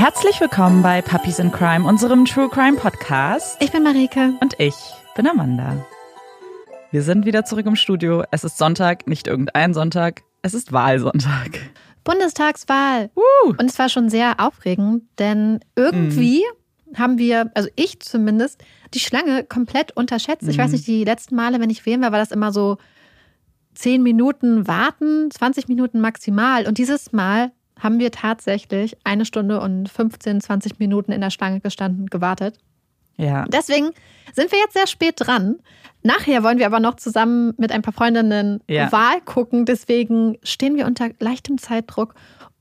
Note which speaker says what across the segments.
Speaker 1: Herzlich willkommen bei Puppies in Crime, unserem True Crime Podcast.
Speaker 2: Ich bin Marike.
Speaker 1: Und ich bin Amanda. Wir sind wieder zurück im Studio. Es ist Sonntag, nicht irgendein Sonntag. Es ist Wahlsonntag.
Speaker 2: Bundestagswahl.
Speaker 1: Uh.
Speaker 2: Und es war schon sehr aufregend, denn irgendwie mm. haben wir, also ich zumindest, die Schlange komplett unterschätzt. Mm. Ich weiß mhm. nicht, die letzten Male, wenn ich wählen war, war das immer so zehn Minuten warten, 20 Minuten maximal. Und dieses Mal haben wir tatsächlich eine Stunde und 15, 20 Minuten in der Schlange gestanden, gewartet.
Speaker 1: Ja.
Speaker 2: Deswegen sind wir jetzt sehr spät dran. Nachher wollen wir aber noch zusammen mit ein paar Freundinnen ja. Wahl gucken. Deswegen stehen wir unter leichtem Zeitdruck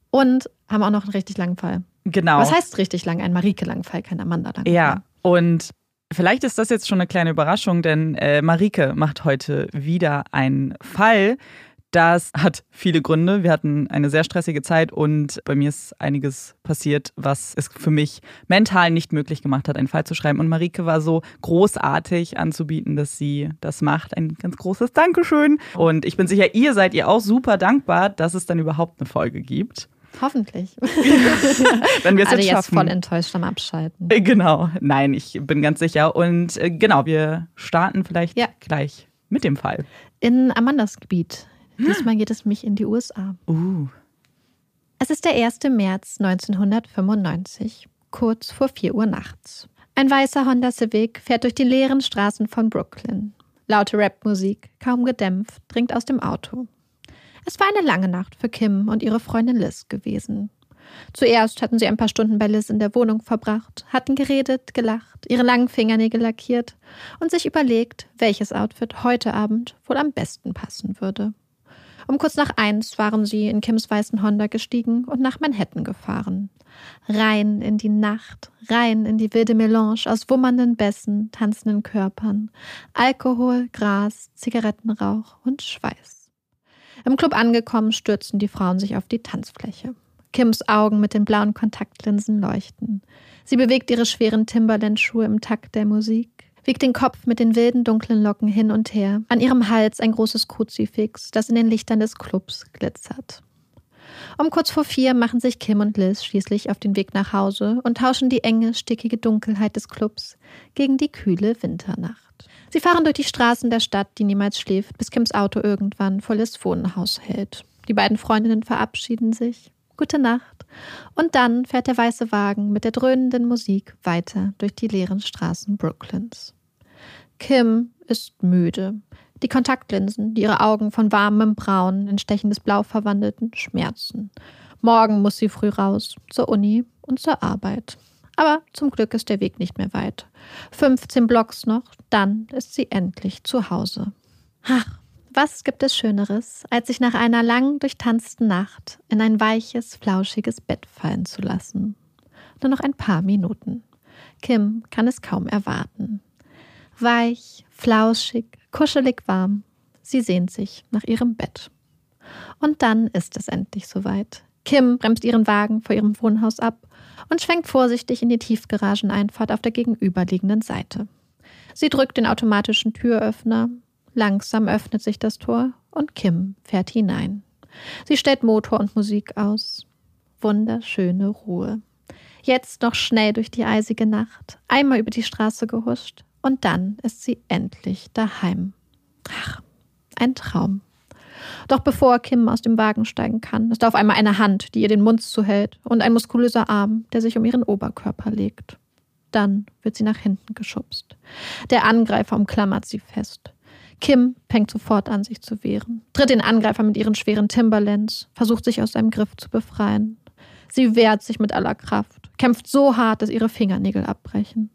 Speaker 2: und haben auch noch einen richtig langen Fall.
Speaker 1: Genau.
Speaker 2: Was heißt richtig lang? Ein Marike-langen Fall, kein Amanda-langen Fall.
Speaker 1: Ja, und vielleicht ist das jetzt schon eine kleine Überraschung, denn äh, Marike macht heute wieder einen Fall, das hat viele Gründe. Wir hatten eine sehr stressige Zeit und bei mir ist einiges passiert, was es für mich mental nicht möglich gemacht hat, einen Fall zu schreiben. Und Marike war so großartig anzubieten, dass sie das macht. Ein ganz großes Dankeschön. Und ich bin sicher, ihr seid ihr auch super dankbar, dass es dann überhaupt eine Folge gibt.
Speaker 2: Hoffentlich.
Speaker 1: Wenn wir es jetzt,
Speaker 2: jetzt voll enttäuscht am Abschalten.
Speaker 1: Äh, genau. Nein, ich bin ganz sicher. Und äh, genau, wir starten vielleicht ja. gleich mit dem Fall.
Speaker 2: In Amandas Gebiet Diesmal geht es mich in die USA.
Speaker 1: Uh.
Speaker 2: Es ist der 1. März 1995, kurz vor 4 Uhr nachts. Ein weißer Honda Civic fährt durch die leeren Straßen von Brooklyn. Laute Rapmusik, kaum gedämpft, dringt aus dem Auto. Es war eine lange Nacht für Kim und ihre Freundin Liz gewesen. Zuerst hatten sie ein paar Stunden bei Liz in der Wohnung verbracht, hatten geredet, gelacht, ihre langen Fingernägel lackiert und sich überlegt, welches Outfit heute Abend wohl am besten passen würde. Um kurz nach eins waren sie in Kims weißen Honda gestiegen und nach Manhattan gefahren. Rein in die Nacht, rein in die wilde Melange aus wummernden Bässen, tanzenden Körpern, Alkohol, Gras, Zigarettenrauch und Schweiß. Im Club angekommen, stürzten die Frauen sich auf die Tanzfläche. Kims Augen mit den blauen Kontaktlinsen leuchten. Sie bewegt ihre schweren Timberland-Schuhe im Takt der Musik wiegt den Kopf mit den wilden dunklen Locken hin und her, an ihrem Hals ein großes Kruzifix, das in den Lichtern des Clubs glitzert. Um kurz vor vier machen sich Kim und Liz schließlich auf den Weg nach Hause und tauschen die enge, stickige Dunkelheit des Clubs gegen die kühle Winternacht. Sie fahren durch die Straßen der Stadt, die niemals schläft, bis Kims Auto irgendwann vor Liz Wohnhaus hält. Die beiden Freundinnen verabschieden sich. Gute Nacht. Und dann fährt der weiße Wagen mit der dröhnenden Musik weiter durch die leeren Straßen Brooklyns. Kim ist müde. Die Kontaktlinsen, die ihre Augen von warmem Braun in stechendes Blau verwandelten, schmerzen. Morgen muss sie früh raus, zur Uni und zur Arbeit. Aber zum Glück ist der Weg nicht mehr weit. 15 Blocks noch, dann ist sie endlich zu Hause. Ach, was gibt es Schöneres, als sich nach einer lang durchtanzten Nacht in ein weiches, flauschiges Bett fallen zu lassen? Nur noch ein paar Minuten. Kim kann es kaum erwarten. Weich, flauschig, kuschelig warm. Sie sehnt sich nach ihrem Bett. Und dann ist es endlich soweit. Kim bremst ihren Wagen vor ihrem Wohnhaus ab und schwenkt vorsichtig in die Tiefgarageneinfahrt auf der gegenüberliegenden Seite. Sie drückt den automatischen Türöffner. Langsam öffnet sich das Tor und Kim fährt hinein. Sie stellt Motor und Musik aus. Wunderschöne Ruhe. Jetzt noch schnell durch die eisige Nacht, einmal über die Straße gehuscht, und dann ist sie endlich daheim. Ach, ein Traum. Doch bevor Kim aus dem Wagen steigen kann, ist auf einmal eine Hand, die ihr den Mund zuhält, und ein muskulöser Arm, der sich um ihren Oberkörper legt. Dann wird sie nach hinten geschubst. Der Angreifer umklammert sie fest. Kim fängt sofort an, sich zu wehren, tritt den Angreifer mit ihren schweren Timberlands, versucht sich aus seinem Griff zu befreien. Sie wehrt sich mit aller Kraft, kämpft so hart, dass ihre Fingernägel abbrechen.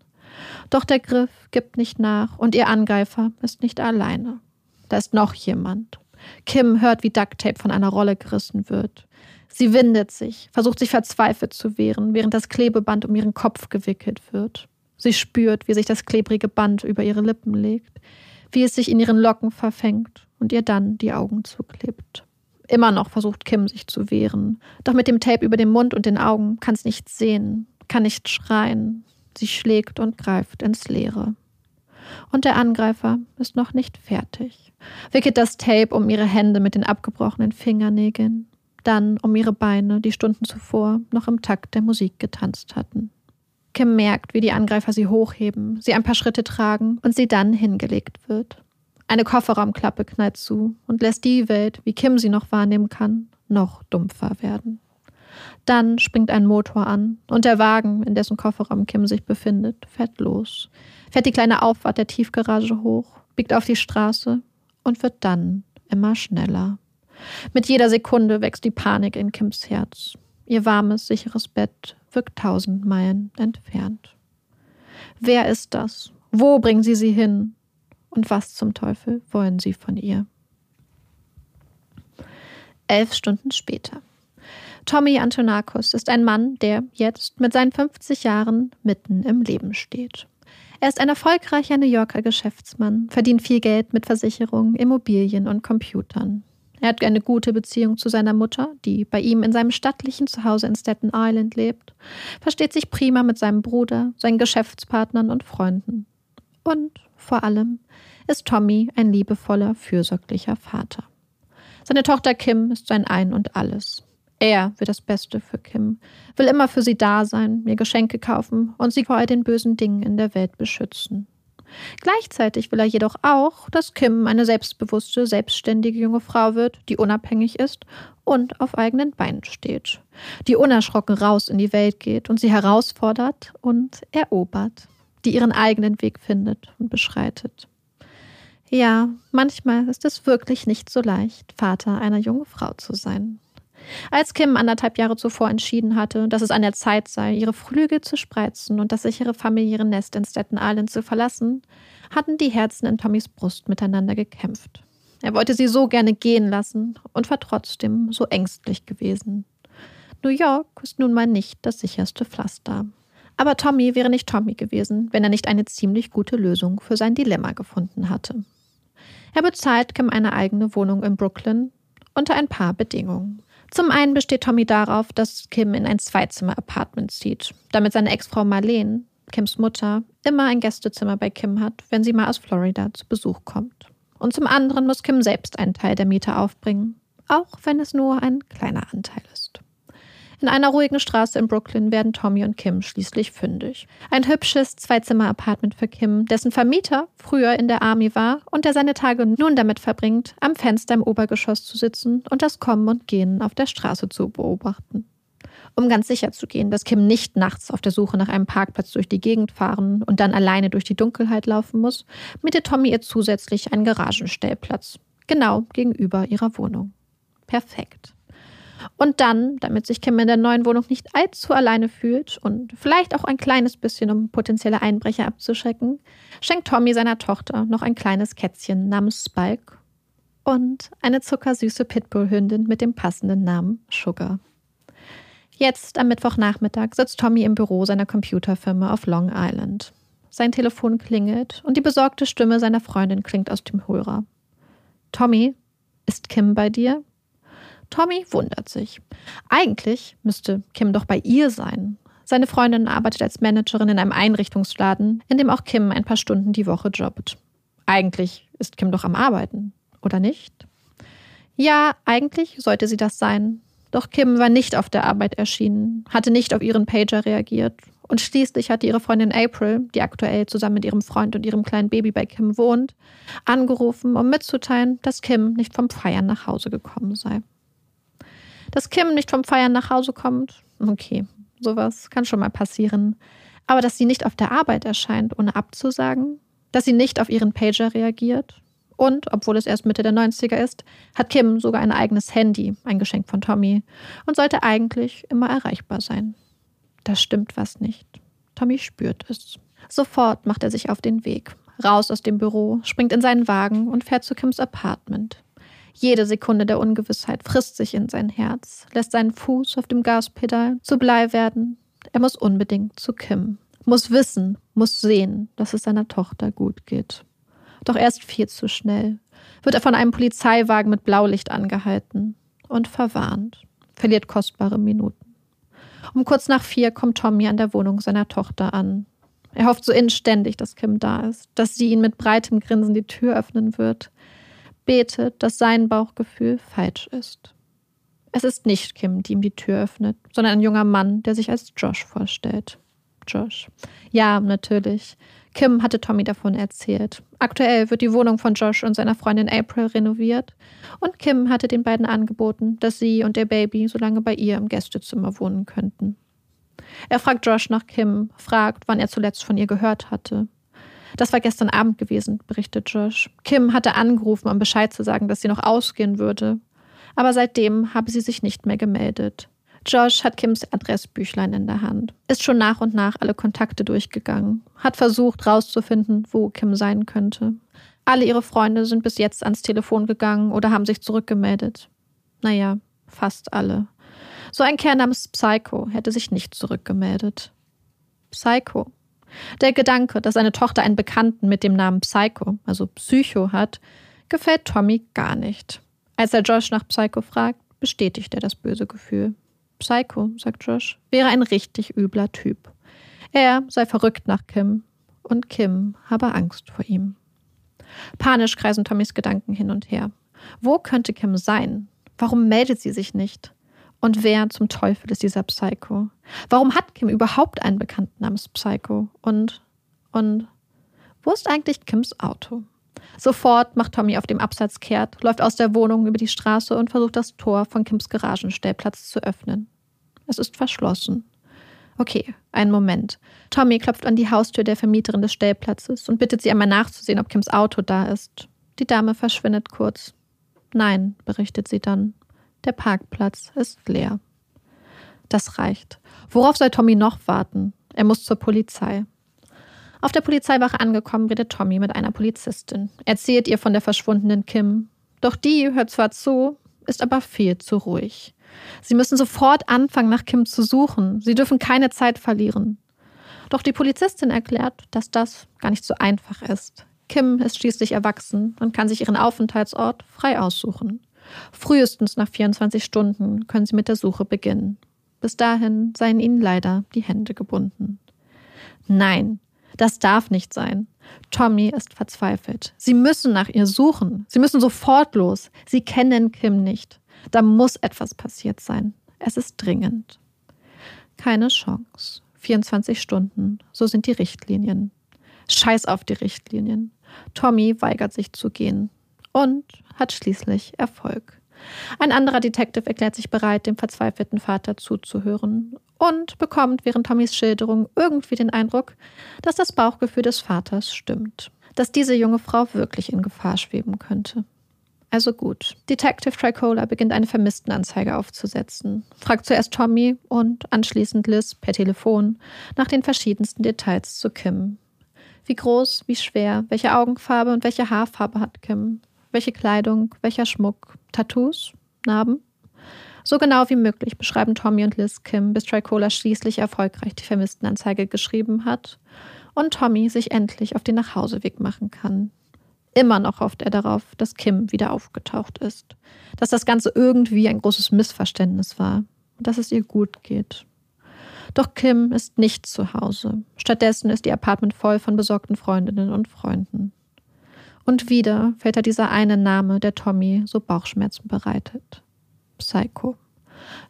Speaker 2: Doch der Griff gibt nicht nach und ihr Angreifer ist nicht alleine. Da ist noch jemand. Kim hört, wie Ducktape von einer Rolle gerissen wird. Sie windet sich, versucht sich verzweifelt zu wehren, während das Klebeband um ihren Kopf gewickelt wird. Sie spürt, wie sich das klebrige Band über ihre Lippen legt, wie es sich in ihren Locken verfängt und ihr dann die Augen zuklebt. Immer noch versucht Kim sich zu wehren, doch mit dem Tape über dem Mund und den Augen kann es nichts sehen, kann nicht schreien, Sie schlägt und greift ins Leere. Und der Angreifer ist noch nicht fertig. Wickelt das Tape um ihre Hände mit den abgebrochenen Fingernägeln. dann um ihre Beine, die Stunden zuvor noch im Takt der Musik getanzt hatten. Kim merkt, wie die Angreifer sie hochheben, sie ein paar Schritte tragen und sie dann hingelegt wird. Eine Kofferraumklappe knallt zu und lässt die Welt, wie Kim sie noch wahrnehmen kann, noch dumpfer werden. Dann springt ein Motor an und der Wagen, in dessen Kofferraum Kim sich befindet, fährt los, fährt die kleine Auffahrt der Tiefgarage hoch, biegt auf die Straße und wird dann immer schneller. Mit jeder Sekunde wächst die Panik in Kims Herz. Ihr warmes, sicheres Bett wirkt tausend Meilen entfernt. Wer ist das? Wo bringen Sie sie hin? Und was zum Teufel wollen Sie von ihr? Elf Stunden später. Tommy Antonakos ist ein Mann, der jetzt mit seinen 50 Jahren mitten im Leben steht. Er ist ein erfolgreicher New Yorker Geschäftsmann, verdient viel Geld mit Versicherungen, Immobilien und Computern. Er hat eine gute Beziehung zu seiner Mutter, die bei ihm in seinem stattlichen Zuhause in Staten Island lebt, versteht sich prima mit seinem Bruder, seinen Geschäftspartnern und Freunden. Und vor allem ist Tommy ein liebevoller, fürsorglicher Vater. Seine Tochter Kim ist sein Ein und alles. Er will das Beste für Kim, will immer für sie da sein, mir Geschenke kaufen und sie vor all den bösen Dingen in der Welt beschützen. Gleichzeitig will er jedoch auch, dass Kim eine selbstbewusste, selbstständige junge Frau wird, die unabhängig ist und auf eigenen Beinen steht, die unerschrocken raus in die Welt geht und sie herausfordert und erobert, die ihren eigenen Weg findet und beschreitet. Ja, manchmal ist es wirklich nicht so leicht, Vater einer jungen Frau zu sein. Als Kim anderthalb Jahre zuvor entschieden hatte, dass es an der Zeit sei, ihre Flügel zu spreizen und das sichere familiäre Nest in Staten Island zu verlassen, hatten die Herzen in Tommys Brust miteinander gekämpft. Er wollte sie so gerne gehen lassen und war trotzdem so ängstlich gewesen. New York ist nun mal nicht das sicherste Pflaster. Aber Tommy wäre nicht Tommy gewesen, wenn er nicht eine ziemlich gute Lösung für sein Dilemma gefunden hatte. Er bezahlt Kim eine eigene Wohnung in Brooklyn unter ein paar Bedingungen. Zum einen besteht Tommy darauf, dass Kim in ein Zweizimmer-Apartment zieht, damit seine Ex-Frau Marlene, Kims Mutter, immer ein Gästezimmer bei Kim hat, wenn sie mal aus Florida zu Besuch kommt. Und zum anderen muss Kim selbst einen Teil der Miete aufbringen, auch wenn es nur ein kleiner Anteil ist. In einer ruhigen Straße in Brooklyn werden Tommy und Kim schließlich fündig. Ein hübsches Zweizimmer-Apartment für Kim, dessen Vermieter früher in der Army war und der seine Tage nun damit verbringt, am Fenster im Obergeschoss zu sitzen und das Kommen und Gehen auf der Straße zu beobachten. Um ganz sicher zu gehen, dass Kim nicht nachts auf der Suche nach einem Parkplatz durch die Gegend fahren und dann alleine durch die Dunkelheit laufen muss, mietet Tommy ihr zusätzlich einen Garagenstellplatz, genau gegenüber ihrer Wohnung. Perfekt. Und dann, damit sich Kim in der neuen Wohnung nicht allzu alleine fühlt und vielleicht auch ein kleines bisschen, um potenzielle Einbrecher abzuschrecken, schenkt Tommy seiner Tochter noch ein kleines Kätzchen namens Spike und eine zuckersüße Pitbull-Hündin mit dem passenden Namen Sugar. Jetzt am Mittwochnachmittag sitzt Tommy im Büro seiner Computerfirma auf Long Island. Sein Telefon klingelt und die besorgte Stimme seiner Freundin klingt aus dem Hörer. Tommy, ist Kim bei dir? Tommy wundert sich. Eigentlich müsste Kim doch bei ihr sein. Seine Freundin arbeitet als Managerin in einem Einrichtungsladen, in dem auch Kim ein paar Stunden die Woche jobbt. Eigentlich ist Kim doch am Arbeiten, oder nicht? Ja, eigentlich sollte sie das sein. Doch Kim war nicht auf der Arbeit erschienen, hatte nicht auf ihren Pager reagiert und schließlich hatte ihre Freundin April, die aktuell zusammen mit ihrem Freund und ihrem kleinen Baby bei Kim wohnt, angerufen, um mitzuteilen, dass Kim nicht vom Feiern nach Hause gekommen sei. Dass Kim nicht vom Feiern nach Hause kommt, okay, sowas kann schon mal passieren. Aber dass sie nicht auf der Arbeit erscheint, ohne abzusagen, dass sie nicht auf ihren Pager reagiert und, obwohl es erst Mitte der 90er ist, hat Kim sogar ein eigenes Handy, ein Geschenk von Tommy, und sollte eigentlich immer erreichbar sein. Da stimmt was nicht. Tommy spürt es. Sofort macht er sich auf den Weg, raus aus dem Büro, springt in seinen Wagen und fährt zu Kims Apartment. Jede Sekunde der Ungewissheit frisst sich in sein Herz, lässt seinen Fuß auf dem Gaspedal zu Blei werden. Er muss unbedingt zu Kim, muss wissen, muss sehen, dass es seiner Tochter gut geht. Doch erst viel zu schnell wird er von einem Polizeiwagen mit Blaulicht angehalten und verwarnt, verliert kostbare Minuten. Um kurz nach vier kommt Tommy an der Wohnung seiner Tochter an. Er hofft so inständig, dass Kim da ist, dass sie ihn mit breitem Grinsen die Tür öffnen wird, betet, dass sein Bauchgefühl falsch ist. Es ist nicht Kim, die ihm die Tür öffnet, sondern ein junger Mann, der sich als Josh vorstellt. Josh. Ja, natürlich. Kim hatte Tommy davon erzählt. Aktuell wird die Wohnung von Josh und seiner Freundin April renoviert und Kim hatte den beiden angeboten, dass sie und ihr Baby so lange bei ihr im Gästezimmer wohnen könnten. Er fragt Josh nach Kim, fragt, wann er zuletzt von ihr gehört hatte. Das war gestern Abend gewesen, berichtet Josh. Kim hatte angerufen, um Bescheid zu sagen, dass sie noch ausgehen würde. Aber seitdem habe sie sich nicht mehr gemeldet. Josh hat Kims Adressbüchlein in der Hand, ist schon nach und nach alle Kontakte durchgegangen, hat versucht herauszufinden, wo Kim sein könnte. Alle ihre Freunde sind bis jetzt ans Telefon gegangen oder haben sich zurückgemeldet. Naja, fast alle. So ein Kerl namens Psycho hätte sich nicht zurückgemeldet. Psycho. Der Gedanke, dass seine Tochter einen Bekannten mit dem Namen Psycho, also Psycho, hat, gefällt Tommy gar nicht. Als er Josh nach Psycho fragt, bestätigt er das böse Gefühl. Psycho, sagt Josh, wäre ein richtig übler Typ. Er sei verrückt nach Kim und Kim habe Angst vor ihm. Panisch kreisen Tommys Gedanken hin und her. Wo könnte Kim sein? Warum meldet sie sich nicht? Und wer zum Teufel ist dieser Psycho? Warum hat Kim überhaupt einen Bekannten namens Psycho? Und, und, wo ist eigentlich Kims Auto? Sofort macht Tommy auf dem Absatz kehrt, läuft aus der Wohnung über die Straße und versucht das Tor von Kims Garagenstellplatz zu öffnen. Es ist verschlossen. Okay, einen Moment. Tommy klopft an die Haustür der Vermieterin des Stellplatzes und bittet sie einmal nachzusehen, ob Kims Auto da ist. Die Dame verschwindet kurz. Nein, berichtet sie dann. Der Parkplatz ist leer. Das reicht. Worauf soll Tommy noch warten? Er muss zur Polizei. Auf der Polizeiwache angekommen, redet Tommy mit einer Polizistin. Erzählt ihr von der verschwundenen Kim. Doch die hört zwar zu, ist aber viel zu ruhig. Sie müssen sofort anfangen, nach Kim zu suchen. Sie dürfen keine Zeit verlieren. Doch die Polizistin erklärt, dass das gar nicht so einfach ist. Kim ist schließlich erwachsen und kann sich ihren Aufenthaltsort frei aussuchen. Frühestens nach 24 Stunden können sie mit der Suche beginnen. Bis dahin seien ihnen leider die Hände gebunden. Nein, das darf nicht sein. Tommy ist verzweifelt. Sie müssen nach ihr suchen. Sie müssen sofort los. Sie kennen Kim nicht. Da muss etwas passiert sein. Es ist dringend. Keine Chance. 24 Stunden. So sind die Richtlinien. Scheiß auf die Richtlinien. Tommy weigert sich zu gehen und hat schließlich Erfolg. Ein anderer Detective erklärt sich bereit, dem verzweifelten Vater zuzuhören und bekommt während Tommys Schilderung irgendwie den Eindruck, dass das Bauchgefühl des Vaters stimmt, dass diese junge Frau wirklich in Gefahr schweben könnte. Also gut, Detective Tricola beginnt eine Vermisstenanzeige aufzusetzen, fragt zuerst Tommy und anschließend Liz per Telefon nach den verschiedensten Details zu Kim. Wie groß, wie schwer, welche Augenfarbe und welche Haarfarbe hat Kim? Welche Kleidung, welcher Schmuck, Tattoos, Narben? So genau wie möglich beschreiben Tommy und Liz Kim, bis Tricola schließlich erfolgreich die Vermisstenanzeige geschrieben hat und Tommy sich endlich auf den Nachhauseweg machen kann. Immer noch hofft er darauf, dass Kim wieder aufgetaucht ist, dass das Ganze irgendwie ein großes Missverständnis war und dass es ihr gut geht. Doch Kim ist nicht zu Hause. Stattdessen ist ihr Apartment voll von besorgten Freundinnen und Freunden. Und wieder fällt da dieser eine Name, der Tommy so Bauchschmerzen bereitet. Psycho.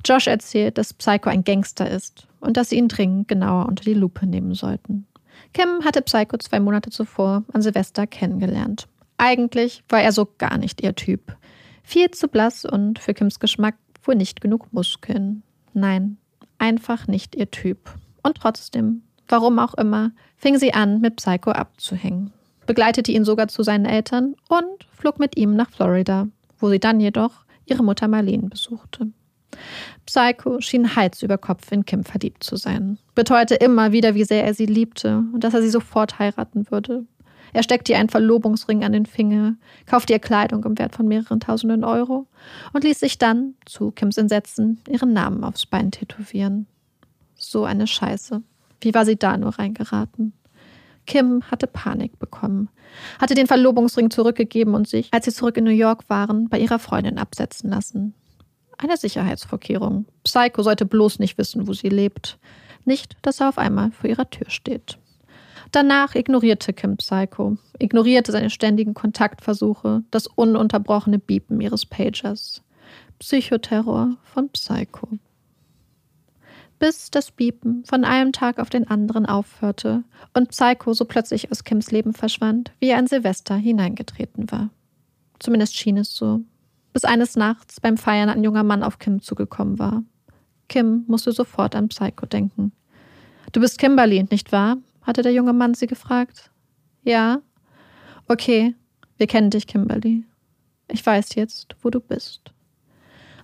Speaker 2: Josh erzählt, dass Psycho ein Gangster ist und dass sie ihn dringend genauer unter die Lupe nehmen sollten. Kim hatte Psycho zwei Monate zuvor an Silvester kennengelernt. Eigentlich war er so gar nicht ihr Typ. Viel zu blass und für Kims Geschmack wohl nicht genug Muskeln. Nein, einfach nicht ihr Typ. Und trotzdem, warum auch immer, fing sie an, mit Psycho abzuhängen begleitete ihn sogar zu seinen Eltern und flog mit ihm nach Florida, wo sie dann jedoch ihre Mutter Marlene besuchte. Psycho schien Hals über Kopf in Kim verliebt zu sein, beteuerte immer wieder, wie sehr er sie liebte und dass er sie sofort heiraten würde. Er steckte ihr einen Verlobungsring an den Finger, kaufte ihr Kleidung im Wert von mehreren tausenden Euro und ließ sich dann, zu Kims Entsetzen, ihren Namen aufs Bein tätowieren. So eine Scheiße. Wie war sie da nur reingeraten? Kim hatte Panik bekommen, hatte den Verlobungsring zurückgegeben und sich, als sie zurück in New York waren, bei ihrer Freundin absetzen lassen. Eine Sicherheitsvorkehrung. Psycho sollte bloß nicht wissen, wo sie lebt. Nicht, dass er auf einmal vor ihrer Tür steht. Danach ignorierte Kim Psycho, ignorierte seine ständigen Kontaktversuche, das ununterbrochene Biepen ihres Pagers. Psychoterror von Psycho. Bis das Biepen von einem Tag auf den anderen aufhörte und Psycho so plötzlich aus Kims Leben verschwand, wie er in Silvester hineingetreten war. Zumindest schien es so. Bis eines Nachts beim Feiern ein junger Mann auf Kim zugekommen war. Kim musste sofort an Psycho denken. Du bist Kimberly, nicht wahr? hatte der junge Mann sie gefragt. Ja. Okay, wir kennen dich, Kimberly. Ich weiß jetzt, wo du bist.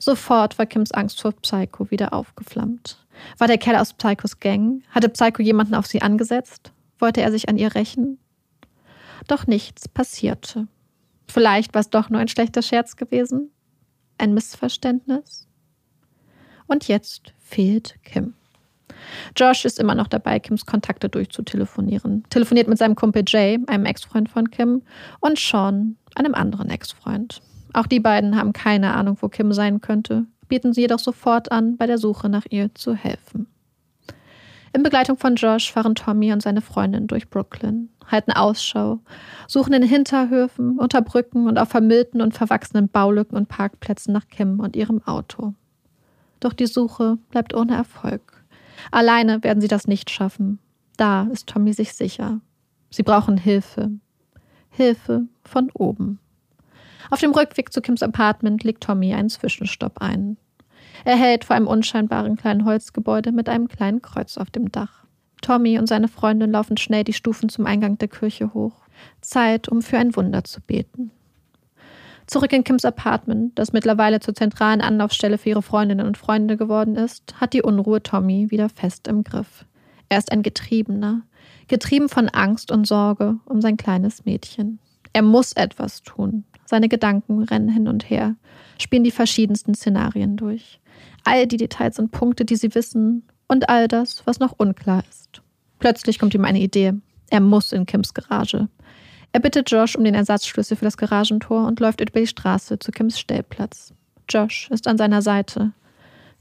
Speaker 2: Sofort war Kims Angst vor Psycho wieder aufgeflammt. War der Kerl aus Psychos Gang? Hatte Psycho jemanden auf sie angesetzt? Wollte er sich an ihr rächen? Doch nichts passierte. Vielleicht war es doch nur ein schlechter Scherz gewesen? Ein Missverständnis? Und jetzt fehlt Kim. Josh ist immer noch dabei, Kims Kontakte durchzutelefonieren. Telefoniert mit seinem Kumpel Jay, einem Ex-Freund von Kim, und Sean, einem anderen Ex-Freund. Auch die beiden haben keine Ahnung, wo Kim sein könnte, bieten sie jedoch sofort an, bei der Suche nach ihr zu helfen. In Begleitung von Josh fahren Tommy und seine Freundin durch Brooklyn, halten Ausschau, suchen in Hinterhöfen, unter Brücken und auf vermüllten und verwachsenen Baulücken und Parkplätzen nach Kim und ihrem Auto. Doch die Suche bleibt ohne Erfolg. Alleine werden sie das nicht schaffen. Da ist Tommy sich sicher. Sie brauchen Hilfe. Hilfe von oben. Auf dem Rückweg zu Kims Apartment legt Tommy einen Zwischenstopp ein. Er hält vor einem unscheinbaren kleinen Holzgebäude mit einem kleinen Kreuz auf dem Dach. Tommy und seine Freundin laufen schnell die Stufen zum Eingang der Kirche hoch. Zeit, um für ein Wunder zu beten. Zurück in Kims Apartment, das mittlerweile zur zentralen Anlaufstelle für ihre Freundinnen und Freunde geworden ist, hat die Unruhe Tommy wieder fest im Griff. Er ist ein Getriebener, getrieben von Angst und Sorge um sein kleines Mädchen. Er muss etwas tun. Seine Gedanken rennen hin und her, spielen die verschiedensten Szenarien durch. All die Details und Punkte, die sie wissen, und all das, was noch unklar ist. Plötzlich kommt ihm eine Idee. Er muss in Kims Garage. Er bittet Josh um den Ersatzschlüssel für das Garagentor und läuft über die Straße zu Kims Stellplatz. Josh ist an seiner Seite.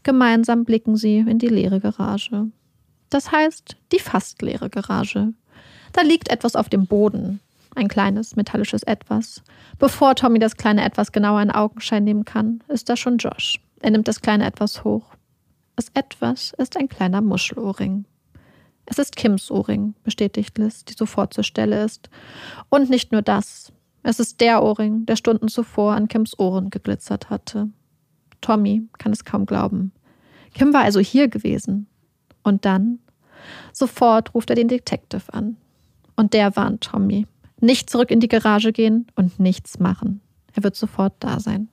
Speaker 2: Gemeinsam blicken sie in die leere Garage. Das heißt, die fast leere Garage. Da liegt etwas auf dem Boden. Ein kleines metallisches Etwas. Bevor Tommy das kleine Etwas genauer in Augenschein nehmen kann, ist da schon Josh. Er nimmt das kleine Etwas hoch. Das Etwas ist ein kleiner Muschelohrring. Es ist Kims Ohrring, bestätigt Liz, die sofort zur Stelle ist. Und nicht nur das. Es ist der Ohrring, der Stunden zuvor an Kims Ohren geglitzert hatte. Tommy kann es kaum glauben. Kim war also hier gewesen. Und dann? Sofort ruft er den Detective an. Und der warnt Tommy. Nicht zurück in die Garage gehen und nichts machen. Er wird sofort da sein.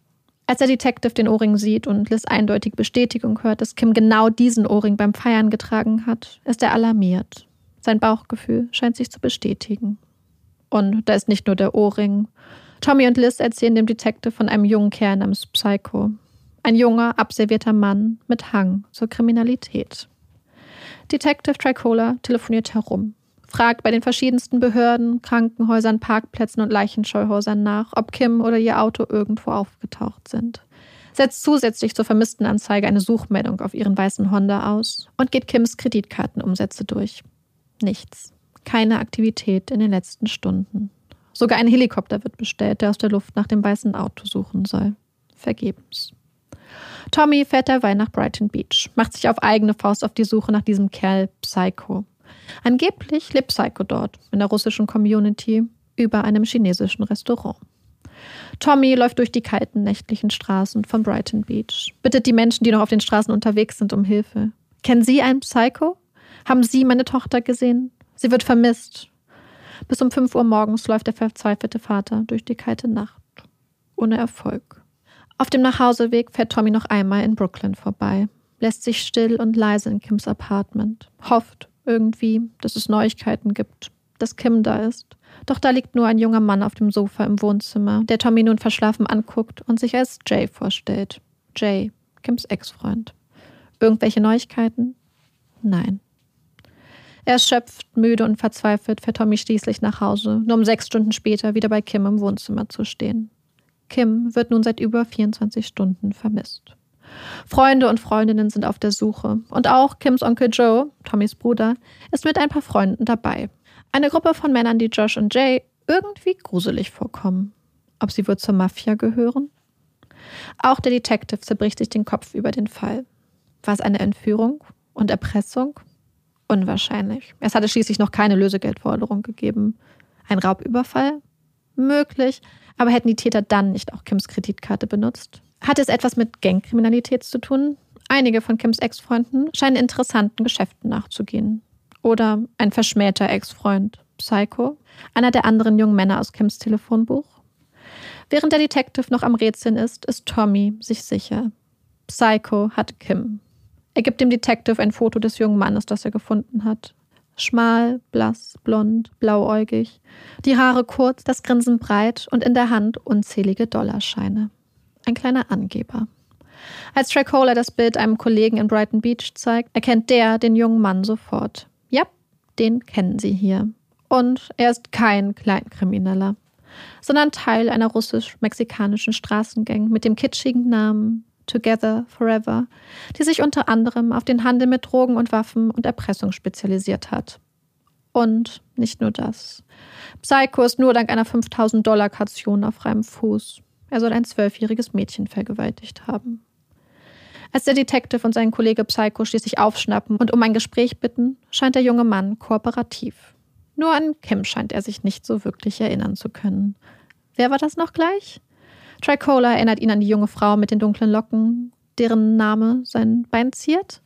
Speaker 2: Als der Detective den Ohrring sieht und Liz eindeutig Bestätigung hört, dass Kim genau diesen Ohrring beim Feiern getragen hat, ist er alarmiert. Sein Bauchgefühl scheint sich zu bestätigen. Und da ist nicht nur der Ohrring. Tommy und Liz erzählen dem Detective von einem jungen Kerl namens Psycho. Ein junger, abservierter Mann mit Hang zur Kriminalität. Detective Tricola telefoniert herum fragt bei den verschiedensten Behörden, Krankenhäusern, Parkplätzen und Leichenscheuhäusern nach, ob Kim oder ihr Auto irgendwo aufgetaucht sind. Setzt zusätzlich zur vermissten Anzeige eine Suchmeldung auf ihren weißen Honda aus und geht Kims Kreditkartenumsätze durch. Nichts. Keine Aktivität in den letzten Stunden. Sogar ein Helikopter wird bestellt, der aus der Luft nach dem weißen Auto suchen soll. Vergebens. Tommy fährt derweil nach Brighton Beach, macht sich auf eigene Faust auf die Suche nach diesem Kerl Psycho. Angeblich lebt Psycho dort, in der russischen Community, über einem chinesischen Restaurant. Tommy läuft durch die kalten nächtlichen Straßen von Brighton Beach, bittet die Menschen, die noch auf den Straßen unterwegs sind, um Hilfe. Kennen Sie einen Psycho? Haben Sie meine Tochter gesehen? Sie wird vermisst. Bis um 5 Uhr morgens läuft der verzweifelte Vater durch die kalte Nacht. Ohne Erfolg. Auf dem Nachhauseweg fährt Tommy noch einmal in Brooklyn vorbei, lässt sich still und leise in Kims Apartment, hofft, irgendwie, dass es Neuigkeiten gibt, dass Kim da ist. Doch da liegt nur ein junger Mann auf dem Sofa im Wohnzimmer, der Tommy nun verschlafen anguckt und sich als Jay vorstellt. Jay, Kims Ex-Freund. Irgendwelche Neuigkeiten? Nein. Erschöpft, müde und verzweifelt fährt Tommy schließlich nach Hause, nur um sechs Stunden später wieder bei Kim im Wohnzimmer zu stehen. Kim wird nun seit über 24 Stunden vermisst. Freunde und Freundinnen sind auf der Suche. Und auch Kims Onkel Joe, Tommys Bruder, ist mit ein paar Freunden dabei. Eine Gruppe von Männern, die Josh und Jay irgendwie gruselig vorkommen. Ob sie wohl zur Mafia gehören? Auch der Detective zerbricht sich den Kopf über den Fall. War es eine Entführung und Erpressung? Unwahrscheinlich. Es hatte schließlich noch keine Lösegeldforderung gegeben. Ein Raubüberfall? Möglich. Aber hätten die Täter dann nicht auch Kims Kreditkarte benutzt? Hat es etwas mit Gangkriminalität zu tun? Einige von Kims Ex-Freunden scheinen interessanten Geschäften nachzugehen. Oder ein verschmähter Ex-Freund, Psycho, einer der anderen jungen Männer aus Kims Telefonbuch. Während der Detective noch am Rätseln ist, ist Tommy sich sicher. Psycho hat Kim. Er gibt dem Detective ein Foto des jungen Mannes, das er gefunden hat. Schmal, blass, blond, blauäugig, die Haare kurz, das Grinsen breit und in der Hand unzählige Dollarscheine. Ein kleiner Angeber. Als Tracola das Bild einem Kollegen in Brighton Beach zeigt, erkennt der den jungen Mann sofort. Ja, den kennen sie hier. Und er ist kein Kleinkrimineller, sondern Teil einer russisch-mexikanischen Straßengang mit dem kitschigen Namen Together Forever, die sich unter anderem auf den Handel mit Drogen und Waffen und Erpressung spezialisiert hat. Und nicht nur das. Psycho ist nur dank einer 5000 Dollar Kaution auf freiem Fuß. Er soll ein zwölfjähriges Mädchen vergewaltigt haben. Als der Detective und sein Kollege Psycho schließlich aufschnappen und um ein Gespräch bitten, scheint der junge Mann kooperativ. Nur an Kim scheint er sich nicht so wirklich erinnern zu können. Wer war das noch gleich? Tricola erinnert ihn an die junge Frau mit den dunklen Locken, deren Name sein Bein ziert.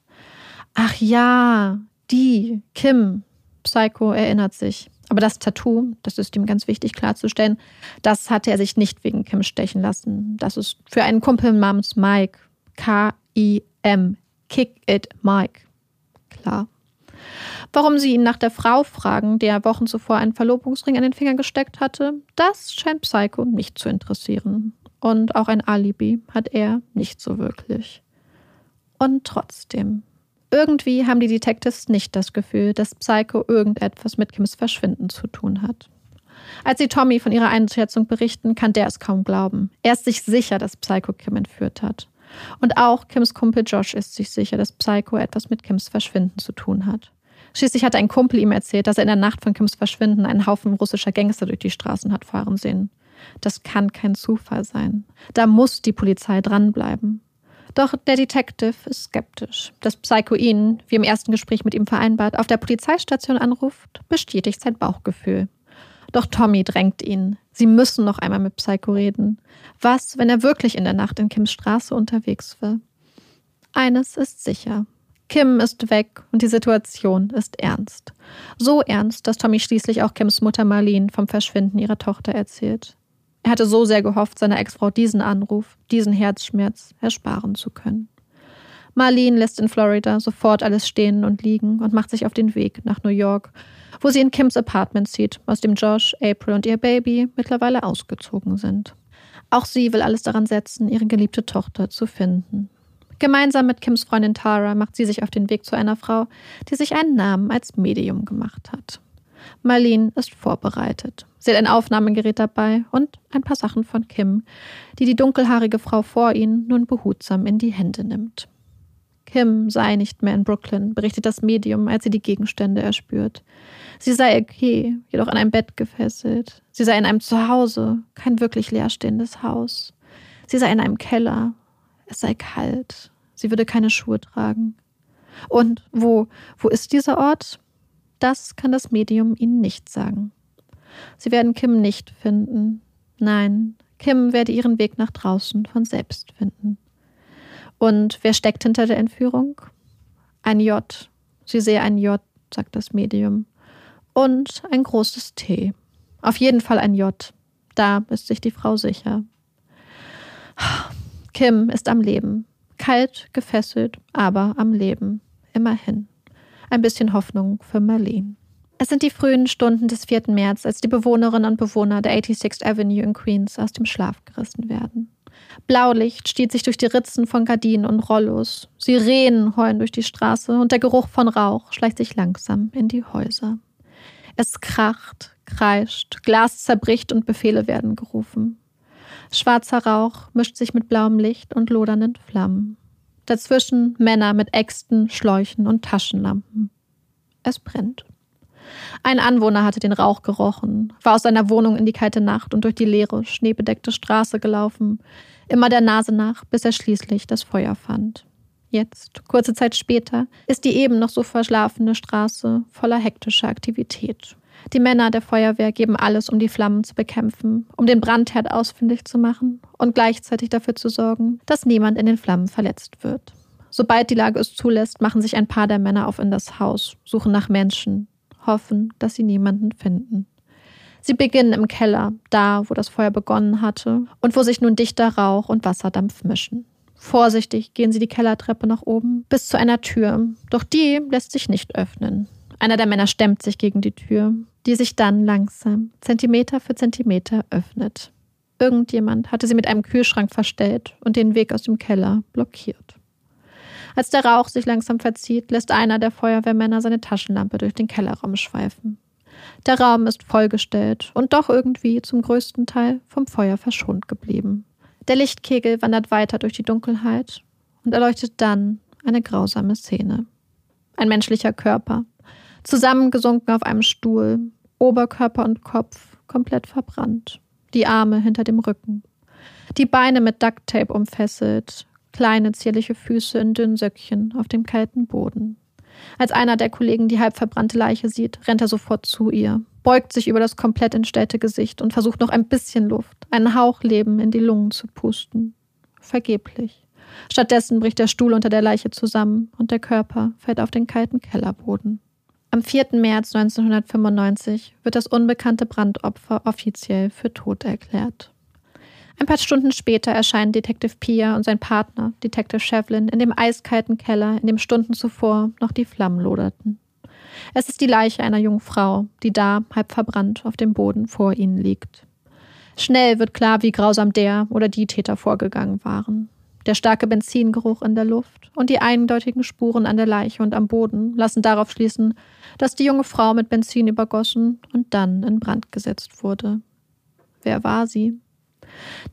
Speaker 2: Ach ja, die, Kim. Psycho erinnert sich. Aber das Tattoo, das ist ihm ganz wichtig klarzustellen, das hatte er sich nicht wegen Kim stechen lassen. Das ist für einen Kumpel namens Mike. K-I-M. Kick it, Mike. Klar. Warum sie ihn nach der Frau fragen, der Wochen zuvor einen Verlobungsring an den Finger gesteckt hatte, das scheint Psycho nicht zu interessieren. Und auch ein Alibi hat er nicht so wirklich. Und trotzdem. Irgendwie haben die Detectives nicht das Gefühl, dass Psycho irgendetwas mit Kims Verschwinden zu tun hat. Als sie Tommy von ihrer Einschätzung berichten, kann der es kaum glauben. Er ist sich sicher, dass Psycho Kim entführt hat. Und auch Kims Kumpel Josh ist sich sicher, dass Psycho etwas mit Kims Verschwinden zu tun hat. Schließlich hat ein Kumpel ihm erzählt, dass er in der Nacht von Kims Verschwinden einen Haufen russischer Gangster durch die Straßen hat fahren sehen. Das kann kein Zufall sein. Da muss die Polizei dranbleiben. Doch der Detective ist skeptisch. Dass Psycho ihn, wie im ersten Gespräch mit ihm vereinbart, auf der Polizeistation anruft, bestätigt sein Bauchgefühl. Doch Tommy drängt ihn. Sie müssen noch einmal mit Psycho reden. Was, wenn er wirklich in der Nacht in Kims Straße unterwegs war? Eines ist sicher. Kim ist weg und die Situation ist ernst. So ernst, dass Tommy schließlich auch Kims Mutter Marlene vom Verschwinden ihrer Tochter erzählt. Er hatte so sehr gehofft, seiner Ex-Frau diesen Anruf, diesen Herzschmerz ersparen zu können. Marlene lässt in Florida sofort alles stehen und liegen und macht sich auf den Weg nach New York, wo sie in Kims Apartment zieht, aus dem Josh, April und ihr Baby mittlerweile ausgezogen sind. Auch sie will alles daran setzen, ihre geliebte Tochter zu finden. Gemeinsam mit Kims Freundin Tara macht sie sich auf den Weg zu einer Frau, die sich einen Namen als Medium gemacht hat. Marlene ist vorbereitet. Sie hat ein Aufnahmegerät dabei und ein paar Sachen von Kim, die die dunkelhaarige Frau vor ihnen nun behutsam in die Hände nimmt. Kim sei nicht mehr in Brooklyn, berichtet das Medium, als sie die Gegenstände erspürt. Sie sei okay, jedoch an einem Bett gefesselt. Sie sei in einem Zuhause, kein wirklich leerstehendes Haus. Sie sei in einem Keller. Es sei kalt. Sie würde keine Schuhe tragen. Und wo, wo ist dieser Ort? Das kann das Medium ihnen nicht sagen. Sie werden Kim nicht finden. Nein, Kim werde ihren Weg nach draußen von selbst finden. Und wer steckt hinter der Entführung? Ein J. Sie sehe ein J, sagt das Medium. Und ein großes T. Auf jeden Fall ein J. Da ist sich die Frau sicher. Kim ist am Leben. Kalt, gefesselt, aber am Leben. Immerhin. Ein bisschen Hoffnung für Marlene. Es sind die frühen Stunden des 4. März, als die Bewohnerinnen und Bewohner der 86th Avenue in Queens aus dem Schlaf gerissen werden. Blaulicht stiehlt sich durch die Ritzen von Gardinen und Rollos. Sirenen heulen durch die Straße und der Geruch von Rauch schleicht sich langsam in die Häuser. Es kracht, kreischt, Glas zerbricht und Befehle werden gerufen. Schwarzer Rauch mischt sich mit blauem Licht und lodernden Flammen. Dazwischen Männer mit Äxten, Schläuchen und Taschenlampen. Es brennt. Ein Anwohner hatte den Rauch gerochen, war aus seiner Wohnung in die kalte Nacht und durch die leere, schneebedeckte Straße gelaufen, immer der Nase nach, bis er schließlich das Feuer fand. Jetzt, kurze Zeit später, ist die eben noch so verschlafene Straße voller hektischer Aktivität. Die Männer der Feuerwehr geben alles, um die Flammen zu bekämpfen, um den Brandherd ausfindig zu machen und gleichzeitig dafür zu sorgen, dass niemand in den Flammen verletzt wird. Sobald die Lage es zulässt, machen sich ein paar der Männer auf in das Haus, suchen nach Menschen, hoffen, dass sie niemanden finden. Sie beginnen im Keller, da, wo das Feuer begonnen hatte und wo sich nun dichter Rauch und Wasserdampf mischen. Vorsichtig gehen sie die Kellertreppe nach oben bis zu einer Tür, doch die lässt sich nicht öffnen. Einer der Männer stemmt sich gegen die Tür, die sich dann langsam, Zentimeter für Zentimeter öffnet. Irgendjemand hatte sie mit einem Kühlschrank verstellt und den Weg aus dem Keller blockiert. Als der Rauch sich langsam verzieht, lässt einer der Feuerwehrmänner seine Taschenlampe durch den Kellerraum schweifen. Der Raum ist vollgestellt und doch irgendwie zum größten Teil vom Feuer verschont geblieben. Der Lichtkegel wandert weiter durch die Dunkelheit und erleuchtet dann eine grausame Szene. Ein menschlicher Körper, zusammengesunken auf einem Stuhl, Oberkörper und Kopf komplett verbrannt, die Arme hinter dem Rücken, die Beine mit Ducktape umfesselt, kleine zierliche Füße in dünnen Söckchen auf dem kalten Boden. Als einer der Kollegen die halb verbrannte Leiche sieht, rennt er sofort zu ihr, beugt sich über das komplett entstellte Gesicht und versucht noch ein bisschen Luft, einen Hauch Leben in die Lungen zu pusten. Vergeblich. Stattdessen bricht der Stuhl unter der Leiche zusammen und der Körper fällt auf den kalten Kellerboden. Am 4. März 1995 wird das unbekannte Brandopfer offiziell für tot erklärt. Ein paar Stunden später erscheinen Detective Pia und sein Partner, Detective Shevlin, in dem eiskalten Keller, in dem Stunden zuvor noch die Flammen loderten. Es ist die Leiche einer jungen Frau, die da, halb verbrannt, auf dem Boden vor ihnen liegt. Schnell wird klar, wie grausam der oder die Täter vorgegangen waren. Der starke Benzingeruch in der Luft und die eindeutigen Spuren an der Leiche und am Boden lassen darauf schließen, dass die junge Frau mit Benzin übergossen und dann in Brand gesetzt wurde. Wer war sie?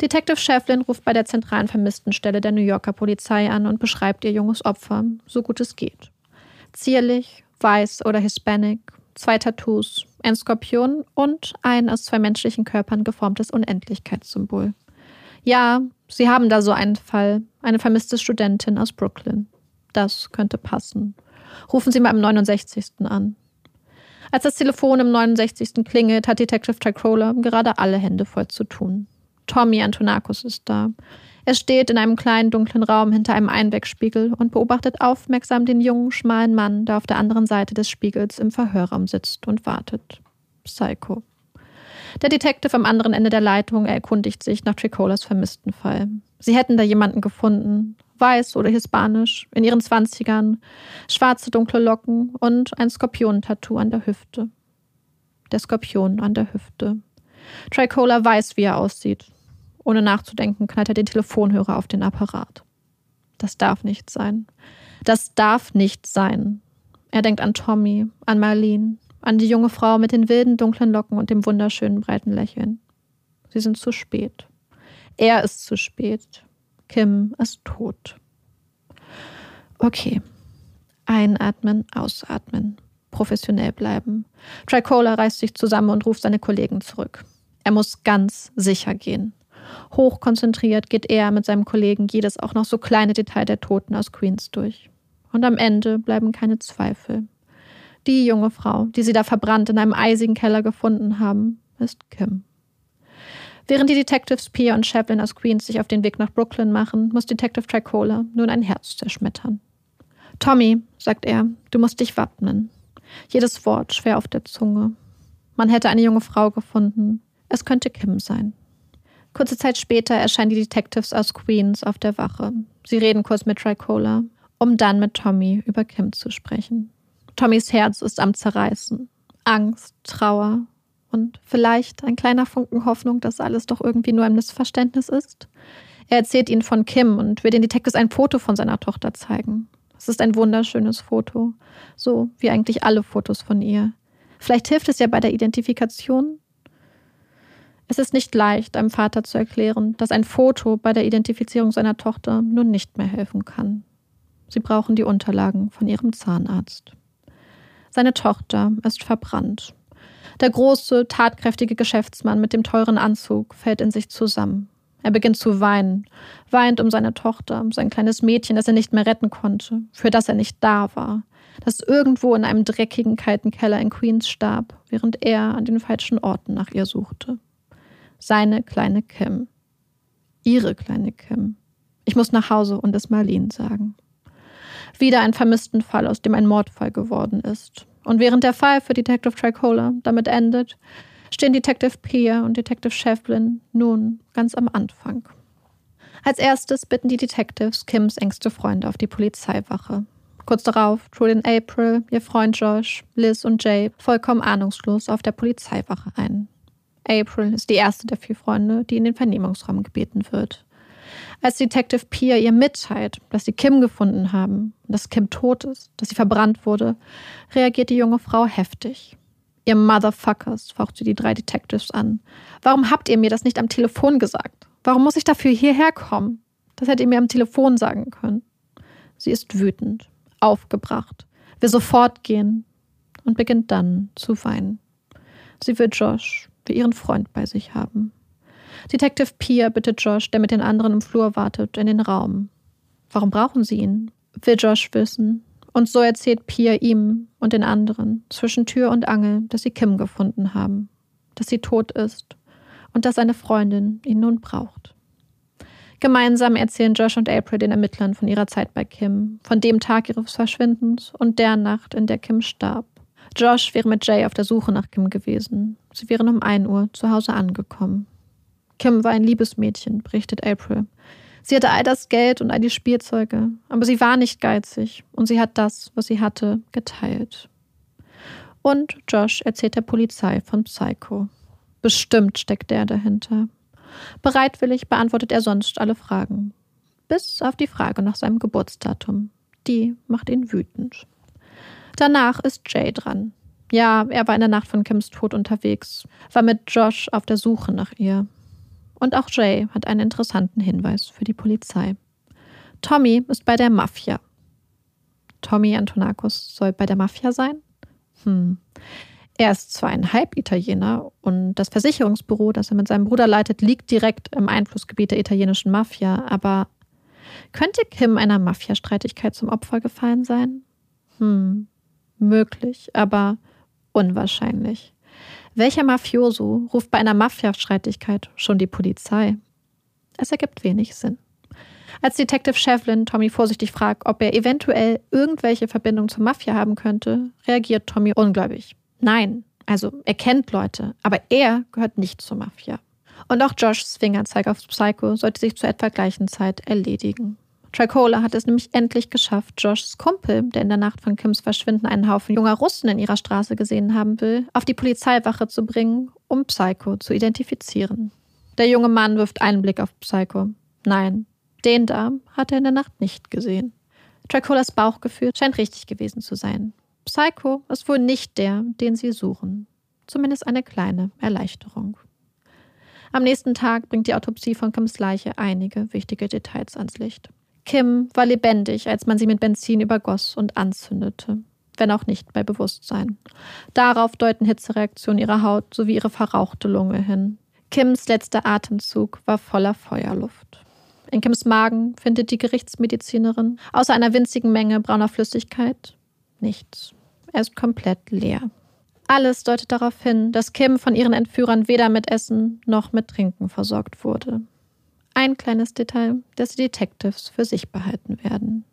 Speaker 2: Detective Shevlin ruft bei der zentralen Vermisstenstelle der New Yorker Polizei an und beschreibt ihr junges Opfer, so gut es geht. Zierlich, weiß oder Hispanic, zwei Tattoos, ein Skorpion und ein aus zwei menschlichen Körpern geformtes Unendlichkeitssymbol. Ja, Sie haben da so einen Fall, eine vermisste Studentin aus Brooklyn. Das könnte passen. Rufen Sie mal im 69. an. Als das Telefon im 69. klingelt, hat Detective Tricroller gerade alle Hände voll zu tun. Tommy Antonakos ist da. Er steht in einem kleinen dunklen Raum hinter einem Einwegspiegel und beobachtet aufmerksam den jungen, schmalen Mann, der auf der anderen Seite des Spiegels im Verhörraum sitzt und wartet. Psycho. Der Detective am anderen Ende der Leitung erkundigt sich nach Tricolas vermissten Fall. Sie hätten da jemanden gefunden, weiß oder hispanisch, in ihren Zwanzigern, schwarze dunkle Locken und ein Skorpionentattoo an der Hüfte. Der Skorpion an der Hüfte. Tricola weiß, wie er aussieht. Ohne nachzudenken knallt er den Telefonhörer auf den Apparat. Das darf nicht sein. Das darf nicht sein. Er denkt an Tommy, an Marlene, an die junge Frau mit den wilden dunklen Locken und dem wunderschönen breiten Lächeln. Sie sind zu spät. Er ist zu spät. Kim ist tot. Okay. Einatmen, ausatmen. Professionell bleiben. Tricola reißt sich zusammen und ruft seine Kollegen zurück. Er muss ganz sicher gehen. Hochkonzentriert geht er mit seinem Kollegen jedes auch noch so kleine Detail der Toten aus Queens durch. Und am Ende bleiben keine Zweifel. Die junge Frau, die sie da verbrannt in einem eisigen Keller gefunden haben, ist Kim. Während die Detectives Pia und Shevlin aus Queens sich auf den Weg nach Brooklyn machen, muss Detective Tricola nun ein Herz zerschmettern. Tommy, sagt er, du musst dich wappnen. Jedes Wort schwer auf der Zunge. Man hätte eine junge Frau gefunden. Es könnte Kim sein. Kurze Zeit später erscheinen die Detectives aus Queens auf der Wache. Sie reden kurz mit Tricola, um dann mit Tommy über Kim zu sprechen. Tommys Herz ist am Zerreißen. Angst, Trauer und vielleicht ein kleiner Funken Hoffnung, dass alles doch irgendwie nur ein Missverständnis ist. Er erzählt ihnen von Kim und will den Detectives ein Foto von seiner Tochter zeigen. Es ist ein wunderschönes Foto, so wie eigentlich alle Fotos von ihr. Vielleicht hilft es ja bei der Identifikation. Es ist nicht leicht, einem Vater zu erklären, dass ein Foto bei der Identifizierung seiner Tochter nun nicht mehr helfen kann. Sie brauchen die Unterlagen von ihrem Zahnarzt. Seine Tochter ist verbrannt. Der große, tatkräftige Geschäftsmann mit dem teuren Anzug fällt in sich zusammen. Er beginnt zu weinen, weint um seine Tochter, sein kleines Mädchen, das er nicht mehr retten konnte, für das er nicht da war, das irgendwo in einem dreckigen, kalten Keller in Queens starb, während er an den falschen Orten nach ihr suchte. Seine kleine Kim. Ihre kleine Kim. Ich muss nach Hause und es Marlene sagen. Wieder ein vermissten Fall, aus dem ein Mordfall geworden ist. Und während der Fall für Detective Tricola damit endet, stehen Detective Peer und Detective Shevlin nun ganz am Anfang. Als erstes bitten die Detectives Kims engste Freunde auf die Polizeiwache. Kurz darauf trudeln April, ihr Freund Josh, Liz und Jay vollkommen ahnungslos auf der Polizeiwache ein. April ist die erste der vier Freunde, die in den Vernehmungsraum gebeten wird. Als Detective Peer ihr mitteilt, dass sie Kim gefunden haben, dass Kim tot ist, dass sie verbrannt wurde, reagiert die junge Frau heftig. Ihr Motherfuckers, faucht sie die drei Detectives an. Warum habt ihr mir das nicht am Telefon gesagt? Warum muss ich dafür hierher kommen? Das hättet ihr mir am Telefon sagen können. Sie ist wütend, aufgebracht, will sofort gehen und beginnt dann zu weinen. Sie will Josh, will ihren Freund bei sich haben. Detective Pia bittet Josh, der mit den anderen im Flur wartet, in den Raum. Warum brauchen sie ihn? Will Josh wissen. Und so erzählt Pia ihm und den anderen zwischen Tür und Angel, dass sie Kim gefunden haben, dass sie tot ist und dass seine Freundin ihn nun braucht. Gemeinsam erzählen Josh und April den Ermittlern von ihrer Zeit bei Kim, von dem Tag ihres Verschwindens und der Nacht, in der Kim starb. Josh wäre mit Jay auf der Suche nach Kim gewesen. Sie wären um 1 Uhr zu Hause angekommen. Kim war ein Liebesmädchen, berichtet April. Sie hatte all das Geld und all die Spielzeuge, aber sie war nicht geizig und sie hat das, was sie hatte, geteilt. Und Josh erzählt der Polizei von Psycho. Bestimmt steckt er dahinter. Bereitwillig beantwortet er sonst alle Fragen. Bis auf die Frage nach seinem Geburtsdatum. Die macht ihn wütend. Danach ist Jay dran. Ja, er war in der Nacht von Kims Tod unterwegs, war mit Josh auf der Suche nach ihr. Und auch Jay hat einen interessanten Hinweis für die Polizei. Tommy ist bei der Mafia. Tommy Antonakos soll bei der Mafia sein? Hm. Er ist zwar ein Halb-Italiener und das Versicherungsbüro, das er mit seinem Bruder leitet, liegt direkt im Einflussgebiet der italienischen Mafia, aber könnte Kim einer Mafia-Streitigkeit zum Opfer gefallen sein? Hm, möglich, aber unwahrscheinlich. Welcher Mafioso ruft bei einer Mafia-Streitigkeit schon die Polizei? Es ergibt wenig Sinn. Als Detective Shevlin Tommy vorsichtig fragt, ob er eventuell irgendwelche Verbindung zur Mafia haben könnte, reagiert Tommy ungläubig. Nein, also er kennt Leute, aber er gehört nicht zur Mafia. Und auch Joshs Fingerzeig auf Psycho sollte sich zur etwa gleichen Zeit erledigen. Tricola hat es nämlich endlich geschafft, Joshs Kumpel, der in der Nacht von Kims Verschwinden einen Haufen junger Russen in ihrer Straße gesehen haben will, auf die Polizeiwache zu bringen, um Psycho zu identifizieren. Der junge Mann wirft einen Blick auf Psycho. Nein, den da hat er in der Nacht nicht gesehen. Tricolas Bauchgefühl scheint richtig gewesen zu sein. Psycho ist wohl nicht der, den sie suchen. Zumindest eine kleine Erleichterung. Am nächsten Tag bringt die Autopsie von Kims Leiche einige wichtige Details ans Licht. Kim war lebendig, als man sie mit Benzin übergoss und anzündete, wenn auch nicht bei Bewusstsein. Darauf deuten Hitzereaktionen ihrer Haut sowie ihre verrauchte Lunge hin. Kims letzter Atemzug war voller Feuerluft. In Kims Magen findet die Gerichtsmedizinerin außer einer winzigen Menge brauner Flüssigkeit nichts. Er ist komplett leer. Alles deutet darauf hin, dass Kim von ihren Entführern weder mit Essen noch mit Trinken versorgt wurde. Ein kleines Detail, das die Detectives für sich behalten werden.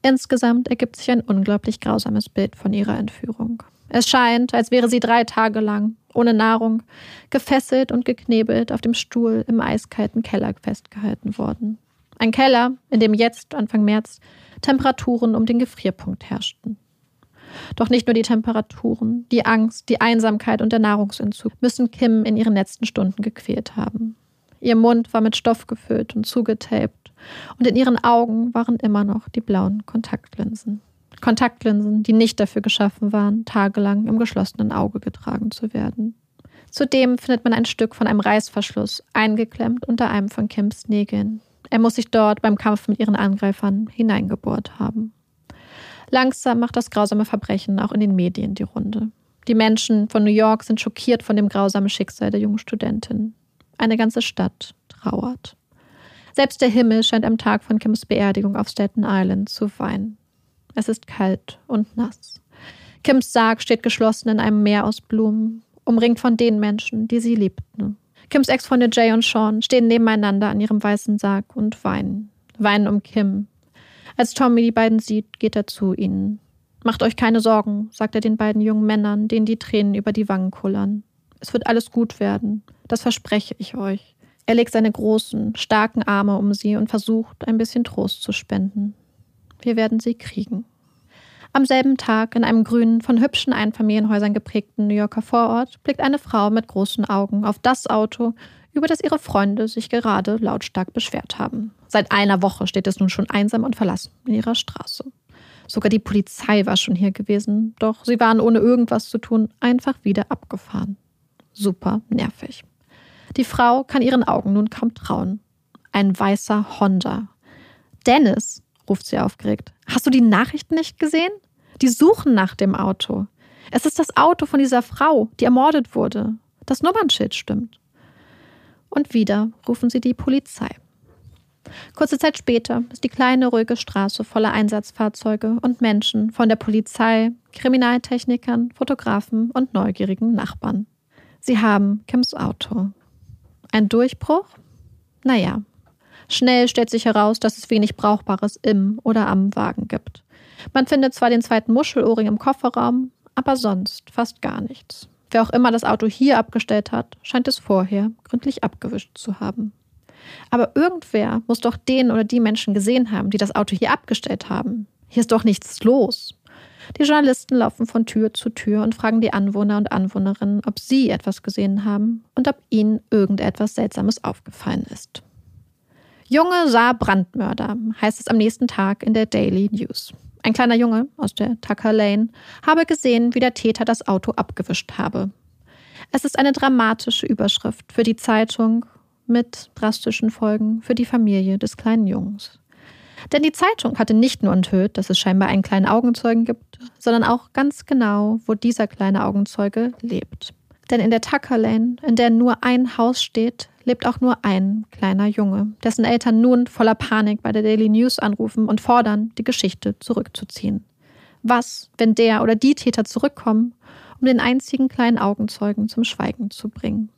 Speaker 2: Insgesamt ergibt sich ein unglaublich grausames Bild von ihrer Entführung. Es scheint, als wäre sie drei Tage lang, ohne Nahrung, gefesselt und geknebelt auf dem Stuhl im eiskalten Keller festgehalten worden. Ein Keller, in dem jetzt, Anfang März, Temperaturen um den Gefrierpunkt herrschten. Doch nicht nur die Temperaturen, die Angst, die Einsamkeit und der Nahrungsentzug müssen Kim in ihren letzten Stunden gequält haben. Ihr Mund war mit Stoff gefüllt und zugetaped, und in ihren Augen waren immer noch die blauen Kontaktlinsen. Kontaktlinsen, die nicht dafür geschaffen waren, tagelang im geschlossenen Auge getragen zu werden. Zudem findet man ein Stück von einem Reißverschluss eingeklemmt unter einem von Kims Nägeln. Er muss sich dort beim Kampf mit ihren Angreifern hineingebohrt haben. Langsam macht das grausame Verbrechen auch in den Medien die Runde. Die Menschen von New York sind schockiert von dem grausamen Schicksal der jungen Studentin. Eine ganze Stadt trauert. Selbst der Himmel scheint am Tag von Kims Beerdigung auf Staten Island zu weinen. Es ist kalt und nass. Kims Sarg steht geschlossen in einem Meer aus Blumen, umringt von den Menschen, die sie liebten. Kims Ex-Freunde Jay und Sean stehen nebeneinander an ihrem weißen Sarg und weinen. Weinen um Kim. Als Tommy die beiden sieht, geht er zu ihnen. Macht euch keine Sorgen, sagt er den beiden jungen Männern, denen die Tränen über die Wangen kullern. Es wird alles gut werden. Das verspreche ich euch. Er legt seine großen, starken Arme um sie und versucht, ein bisschen Trost zu spenden. Wir werden sie kriegen. Am selben Tag in einem grünen, von hübschen Einfamilienhäusern geprägten New Yorker Vorort blickt eine Frau mit großen Augen auf das Auto, über das ihre Freunde sich gerade lautstark beschwert haben. Seit einer Woche steht es nun schon einsam und verlassen in ihrer Straße. Sogar die Polizei war schon hier gewesen, doch sie waren ohne irgendwas zu tun einfach wieder abgefahren. Super nervig. Die Frau kann ihren Augen nun kaum trauen. Ein weißer Honda. Dennis, ruft sie aufgeregt. Hast du die Nachrichten nicht gesehen? Die suchen nach dem Auto. Es ist das Auto von dieser Frau, die ermordet wurde. Das Nummernschild stimmt. Und wieder rufen sie die Polizei. Kurze Zeit später ist die kleine, ruhige Straße voller Einsatzfahrzeuge und Menschen von der Polizei, Kriminaltechnikern, Fotografen und neugierigen Nachbarn. Sie haben Kims Auto. Ein Durchbruch? Naja. Schnell stellt sich heraus, dass es wenig Brauchbares im oder am Wagen gibt. Man findet zwar den zweiten Muschelohrring im Kofferraum, aber sonst fast gar nichts. Wer auch immer das Auto hier abgestellt hat, scheint es vorher gründlich abgewischt zu haben. Aber irgendwer muss doch den oder die Menschen gesehen haben, die das Auto hier abgestellt haben. Hier ist doch nichts los. Die Journalisten laufen von Tür zu Tür und fragen die Anwohner und Anwohnerinnen, ob sie etwas gesehen haben und ob ihnen irgendetwas Seltsames aufgefallen ist. Junge sah Brandmörder, heißt es am nächsten Tag in der Daily News. Ein kleiner Junge aus der Tucker Lane habe gesehen, wie der Täter das Auto abgewischt habe. Es ist eine dramatische Überschrift für die Zeitung mit drastischen Folgen für die Familie des kleinen Jungs. Denn die Zeitung hatte nicht nur enthüllt, dass es scheinbar einen kleinen Augenzeugen gibt, sondern auch ganz genau, wo dieser kleine Augenzeuge lebt. Denn in der Tucker Lane, in der nur ein Haus steht, lebt auch nur ein kleiner Junge, dessen Eltern nun voller Panik bei der Daily News anrufen und fordern, die Geschichte zurückzuziehen. Was, wenn der oder die Täter zurückkommen, um den einzigen kleinen Augenzeugen zum Schweigen zu bringen?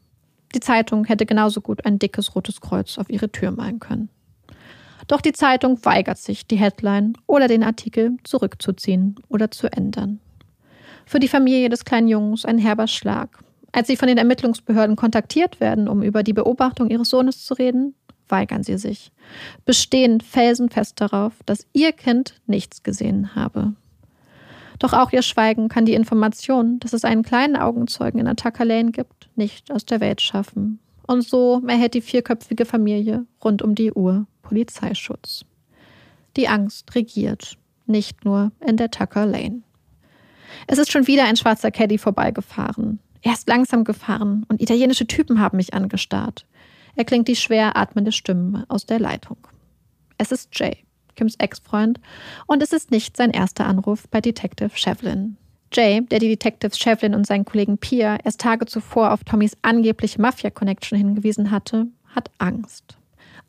Speaker 2: Die Zeitung hätte genauso gut ein dickes rotes Kreuz auf ihre Tür malen können. Doch die Zeitung weigert sich, die Headline oder den Artikel zurückzuziehen oder zu ändern. Für die Familie des kleinen Jungs ein herber Schlag. Als sie von den Ermittlungsbehörden kontaktiert werden, um über die Beobachtung ihres Sohnes zu reden, weigern sie sich, bestehen felsenfest darauf, dass ihr Kind nichts gesehen habe. Doch auch ihr Schweigen kann die Information, dass es einen kleinen Augenzeugen in Attacker Lane gibt, nicht aus der Welt schaffen. Und so erhält die vierköpfige Familie rund um die Uhr Polizeischutz. Die Angst regiert, nicht nur in der Tucker Lane. Es ist schon wieder ein schwarzer Caddy vorbeigefahren. Er ist langsam gefahren und italienische Typen haben mich angestarrt. Er klingt die schwer atmende Stimme aus der Leitung. Es ist Jay, Kims Ex-Freund, und es ist nicht sein erster Anruf bei Detective Shevlin. Jay, der die Detectives Shevlin und seinen Kollegen Pierre erst Tage zuvor auf Tommys angebliche Mafia-Connection hingewiesen hatte, hat Angst.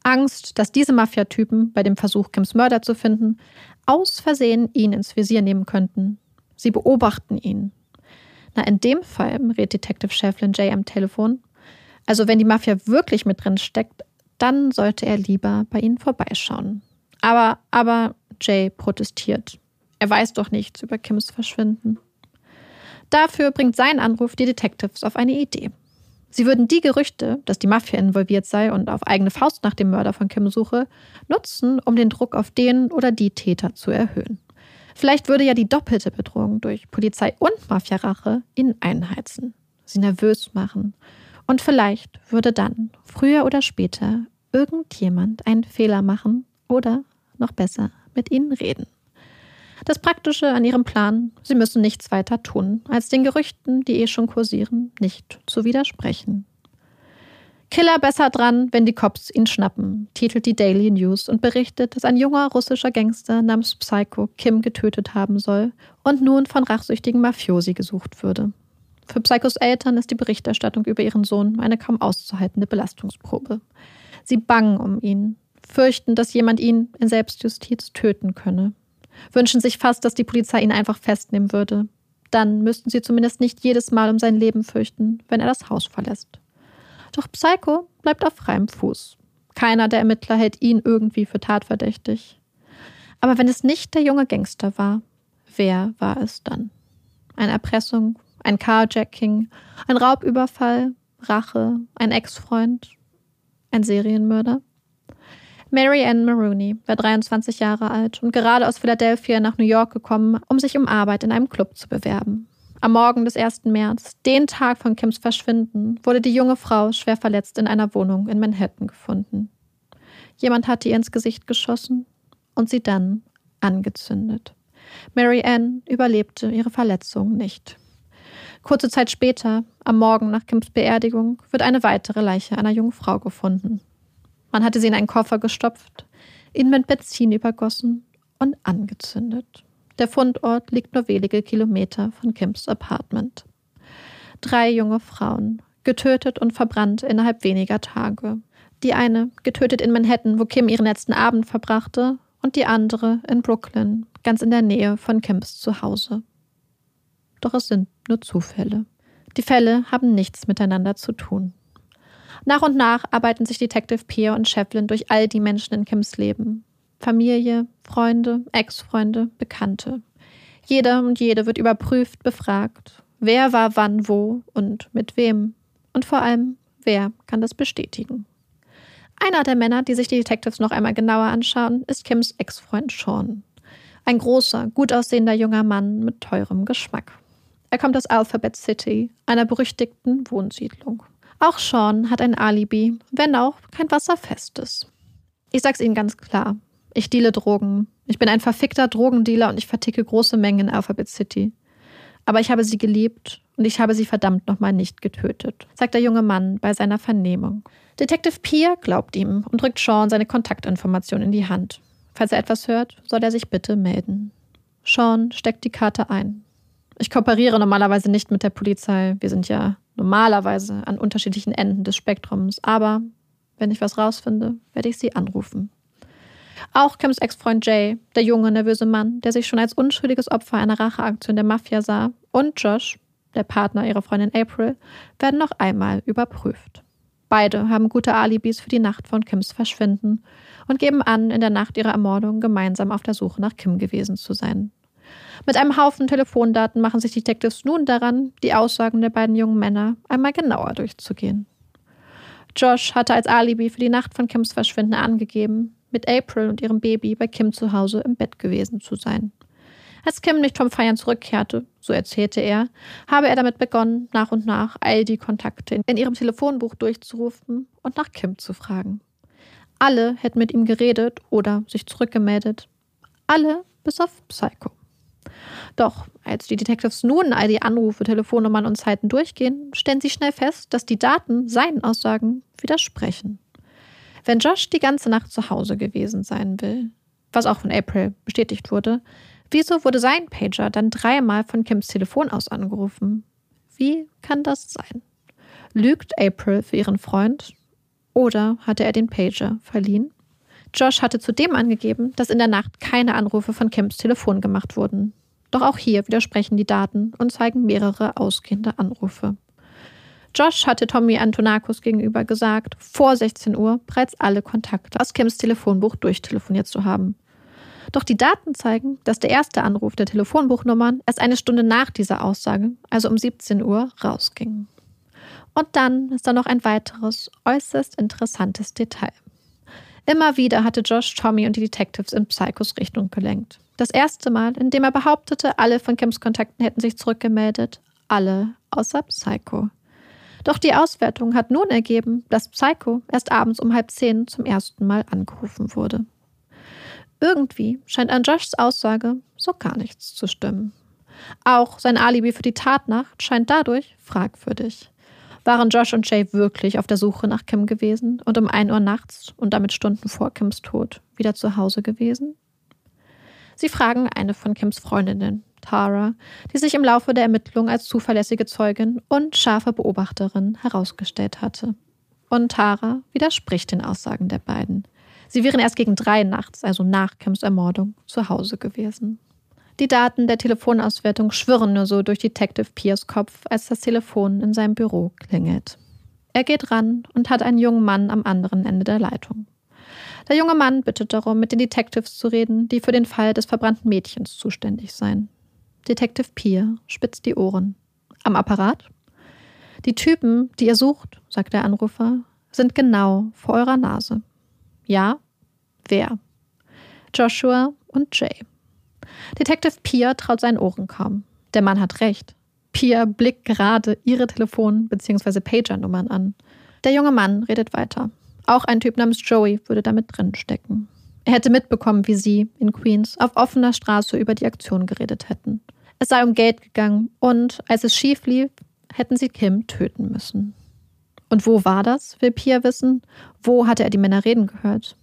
Speaker 2: Angst, dass diese Mafiatypen bei dem Versuch, Kims Mörder zu finden, aus Versehen ihn ins Visier nehmen könnten. Sie beobachten ihn. Na, in dem Fall, rät Detective Shevlin Jay am Telefon, also wenn die Mafia wirklich mit drin steckt, dann sollte er lieber bei ihnen vorbeischauen. Aber, aber Jay protestiert. Er weiß doch nichts über Kims Verschwinden. Dafür bringt sein Anruf die Detectives auf eine Idee. Sie würden die Gerüchte, dass die Mafia involviert sei und auf eigene Faust nach dem Mörder von Kim suche, nutzen, um den Druck auf den oder die Täter zu erhöhen. Vielleicht würde ja die doppelte Bedrohung durch Polizei und Mafia-Rache ihn einheizen, sie nervös machen. Und vielleicht würde dann, früher oder später, irgendjemand einen Fehler machen oder, noch besser, mit ihnen reden. Das Praktische an ihrem Plan, sie müssen nichts weiter tun, als den Gerüchten, die eh schon kursieren, nicht zu widersprechen. Killer besser dran, wenn die Cops ihn schnappen, titelt die Daily News und berichtet, dass ein junger russischer Gangster namens Psycho Kim getötet haben soll und nun von rachsüchtigen Mafiosi gesucht würde. Für Psychos Eltern ist die Berichterstattung über ihren Sohn eine kaum auszuhaltende Belastungsprobe. Sie bangen um ihn, fürchten, dass jemand ihn in Selbstjustiz töten könne, wünschen sich fast, dass die Polizei ihn einfach festnehmen würde. Dann müssten sie zumindest nicht jedes Mal um sein Leben fürchten, wenn er das Haus verlässt. Doch Psycho bleibt auf freiem Fuß. Keiner der Ermittler hält ihn irgendwie für tatverdächtig. Aber wenn es nicht der junge Gangster war, wer war es dann? Eine Erpressung, ein Carjacking, ein Raubüberfall, Rache, ein Ex-Freund, ein Serienmörder? Mary Ann Maroney war 23 Jahre alt und gerade aus Philadelphia nach New York gekommen, um sich um Arbeit in einem Club zu bewerben. Am Morgen des 1. März, den Tag von Kims Verschwinden, wurde die junge Frau schwer verletzt in einer Wohnung in Manhattan gefunden. Jemand hatte ihr ins Gesicht geschossen und sie dann angezündet. Mary Ann überlebte ihre Verletzung nicht. Kurze Zeit später, am Morgen nach Kims Beerdigung, wird eine weitere Leiche einer jungen Frau gefunden. Man hatte sie in einen Koffer gestopft, ihn mit Benzin übergossen und angezündet. Der Fundort liegt nur wenige Kilometer von Kims Apartment. Drei junge Frauen, getötet und verbrannt innerhalb weniger Tage. Die eine getötet in Manhattan, wo Kim ihren letzten Abend verbrachte, und die andere in Brooklyn, ganz in der Nähe von Kims Zuhause. Doch es sind nur Zufälle. Die Fälle haben nichts miteinander zu tun. Nach und nach arbeiten sich Detective Pierre und Shevlin durch all die Menschen in Kims Leben. Familie, Freunde, Ex-Freunde, Bekannte. Jeder und jede wird überprüft, befragt. Wer war wann wo und mit wem? Und vor allem, wer kann das bestätigen? Einer der Männer, die sich die Detectives noch einmal genauer anschauen, ist Kims Ex-Freund Sean. Ein großer, gut aussehender junger Mann mit teurem Geschmack. Er kommt aus Alphabet City, einer berüchtigten Wohnsiedlung. Auch Sean hat ein Alibi, wenn auch kein wasserfestes. Ich sag's Ihnen ganz klar. Ich deale Drogen. Ich bin ein verfickter Drogendealer und ich verticke große Mengen in Alphabet City. Aber ich habe sie geliebt und ich habe sie verdammt nochmal nicht getötet, sagt der junge Mann bei seiner Vernehmung. Detective Pierre glaubt ihm und drückt Sean seine Kontaktinformation in die Hand. Falls er etwas hört, soll er sich bitte melden. Sean steckt die Karte ein. Ich kooperiere normalerweise nicht mit der Polizei. Wir sind ja normalerweise an unterschiedlichen Enden des Spektrums. Aber wenn ich was rausfinde, werde ich sie anrufen. Auch Kims Ex-Freund Jay, der junge, nervöse Mann, der sich schon als unschuldiges Opfer einer Racheaktion der Mafia sah, und Josh, der Partner ihrer Freundin April, werden noch einmal überprüft. Beide haben gute Alibis für die Nacht von Kims Verschwinden und geben an, in der Nacht ihrer Ermordung gemeinsam auf der Suche nach Kim gewesen zu sein. Mit einem Haufen Telefondaten machen sich Detectives nun daran, die Aussagen der beiden jungen Männer einmal genauer durchzugehen. Josh hatte als Alibi für die Nacht von Kims Verschwinden angegeben, mit April und ihrem Baby bei Kim zu Hause im Bett gewesen zu sein. Als Kim nicht vom Feiern zurückkehrte, so erzählte er, habe er damit begonnen, nach und nach all die Kontakte in ihrem Telefonbuch durchzurufen und nach Kim zu fragen. Alle hätten mit ihm geredet oder sich zurückgemeldet. Alle bis auf Psycho. Doch als die Detectives nun all die Anrufe, Telefonnummern und Zeiten durchgehen, stellen sie schnell fest, dass die Daten seinen Aussagen widersprechen. Wenn Josh die ganze Nacht zu Hause gewesen sein will, was auch von April bestätigt wurde, wieso wurde sein Pager dann dreimal von Kims Telefon aus angerufen? Wie kann das sein? Lügt April für ihren Freund? Oder hatte er den Pager verliehen? Josh hatte zudem angegeben, dass in der Nacht keine Anrufe von Kims Telefon gemacht wurden. Doch auch hier widersprechen die Daten und zeigen mehrere ausgehende Anrufe. Josh hatte Tommy Antonakos gegenüber gesagt, vor 16 Uhr bereits alle Kontakte aus Kims Telefonbuch durchtelefoniert zu haben. Doch die Daten zeigen, dass der erste Anruf der Telefonbuchnummern erst eine Stunde nach dieser Aussage, also um 17 Uhr, rausging. Und dann ist da noch ein weiteres, äußerst interessantes Detail. Immer wieder hatte Josh Tommy und die Detectives in Psychos Richtung gelenkt. Das erste Mal, in dem er behauptete, alle von Kims Kontakten hätten sich zurückgemeldet. Alle außer Psycho. Doch die Auswertung hat nun ergeben, dass Psycho erst abends um halb zehn zum ersten Mal angerufen wurde. Irgendwie scheint an Joshs Aussage so gar nichts zu stimmen. Auch sein Alibi für die Tatnacht scheint dadurch fragwürdig. Waren Josh und Jay wirklich auf der Suche nach Kim gewesen und um 1 Uhr nachts und damit Stunden vor Kims Tod wieder zu Hause gewesen? Sie fragen eine von Kims Freundinnen, Tara, die sich im Laufe der Ermittlung als zuverlässige Zeugin und scharfe Beobachterin herausgestellt hatte. Und Tara widerspricht den Aussagen der beiden. Sie wären erst gegen drei nachts, also nach Kims Ermordung, zu Hause gewesen. Die Daten der Telefonauswertung schwirren nur so durch Detective Piers Kopf, als das Telefon in seinem Büro klingelt. Er geht ran und hat einen jungen Mann am anderen Ende der Leitung. Der junge Mann bittet darum, mit den Detectives zu reden, die für den Fall des verbrannten Mädchens zuständig seien. Detective Pier spitzt die Ohren. Am Apparat? Die Typen, die ihr sucht, sagt der Anrufer, sind genau vor eurer Nase. Ja? Wer? Joshua und Jay. Detective Pia traut seinen Ohren kaum. Der Mann hat recht. Pia blickt gerade ihre Telefon- bzw. Pager-Nummern an. Der junge Mann redet weiter. Auch ein Typ namens Joey würde damit drin stecken. Er hätte mitbekommen, wie sie in Queens auf offener Straße über die Aktion geredet hätten. Es sei um Geld gegangen und, als es schief lief, hätten sie Kim töten müssen. Und wo war das, will Pia wissen? Wo hatte er die Männer reden gehört?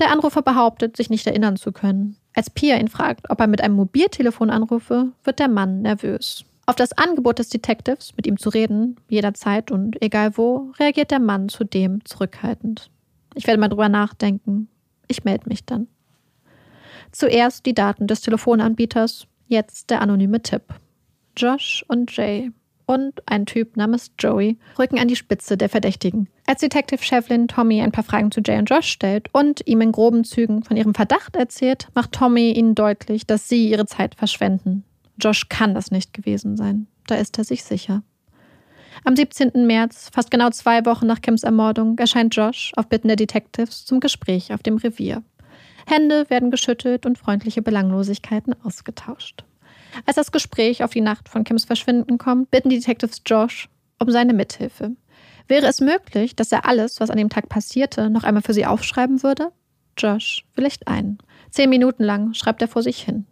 Speaker 2: Der Anrufer behauptet, sich nicht erinnern zu können. Als Pia ihn fragt, ob er mit einem Mobiltelefon anrufe, wird der Mann nervös. Auf das Angebot des Detectives, mit ihm zu reden, jederzeit und egal wo, reagiert der Mann zudem zurückhaltend. Ich werde mal drüber nachdenken. Ich melde mich dann. Zuerst die Daten des Telefonanbieters, jetzt der anonyme Tipp. Josh und Jay und ein Typ namens Joey rücken an die Spitze der Verdächtigen. Als Detective Shevlin Tommy ein paar Fragen zu Jay und Josh stellt und ihm in groben Zügen von ihrem Verdacht erzählt, macht Tommy ihnen deutlich, dass sie ihre Zeit verschwenden. Josh kann das nicht gewesen sein. Da ist er sich sicher. Am 17. März, fast genau zwei Wochen nach Kims Ermordung, erscheint Josh auf Bitten der Detectives zum Gespräch auf dem Revier. Hände werden geschüttelt und freundliche Belanglosigkeiten ausgetauscht. Als das Gespräch auf die Nacht von Kims Verschwinden kommt, bitten die Detectives Josh um seine Mithilfe. Wäre es möglich, dass er alles, was an dem Tag passierte, noch einmal für sie aufschreiben würde? Josh willigt ein. Zehn Minuten lang schreibt er vor sich hin.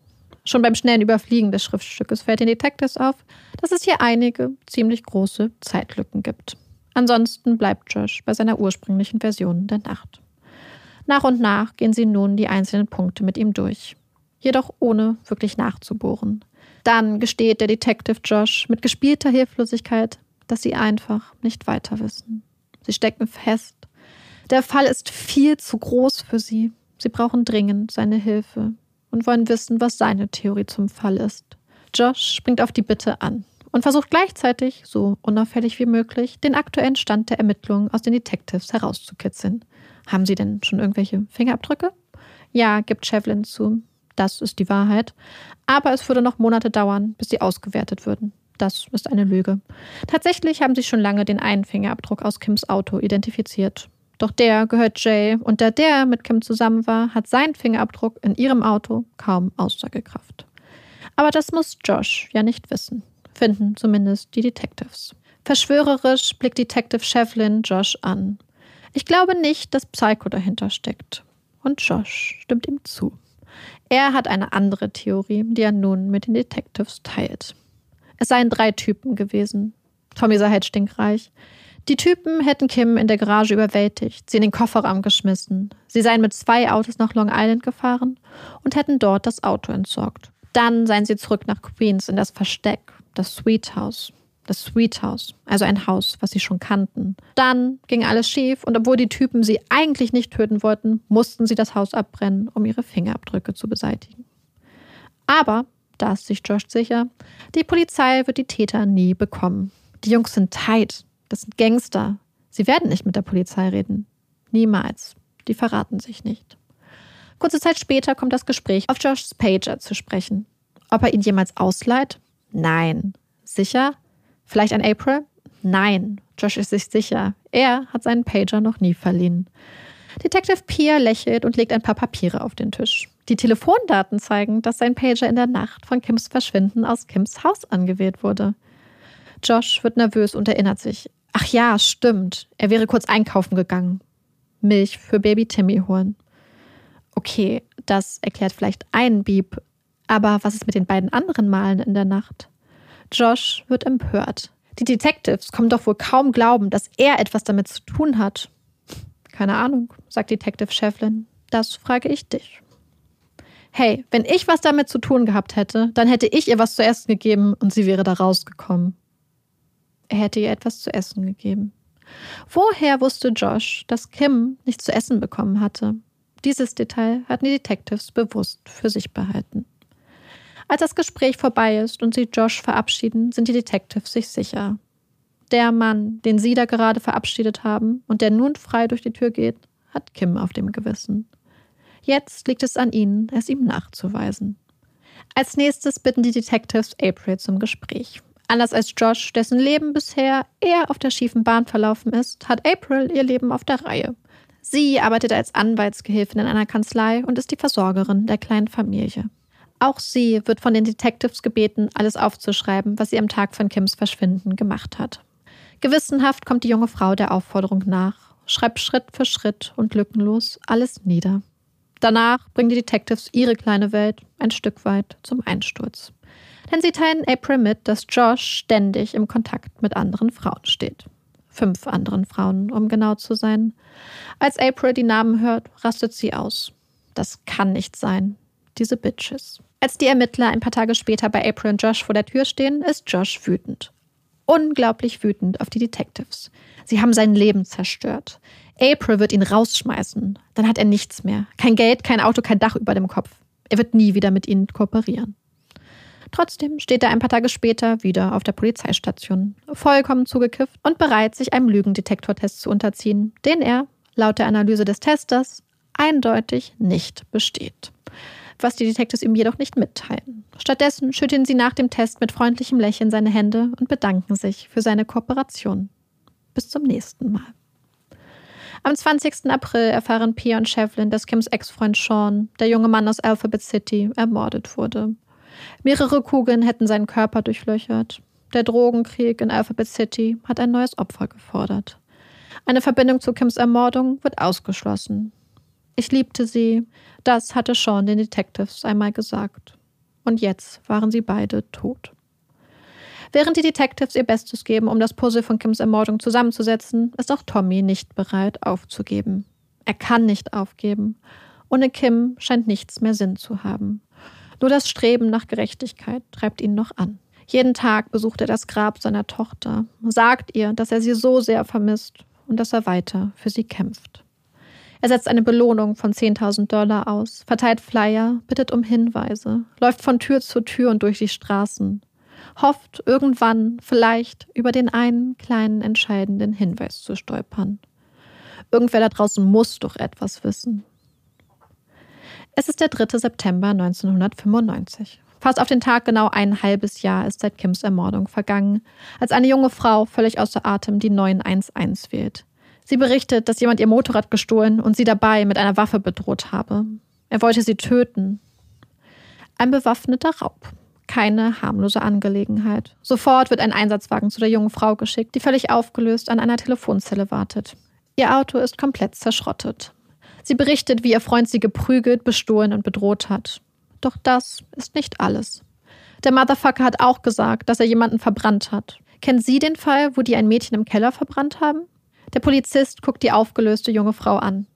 Speaker 2: Schon beim schnellen Überfliegen des Schriftstückes fällt den Detectives auf, dass es hier einige ziemlich große Zeitlücken gibt. Ansonsten bleibt Josh bei seiner ursprünglichen Version der Nacht. Nach und nach gehen sie nun die einzelnen Punkte mit ihm durch, jedoch ohne wirklich nachzubohren. Dann gesteht der Detective Josh mit gespielter Hilflosigkeit, dass sie einfach nicht weiter wissen. Sie stecken fest. Der Fall ist viel zu groß für sie. Sie brauchen dringend seine Hilfe und wollen wissen, was seine Theorie zum Fall ist. Josh springt auf die Bitte an und versucht gleichzeitig, so unauffällig wie möglich, den aktuellen Stand der Ermittlungen aus den Detectives herauszukitzeln. Haben sie denn schon irgendwelche Fingerabdrücke? Ja, gibt Shevlin zu. Das ist die Wahrheit. Aber es würde noch Monate dauern, bis sie ausgewertet würden. Das ist eine Lüge. Tatsächlich haben sie schon lange den einen Fingerabdruck aus Kims Auto identifiziert. Doch der gehört Jay und da der mit Kim zusammen war, hat sein Fingerabdruck in ihrem Auto kaum Aussagekraft. Aber das muss Josh ja nicht wissen. Finden zumindest die Detectives. Verschwörerisch blickt Detective Shevlin Josh an. Ich glaube nicht, dass Psycho dahinter steckt. Und Josh stimmt ihm zu. Er hat eine andere Theorie, die er nun mit den Detectives teilt. Es seien drei Typen gewesen. Tommy sei halt stinkreich. Die Typen hätten Kim in der Garage überwältigt, sie in den Kofferraum geschmissen. Sie seien mit zwei Autos nach Long Island gefahren und hätten dort das Auto entsorgt. Dann seien sie zurück nach Queens in das Versteck, das Sweet House das Sweet House, also ein Haus, was sie schon kannten. Dann ging alles schief und obwohl die Typen sie eigentlich nicht töten wollten, mussten sie das Haus abbrennen, um ihre Fingerabdrücke zu beseitigen. Aber, da ist sich Josh sicher, die Polizei wird die Täter nie bekommen. Die Jungs sind tight, das sind Gangster. Sie werden nicht mit der Polizei reden. Niemals. Die verraten sich nicht. Kurze Zeit später kommt das Gespräch auf Joshs Pager zu sprechen. Ob er ihn jemals ausleiht? Nein. Sicher? Vielleicht an April? Nein, Josh ist sich sicher. Er hat seinen Pager noch nie verliehen. Detective Pierre lächelt und legt ein paar Papiere auf den Tisch. Die Telefondaten zeigen, dass sein Pager in der Nacht von Kims Verschwinden aus Kims Haus angewählt wurde. Josh wird nervös und erinnert sich. Ach ja, stimmt. Er wäre kurz einkaufen gegangen. Milch für Baby Timmy holen. Okay, das erklärt vielleicht einen Beep. Aber was ist mit den beiden anderen Malen in der Nacht? Josh wird empört. Die Detectives kommen doch wohl kaum glauben, dass er etwas damit zu tun hat. Keine Ahnung, sagt Detective Shevlin. Das frage ich dich. Hey, wenn ich was damit zu tun gehabt hätte, dann hätte ich ihr was zu essen gegeben und sie wäre da rausgekommen. Er hätte ihr etwas zu essen gegeben. Woher wusste Josh, dass Kim nichts zu essen bekommen hatte? Dieses Detail hatten die Detectives bewusst für sich behalten. Als das Gespräch vorbei ist und sie Josh verabschieden, sind die Detectives sich sicher. Der Mann, den sie da gerade verabschiedet haben und der nun frei durch die Tür geht, hat Kim auf dem Gewissen. Jetzt liegt es an ihnen, es ihm nachzuweisen. Als nächstes bitten die Detectives April zum Gespräch. Anders als Josh, dessen Leben bisher eher auf der schiefen Bahn verlaufen ist, hat April ihr Leben auf der Reihe. Sie arbeitet als Anwaltsgehilfin in einer Kanzlei und ist die Versorgerin der kleinen Familie. Auch sie wird von den Detectives gebeten, alles aufzuschreiben, was sie am Tag von Kims Verschwinden gemacht hat. Gewissenhaft kommt die junge Frau der Aufforderung nach, schreibt Schritt für Schritt und lückenlos alles nieder. Danach bringen die Detectives ihre kleine Welt ein Stück weit zum Einsturz. Denn sie teilen April mit, dass Josh ständig im Kontakt mit anderen Frauen steht. Fünf anderen Frauen, um genau zu sein. Als April die Namen hört, rastet sie aus. Das kann nicht sein. Diese Bitches. Als die Ermittler ein paar Tage später bei April und Josh vor der Tür stehen, ist Josh wütend. Unglaublich wütend auf die Detectives. Sie haben sein Leben zerstört. April wird ihn rausschmeißen. Dann hat er nichts mehr. Kein Geld, kein Auto, kein Dach über dem Kopf. Er wird nie wieder mit ihnen kooperieren. Trotzdem steht er ein paar Tage später wieder auf der Polizeistation, vollkommen zugekifft und bereit, sich einem Lügendetektortest zu unterziehen, den er, laut der Analyse des Testers, eindeutig nicht besteht was die Detectives ihm jedoch nicht mitteilen. Stattdessen schütteln sie nach dem Test mit freundlichem Lächeln seine Hände und bedanken sich für seine Kooperation. Bis zum nächsten Mal. Am 20. April erfahren Pia und Shevlin, dass Kims Ex-Freund Sean, der junge Mann aus Alphabet City, ermordet wurde. Mehrere Kugeln hätten seinen Körper durchlöchert. Der Drogenkrieg in Alphabet City hat ein neues Opfer gefordert. Eine Verbindung zu Kims Ermordung wird ausgeschlossen. Ich liebte sie, das hatte Sean den Detectives einmal gesagt. Und jetzt waren sie beide tot. Während die Detectives ihr Bestes geben, um das Puzzle von Kims Ermordung zusammenzusetzen, ist auch Tommy nicht bereit aufzugeben. Er kann nicht aufgeben. Ohne Kim scheint nichts mehr Sinn zu haben. Nur das Streben nach Gerechtigkeit treibt ihn noch an. Jeden Tag besucht er das Grab seiner Tochter, sagt ihr, dass er sie so sehr vermisst und dass er weiter für sie kämpft. Er setzt eine Belohnung von 10.000 Dollar aus, verteilt Flyer, bittet um Hinweise, läuft von Tür zu Tür und durch die Straßen, hofft irgendwann vielleicht über den einen kleinen entscheidenden Hinweis zu stolpern. Irgendwer da draußen muss doch etwas wissen. Es ist der 3. September 1995. Fast auf den Tag genau ein halbes Jahr ist seit Kims Ermordung vergangen, als eine junge Frau völlig außer Atem die 911 wählt. Sie berichtet, dass jemand ihr Motorrad gestohlen und sie dabei mit einer Waffe bedroht habe. Er wollte sie töten. Ein bewaffneter Raub. Keine harmlose Angelegenheit. Sofort wird ein Einsatzwagen zu der jungen Frau geschickt, die völlig aufgelöst an einer Telefonzelle wartet. Ihr Auto ist komplett zerschrottet. Sie berichtet, wie ihr Freund sie geprügelt, bestohlen und bedroht hat. Doch das ist nicht alles. Der Motherfucker hat auch gesagt, dass er jemanden verbrannt hat. Kennen Sie den Fall, wo die ein Mädchen im Keller verbrannt haben? Der Polizist guckt die aufgelöste junge Frau an.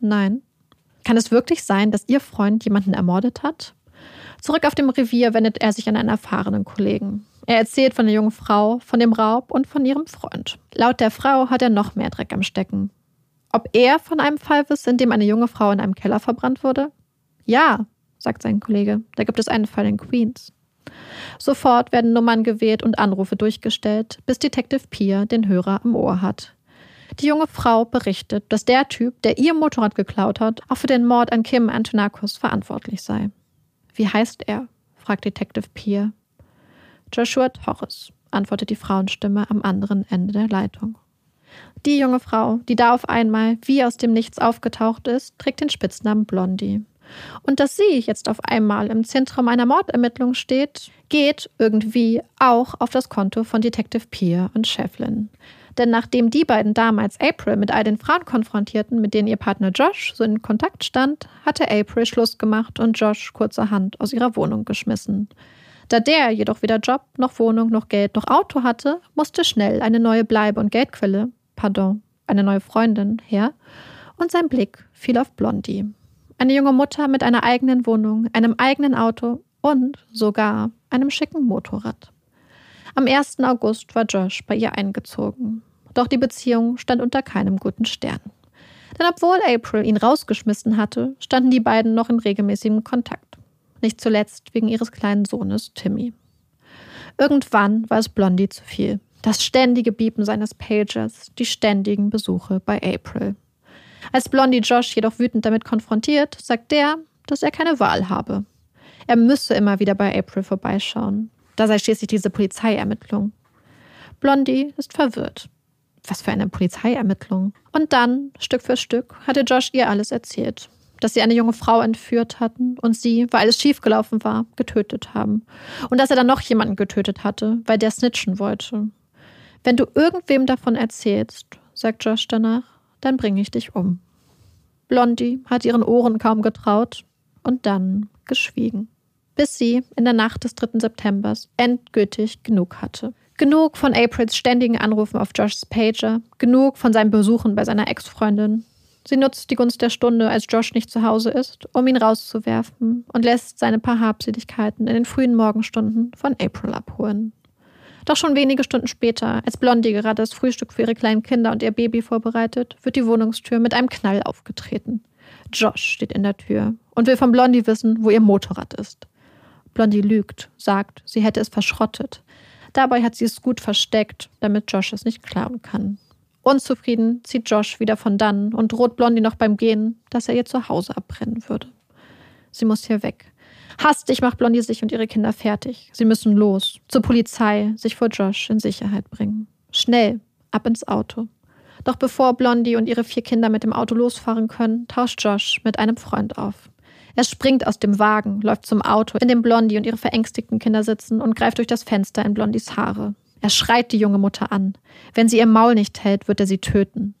Speaker 2: Nein. Kann es wirklich sein, dass Ihr Freund jemanden ermordet hat? Zurück auf dem Revier wendet er sich an einen erfahrenen Kollegen. Er erzählt von der jungen Frau, von dem Raub und von ihrem Freund. Laut der Frau hat er noch mehr Dreck am Stecken. Ob er von einem Fall wisse, in dem eine junge Frau in einem Keller verbrannt wurde? Ja, sagt sein Kollege. Da gibt es einen Fall in Queens. Sofort werden Nummern gewählt und Anrufe durchgestellt, bis Detective Pia den Hörer am Ohr hat. Die junge Frau berichtet, dass der Typ, der ihr Motorrad geklaut hat, auch für den Mord an Kim Antonakos verantwortlich sei. Wie heißt er? fragt Detective Pierre. Joshua Torres, antwortet die Frauenstimme am anderen Ende der Leitung. Die junge Frau, die da auf einmal wie aus dem Nichts aufgetaucht ist, trägt den Spitznamen Blondie. Und dass sie jetzt auf einmal im Zentrum einer Mordermittlung steht, geht irgendwie auch auf das Konto von Detective Pierre und Shevlin. Denn nachdem die beiden damals April mit all den Frauen konfrontierten, mit denen ihr Partner Josh so in Kontakt stand, hatte April Schluss gemacht und Josh kurzerhand aus ihrer Wohnung geschmissen. Da der jedoch weder Job noch Wohnung noch Geld noch Auto hatte, musste schnell eine neue Bleibe- und Geldquelle, pardon, eine neue Freundin her, und sein Blick fiel auf Blondie. Eine junge Mutter mit einer eigenen Wohnung, einem eigenen Auto und sogar einem schicken Motorrad. Am 1. August war Josh bei ihr eingezogen. Doch die Beziehung stand unter keinem guten Stern. Denn obwohl April ihn rausgeschmissen hatte, standen die beiden noch in regelmäßigem Kontakt. Nicht zuletzt wegen ihres kleinen Sohnes Timmy. Irgendwann war es Blondie zu viel. Das ständige Biepen seines Pagers, die ständigen Besuche bei April. Als Blondie Josh jedoch wütend damit konfrontiert, sagt der, dass er keine Wahl habe. Er müsse immer wieder bei April vorbeischauen. Da sei schließlich diese Polizeiermittlung. Blondie ist verwirrt. Was für eine Polizeiermittlung. Und dann, Stück für Stück, hatte Josh ihr alles erzählt. Dass sie eine junge Frau entführt hatten und sie, weil alles schiefgelaufen war, getötet haben. Und dass er dann noch jemanden getötet hatte, weil der snitchen wollte. Wenn du irgendwem davon erzählst, sagt Josh danach, dann bringe ich dich um. Blondie hat ihren Ohren kaum getraut und dann geschwiegen. Bis sie in der Nacht des 3. September endgültig genug hatte. Genug von Aprils ständigen Anrufen auf Joshs Pager, genug von seinen Besuchen bei seiner Ex-Freundin. Sie nutzt die Gunst der Stunde, als Josh nicht zu Hause ist, um ihn rauszuwerfen und lässt seine paar Habseligkeiten in den frühen Morgenstunden von April abholen. Doch schon wenige Stunden später, als Blondie gerade das Frühstück für ihre kleinen Kinder und ihr Baby vorbereitet, wird die Wohnungstür mit einem Knall aufgetreten. Josh steht in der Tür und will von Blondie wissen, wo ihr Motorrad ist. Blondie lügt, sagt, sie hätte es verschrottet. Dabei hat sie es gut versteckt, damit Josh es nicht klauen kann. Unzufrieden zieht Josh wieder von dann und droht Blondie noch beim Gehen, dass er ihr zu Hause abbrennen würde. Sie muss hier weg. Hastig macht Blondie sich und ihre Kinder fertig. Sie müssen los. Zur Polizei, sich vor Josh in Sicherheit bringen. Schnell, ab ins Auto. Doch bevor Blondie und ihre vier Kinder mit dem Auto losfahren können, tauscht Josh mit einem Freund auf. Er springt aus dem Wagen, läuft zum Auto, in dem Blondie und ihre verängstigten Kinder sitzen und greift durch das Fenster in Blondies Haare. Er schreit die junge Mutter an. Wenn sie ihr Maul nicht hält, wird er sie töten.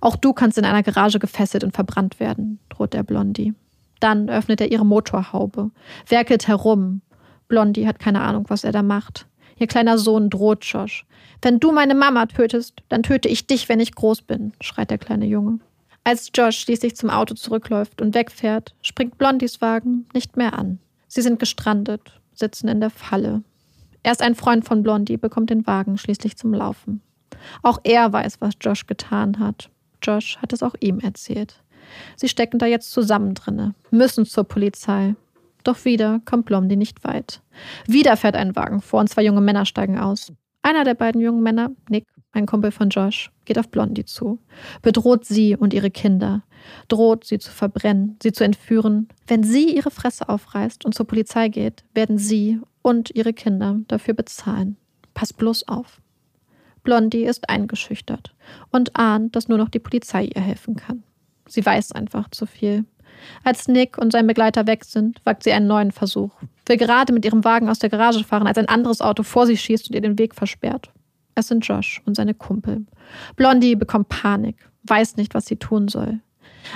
Speaker 2: Auch du kannst in einer Garage gefesselt und verbrannt werden, droht der Blondie. Dann öffnet er ihre Motorhaube, werkelt herum. Blondie hat keine Ahnung, was er da macht. Ihr kleiner Sohn droht Josh. Wenn du meine Mama tötest, dann töte ich dich, wenn ich groß bin, schreit der kleine Junge. Als Josh schließlich zum Auto zurückläuft und wegfährt, springt Blondies Wagen nicht mehr an. Sie sind gestrandet, sitzen in der Falle. Erst ein Freund von Blondie bekommt den Wagen schließlich zum Laufen. Auch er weiß, was Josh getan hat. Josh hat es auch ihm erzählt. Sie stecken da jetzt zusammen drinne, müssen zur Polizei. Doch wieder kommt Blondie nicht weit. Wieder fährt ein Wagen vor und zwei junge Männer steigen aus. Einer der beiden jungen Männer, Nick, ein Kumpel von Josh, geht auf Blondie zu, bedroht sie und ihre Kinder, droht sie zu verbrennen, sie zu entführen. Wenn sie ihre Fresse aufreißt und zur Polizei geht, werden sie und ihre Kinder dafür bezahlen. Pass bloß auf. Blondie ist eingeschüchtert und ahnt, dass nur noch die Polizei ihr helfen kann. Sie weiß einfach zu viel. Als Nick und sein Begleiter weg sind, wagt sie einen neuen Versuch. Will gerade mit ihrem Wagen aus der Garage fahren, als ein anderes Auto vor sie schießt und ihr den Weg versperrt. Es sind Josh und seine Kumpel. Blondie bekommt Panik, weiß nicht, was sie tun soll.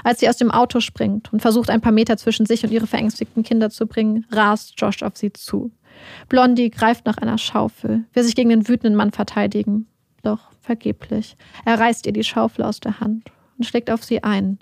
Speaker 2: Als sie aus dem Auto springt und versucht, ein paar Meter zwischen sich und ihre verängstigten Kinder zu bringen, rast Josh auf sie zu. Blondie greift nach einer Schaufel, will sich gegen den wütenden Mann verteidigen. Doch vergeblich. Er reißt ihr die Schaufel aus der Hand und schlägt auf sie ein.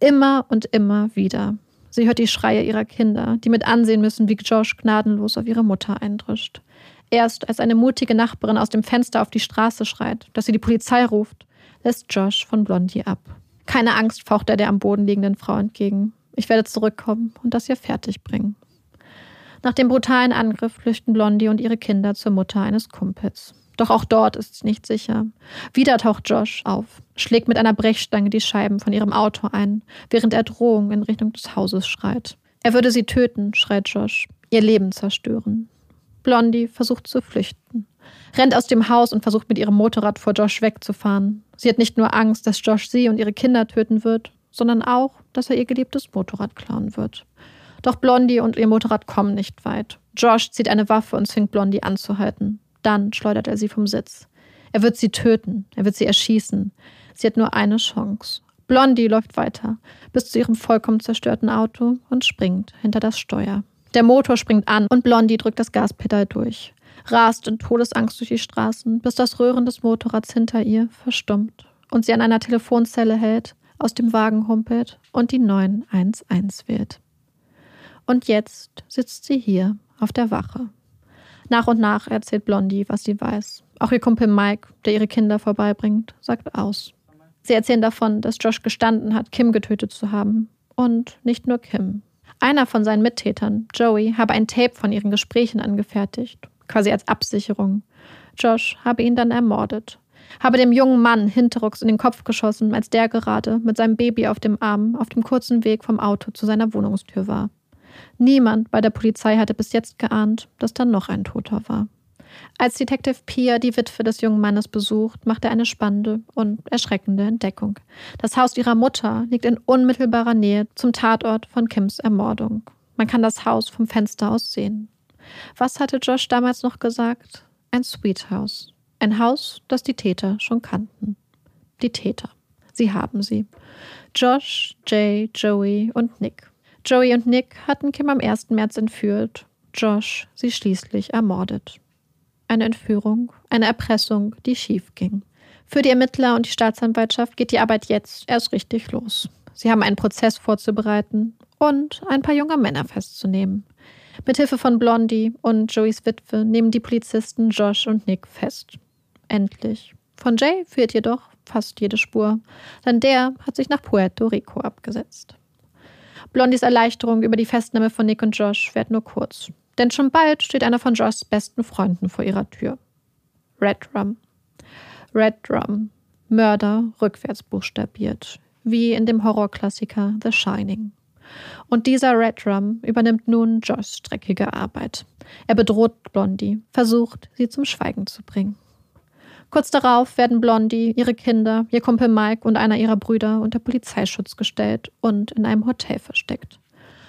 Speaker 2: Immer und immer wieder. Sie hört die Schreie ihrer Kinder, die mit ansehen müssen, wie Josh gnadenlos auf ihre Mutter eindrischt. Erst als eine mutige Nachbarin aus dem Fenster auf die Straße schreit, dass sie die Polizei ruft, lässt Josh von Blondie ab. Keine Angst, faucht er der am Boden liegenden Frau entgegen. Ich werde zurückkommen und das hier fertig bringen. Nach dem brutalen Angriff flüchten Blondie und ihre Kinder zur Mutter eines Kumpels. Doch auch dort ist sie nicht sicher. Wieder taucht Josh auf, schlägt mit einer Brechstange die Scheiben von ihrem Auto ein, während er Drohungen in Richtung des Hauses schreit. Er würde sie töten, schreit Josh, ihr Leben zerstören. Blondie versucht zu flüchten, rennt aus dem Haus und versucht mit ihrem Motorrad vor Josh wegzufahren. Sie hat nicht nur Angst, dass Josh sie und ihre Kinder töten wird, sondern auch, dass er ihr geliebtes Motorrad klauen wird. Doch Blondie und ihr Motorrad kommen nicht weit. Josh zieht eine Waffe und zwingt Blondie anzuhalten. Dann schleudert er sie vom Sitz. Er wird sie töten, er wird sie erschießen. Sie hat nur eine Chance. Blondie läuft weiter bis zu ihrem vollkommen zerstörten Auto und springt hinter das Steuer. Der Motor springt an und Blondie drückt das Gaspedal durch, rast in Todesangst durch die Straßen, bis das Röhren des Motorrads hinter ihr verstummt und sie an einer Telefonzelle hält, aus dem Wagen humpelt und die 911 wählt. Und jetzt sitzt sie hier auf der Wache. Nach und nach erzählt Blondie, was sie weiß. Auch ihr Kumpel Mike, der ihre Kinder vorbeibringt, sagt aus. Sie erzählen davon, dass Josh gestanden hat, Kim getötet zu haben. Und nicht nur Kim. Einer von seinen Mittätern, Joey, habe ein Tape von ihren Gesprächen angefertigt, quasi als Absicherung. Josh habe ihn dann ermordet. Habe dem jungen Mann hinterrucks in den Kopf geschossen, als der gerade mit seinem Baby auf dem Arm auf dem kurzen Weg vom Auto zu seiner Wohnungstür war. Niemand bei der Polizei hatte bis jetzt geahnt, dass da noch ein Toter war. Als Detective Pia die Witwe des jungen Mannes besucht, macht er eine spannende und erschreckende Entdeckung. Das Haus ihrer Mutter liegt in unmittelbarer Nähe zum Tatort von Kims Ermordung. Man kann das Haus vom Fenster aus sehen. Was hatte Josh damals noch gesagt? Ein Sweet House. Ein Haus, das die Täter schon kannten. Die Täter. Sie haben sie. Josh, Jay, Joey und Nick. Joey und Nick hatten Kim am 1. März entführt, Josh sie schließlich ermordet. Eine Entführung, eine Erpressung, die schief ging. Für die Ermittler und die Staatsanwaltschaft geht die Arbeit jetzt erst richtig los. Sie haben einen Prozess vorzubereiten und ein paar junge Männer festzunehmen. Mithilfe von Blondie und Joeys Witwe nehmen die Polizisten Josh und Nick fest. Endlich. Von Jay fehlt jedoch fast jede Spur, denn der hat sich nach Puerto Rico abgesetzt. Blondies Erleichterung über die Festnahme von Nick und Josh währt nur kurz. Denn schon bald steht einer von Joshs besten Freunden vor ihrer Tür. Red Drum. Red Drum. Mörder rückwärts buchstabiert. Wie in dem Horrorklassiker The Shining. Und dieser Red Drum übernimmt nun Joshs dreckige Arbeit. Er bedroht Blondie, versucht, sie zum Schweigen zu bringen. Kurz darauf werden Blondie, ihre Kinder, ihr Kumpel Mike und einer ihrer Brüder unter Polizeischutz gestellt und in einem Hotel versteckt.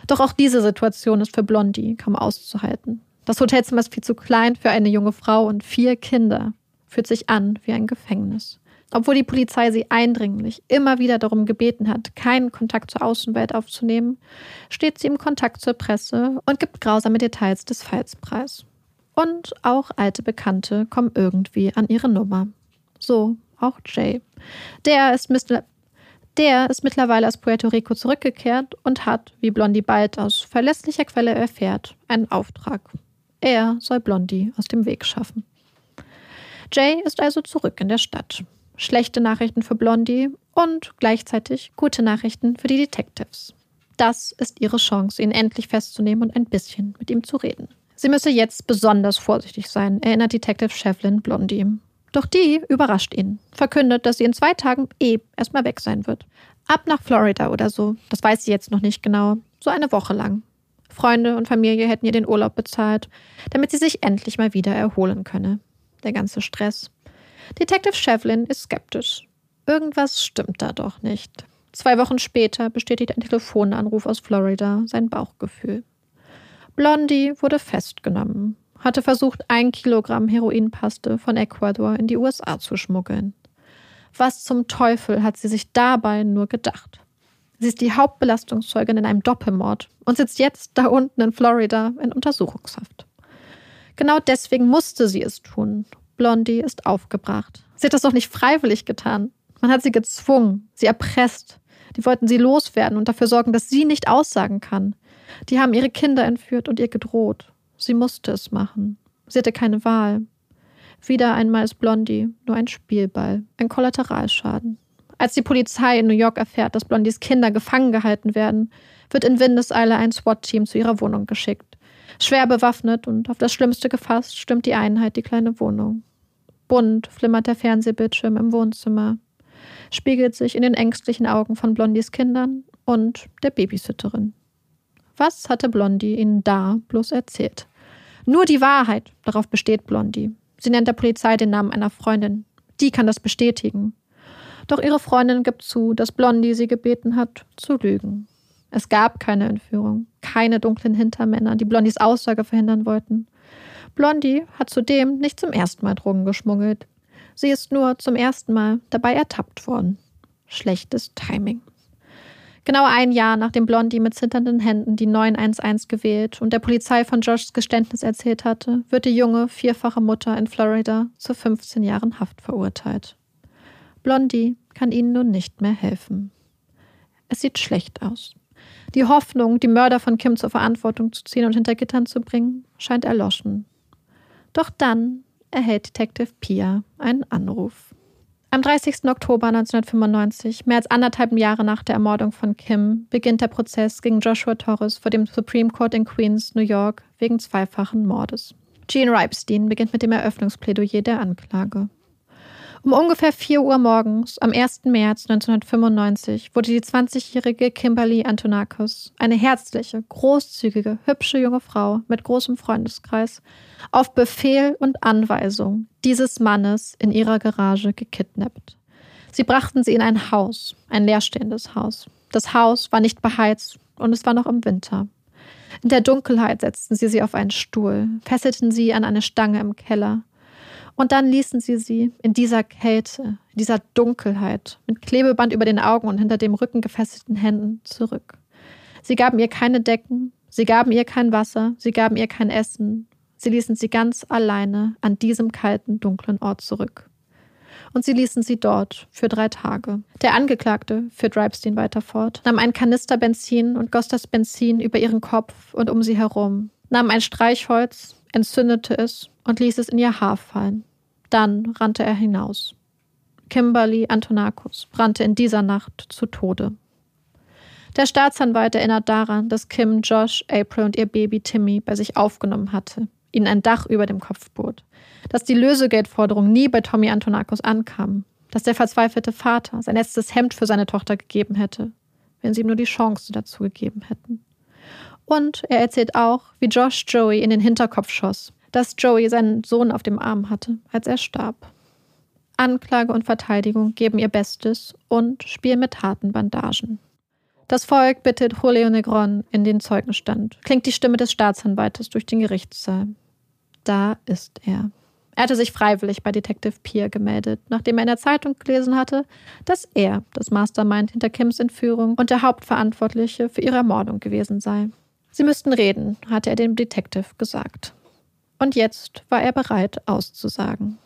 Speaker 2: Doch auch diese Situation ist für Blondie kaum auszuhalten. Das Hotelzimmer ist viel zu klein für eine junge Frau und vier Kinder. Fühlt sich an wie ein Gefängnis. Obwohl die Polizei sie eindringlich immer wieder darum gebeten hat, keinen Kontakt zur Außenwelt aufzunehmen, steht sie im Kontakt zur Presse und gibt grausame Details des Falls preis. Und auch alte Bekannte kommen irgendwie an ihre Nummer. So auch Jay. Der ist der ist mittlerweile aus Puerto Rico zurückgekehrt und hat, wie Blondie bald aus verlässlicher Quelle erfährt, einen Auftrag. Er soll Blondie aus dem Weg schaffen. Jay ist also zurück in der Stadt. Schlechte Nachrichten für Blondie und gleichzeitig gute Nachrichten für die Detectives. Das ist ihre Chance, ihn endlich festzunehmen und ein bisschen mit ihm zu reden. Sie müsse jetzt besonders vorsichtig sein, erinnert Detective Shevlin Blondie. Doch die überrascht ihn, verkündet, dass sie in zwei Tagen eh erstmal weg sein wird. Ab nach Florida oder so, das weiß sie jetzt noch nicht genau, so eine Woche lang. Freunde und Familie hätten ihr den Urlaub bezahlt, damit sie sich endlich mal wieder erholen könne. Der ganze Stress. Detective Shevlin ist skeptisch. Irgendwas stimmt da doch nicht. Zwei Wochen später bestätigt ein Telefonanruf aus Florida sein Bauchgefühl. Blondie wurde festgenommen hatte versucht, ein Kilogramm Heroinpaste von Ecuador in die USA zu schmuggeln. Was zum Teufel hat sie sich dabei nur gedacht? Sie ist die Hauptbelastungszeugin in einem Doppelmord und sitzt jetzt da unten in Florida in Untersuchungshaft. Genau deswegen musste sie es tun. Blondie ist aufgebracht. Sie hat das doch nicht freiwillig getan. Man hat sie gezwungen, sie erpresst. Die wollten sie loswerden und dafür sorgen, dass sie nicht aussagen kann. Die haben ihre Kinder entführt und ihr gedroht. Sie musste es machen. Sie hatte keine Wahl. Wieder einmal ist Blondie nur ein Spielball, ein Kollateralschaden. Als die Polizei in New York erfährt, dass Blondies Kinder gefangen gehalten werden, wird in Windeseile ein SWAT-Team zu ihrer Wohnung geschickt. Schwer bewaffnet und auf das Schlimmste gefasst, stimmt die Einheit die kleine Wohnung. Bunt flimmert der Fernsehbildschirm im Wohnzimmer, spiegelt sich in den ängstlichen Augen von Blondies Kindern und der Babysitterin. Was hatte Blondie ihnen da bloß erzählt? Nur die Wahrheit, darauf besteht Blondie. Sie nennt der Polizei den Namen einer Freundin. Die kann das bestätigen. Doch ihre Freundin gibt zu, dass Blondie sie gebeten hat, zu lügen. Es gab keine Entführung, keine dunklen Hintermänner, die Blondies Aussage verhindern wollten. Blondie hat zudem nicht zum ersten Mal Drogen geschmuggelt. Sie ist nur zum ersten Mal dabei ertappt worden. Schlechtes Timing. Genau ein Jahr nachdem Blondie mit zitternden Händen die 911 gewählt und der Polizei von Joshs Geständnis erzählt hatte, wird die junge, vierfache Mutter in Florida zu 15 Jahren Haft verurteilt. Blondie kann ihnen nun nicht mehr helfen. Es sieht schlecht aus. Die Hoffnung, die Mörder von Kim zur Verantwortung zu ziehen und hinter Gittern zu bringen, scheint erloschen. Doch dann erhält Detective Pia einen Anruf. Am 30. Oktober 1995, mehr als anderthalb Jahre nach der Ermordung von Kim, beginnt der Prozess gegen Joshua Torres vor dem Supreme Court in Queens, New York, wegen zweifachen Mordes. Gene Ripstein beginnt mit dem Eröffnungsplädoyer der Anklage. Um ungefähr 4 Uhr morgens am 1. März 1995 wurde die 20-jährige Kimberly Antonakos, eine herzliche, großzügige, hübsche junge Frau mit großem Freundeskreis, auf Befehl und Anweisung dieses Mannes in ihrer Garage gekidnappt. Sie brachten sie in ein Haus, ein leerstehendes Haus. Das Haus war nicht beheizt und es war noch im Winter. In der Dunkelheit setzten sie sie auf einen Stuhl, fesselten sie an eine Stange im Keller und dann ließen sie sie in dieser Kälte, in dieser Dunkelheit, mit Klebeband über den Augen und hinter dem Rücken gefesselten Händen zurück. Sie gaben ihr keine Decken, sie gaben ihr kein Wasser, sie gaben ihr kein Essen. Sie ließen sie ganz alleine an diesem kalten, dunklen Ort zurück. Und sie ließen sie dort für drei Tage. Der Angeklagte führt Ripstein weiter fort, nahm einen Kanister Benzin und goss das Benzin über ihren Kopf und um sie herum, nahm ein Streichholz, entzündete es und ließ es in ihr Haar fallen. Dann rannte er hinaus. Kimberly Antonakos brannte in dieser Nacht zu Tode. Der Staatsanwalt erinnert daran, dass Kim Josh, April und ihr Baby Timmy bei sich aufgenommen hatte, ihnen ein Dach über dem Kopf bot, dass die Lösegeldforderung nie bei Tommy Antonakos ankam, dass der verzweifelte Vater sein letztes Hemd für seine Tochter gegeben hätte, wenn sie ihm nur die Chance dazu gegeben hätten. Und er erzählt auch, wie Josh Joey in den Hinterkopf schoss, dass Joey seinen Sohn auf dem Arm hatte, als er starb. Anklage und Verteidigung geben ihr Bestes und spielen mit harten Bandagen. Das Volk bittet Julio Negron in den Zeugenstand. Klingt die Stimme des Staatsanwaltes durch den Gerichtssaal. Da ist er. Er hatte sich freiwillig bei Detective Pierre gemeldet, nachdem er in der Zeitung gelesen hatte, dass er das Mastermind hinter Kims Entführung und der Hauptverantwortliche für ihre Ermordung gewesen sei. Sie müssten reden, hatte er dem Detective gesagt. Und jetzt war er bereit, auszusagen.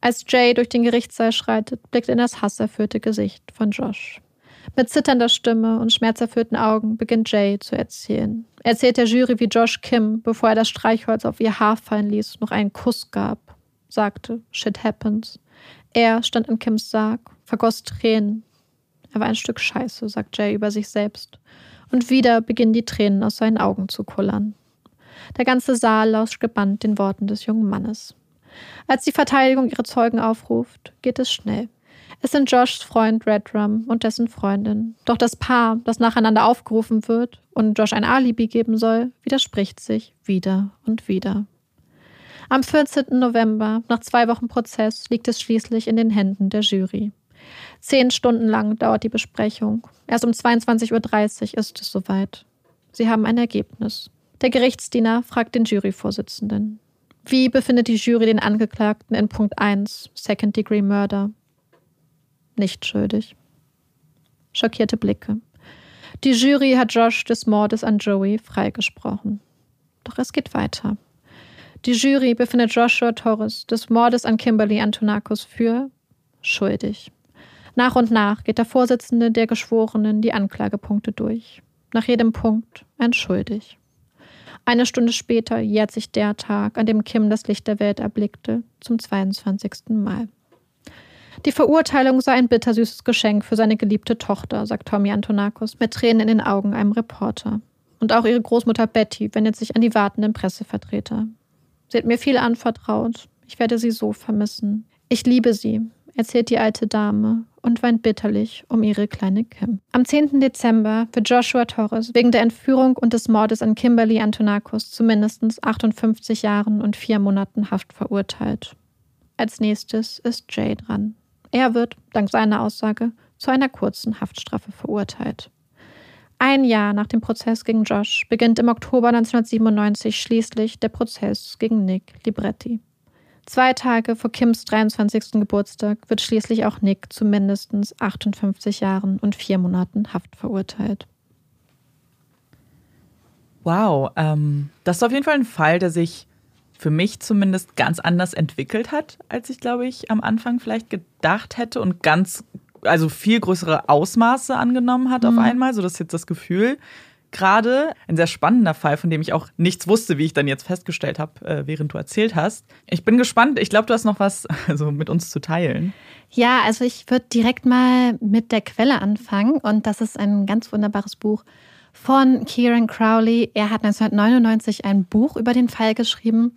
Speaker 2: Als Jay durch den Gerichtssaal schreitet, blickt er in das hasserfüllte Gesicht von Josh. Mit zitternder Stimme und schmerzerfüllten Augen beginnt Jay zu erzählen. Er erzählt der Jury, wie Josh Kim, bevor er das Streichholz auf ihr Haar fallen ließ, noch einen Kuss gab, sagte, shit happens. Er stand in Kims Sarg, vergoss Tränen. Er war ein Stück Scheiße, sagt Jay über sich selbst und wieder beginnen die Tränen aus seinen Augen zu kullern. Der ganze Saal lauscht gebannt den Worten des jungen Mannes. Als die Verteidigung ihre Zeugen aufruft, geht es schnell. Es sind Joshs Freund Redrum und dessen Freundin. Doch das Paar, das nacheinander aufgerufen wird und Josh ein Alibi geben soll, widerspricht sich wieder und wieder. Am 14. November, nach zwei Wochen Prozess, liegt es schließlich in den Händen der Jury. Zehn Stunden lang dauert die Besprechung. Erst um 22.30 Uhr ist es soweit. Sie haben ein Ergebnis. Der Gerichtsdiener fragt den Juryvorsitzenden. Wie befindet die Jury den Angeklagten in Punkt 1, Second Degree Murder? Nicht schuldig. Schockierte Blicke. Die Jury hat Josh des Mordes an Joey freigesprochen. Doch es geht weiter. Die Jury befindet Joshua Torres des Mordes an Kimberly Antonakos für schuldig. Nach und nach geht der Vorsitzende der Geschworenen die Anklagepunkte durch. Nach jedem Punkt ein schuldig. Eine Stunde später jährt sich der Tag, an dem Kim das Licht der Welt erblickte, zum 22. Mal. Die Verurteilung sei ein bittersüßes Geschenk für seine geliebte Tochter, sagt Tommy Antonakos mit Tränen in den Augen einem Reporter. Und auch ihre Großmutter Betty wendet sich an die wartenden Pressevertreter. Sie hat mir viel anvertraut. Ich werde sie so vermissen. Ich liebe sie, erzählt die alte Dame und weint bitterlich um ihre kleine Kim. Am 10. Dezember wird Joshua Torres wegen der Entführung und des Mordes an Kimberly Antonakos zu mindestens 58 Jahren und vier Monaten Haft verurteilt. Als nächstes ist Jay dran. Er wird, dank seiner Aussage, zu einer kurzen Haftstrafe verurteilt. Ein Jahr nach dem Prozess gegen Josh beginnt im Oktober 1997 schließlich der Prozess gegen Nick Libretti. Zwei Tage vor Kims 23. Geburtstag wird schließlich auch Nick zu mindestens 58 Jahren und vier Monaten Haft verurteilt.
Speaker 1: Wow, ähm, das ist auf jeden Fall ein Fall, der sich für mich zumindest ganz anders entwickelt hat, als ich, glaube ich, am Anfang vielleicht gedacht hätte und ganz, also viel größere Ausmaße angenommen hat mhm. auf einmal. So das ist jetzt das Gefühl. Gerade ein sehr spannender Fall, von dem ich auch nichts wusste, wie ich dann jetzt festgestellt habe, äh, während du erzählt hast. Ich bin gespannt. Ich glaube, du hast noch was also mit uns zu teilen.
Speaker 2: Ja, also ich würde direkt mal mit der Quelle anfangen. Und das ist ein ganz wunderbares Buch von Kieran Crowley. Er hat 1999 ein Buch über den Fall geschrieben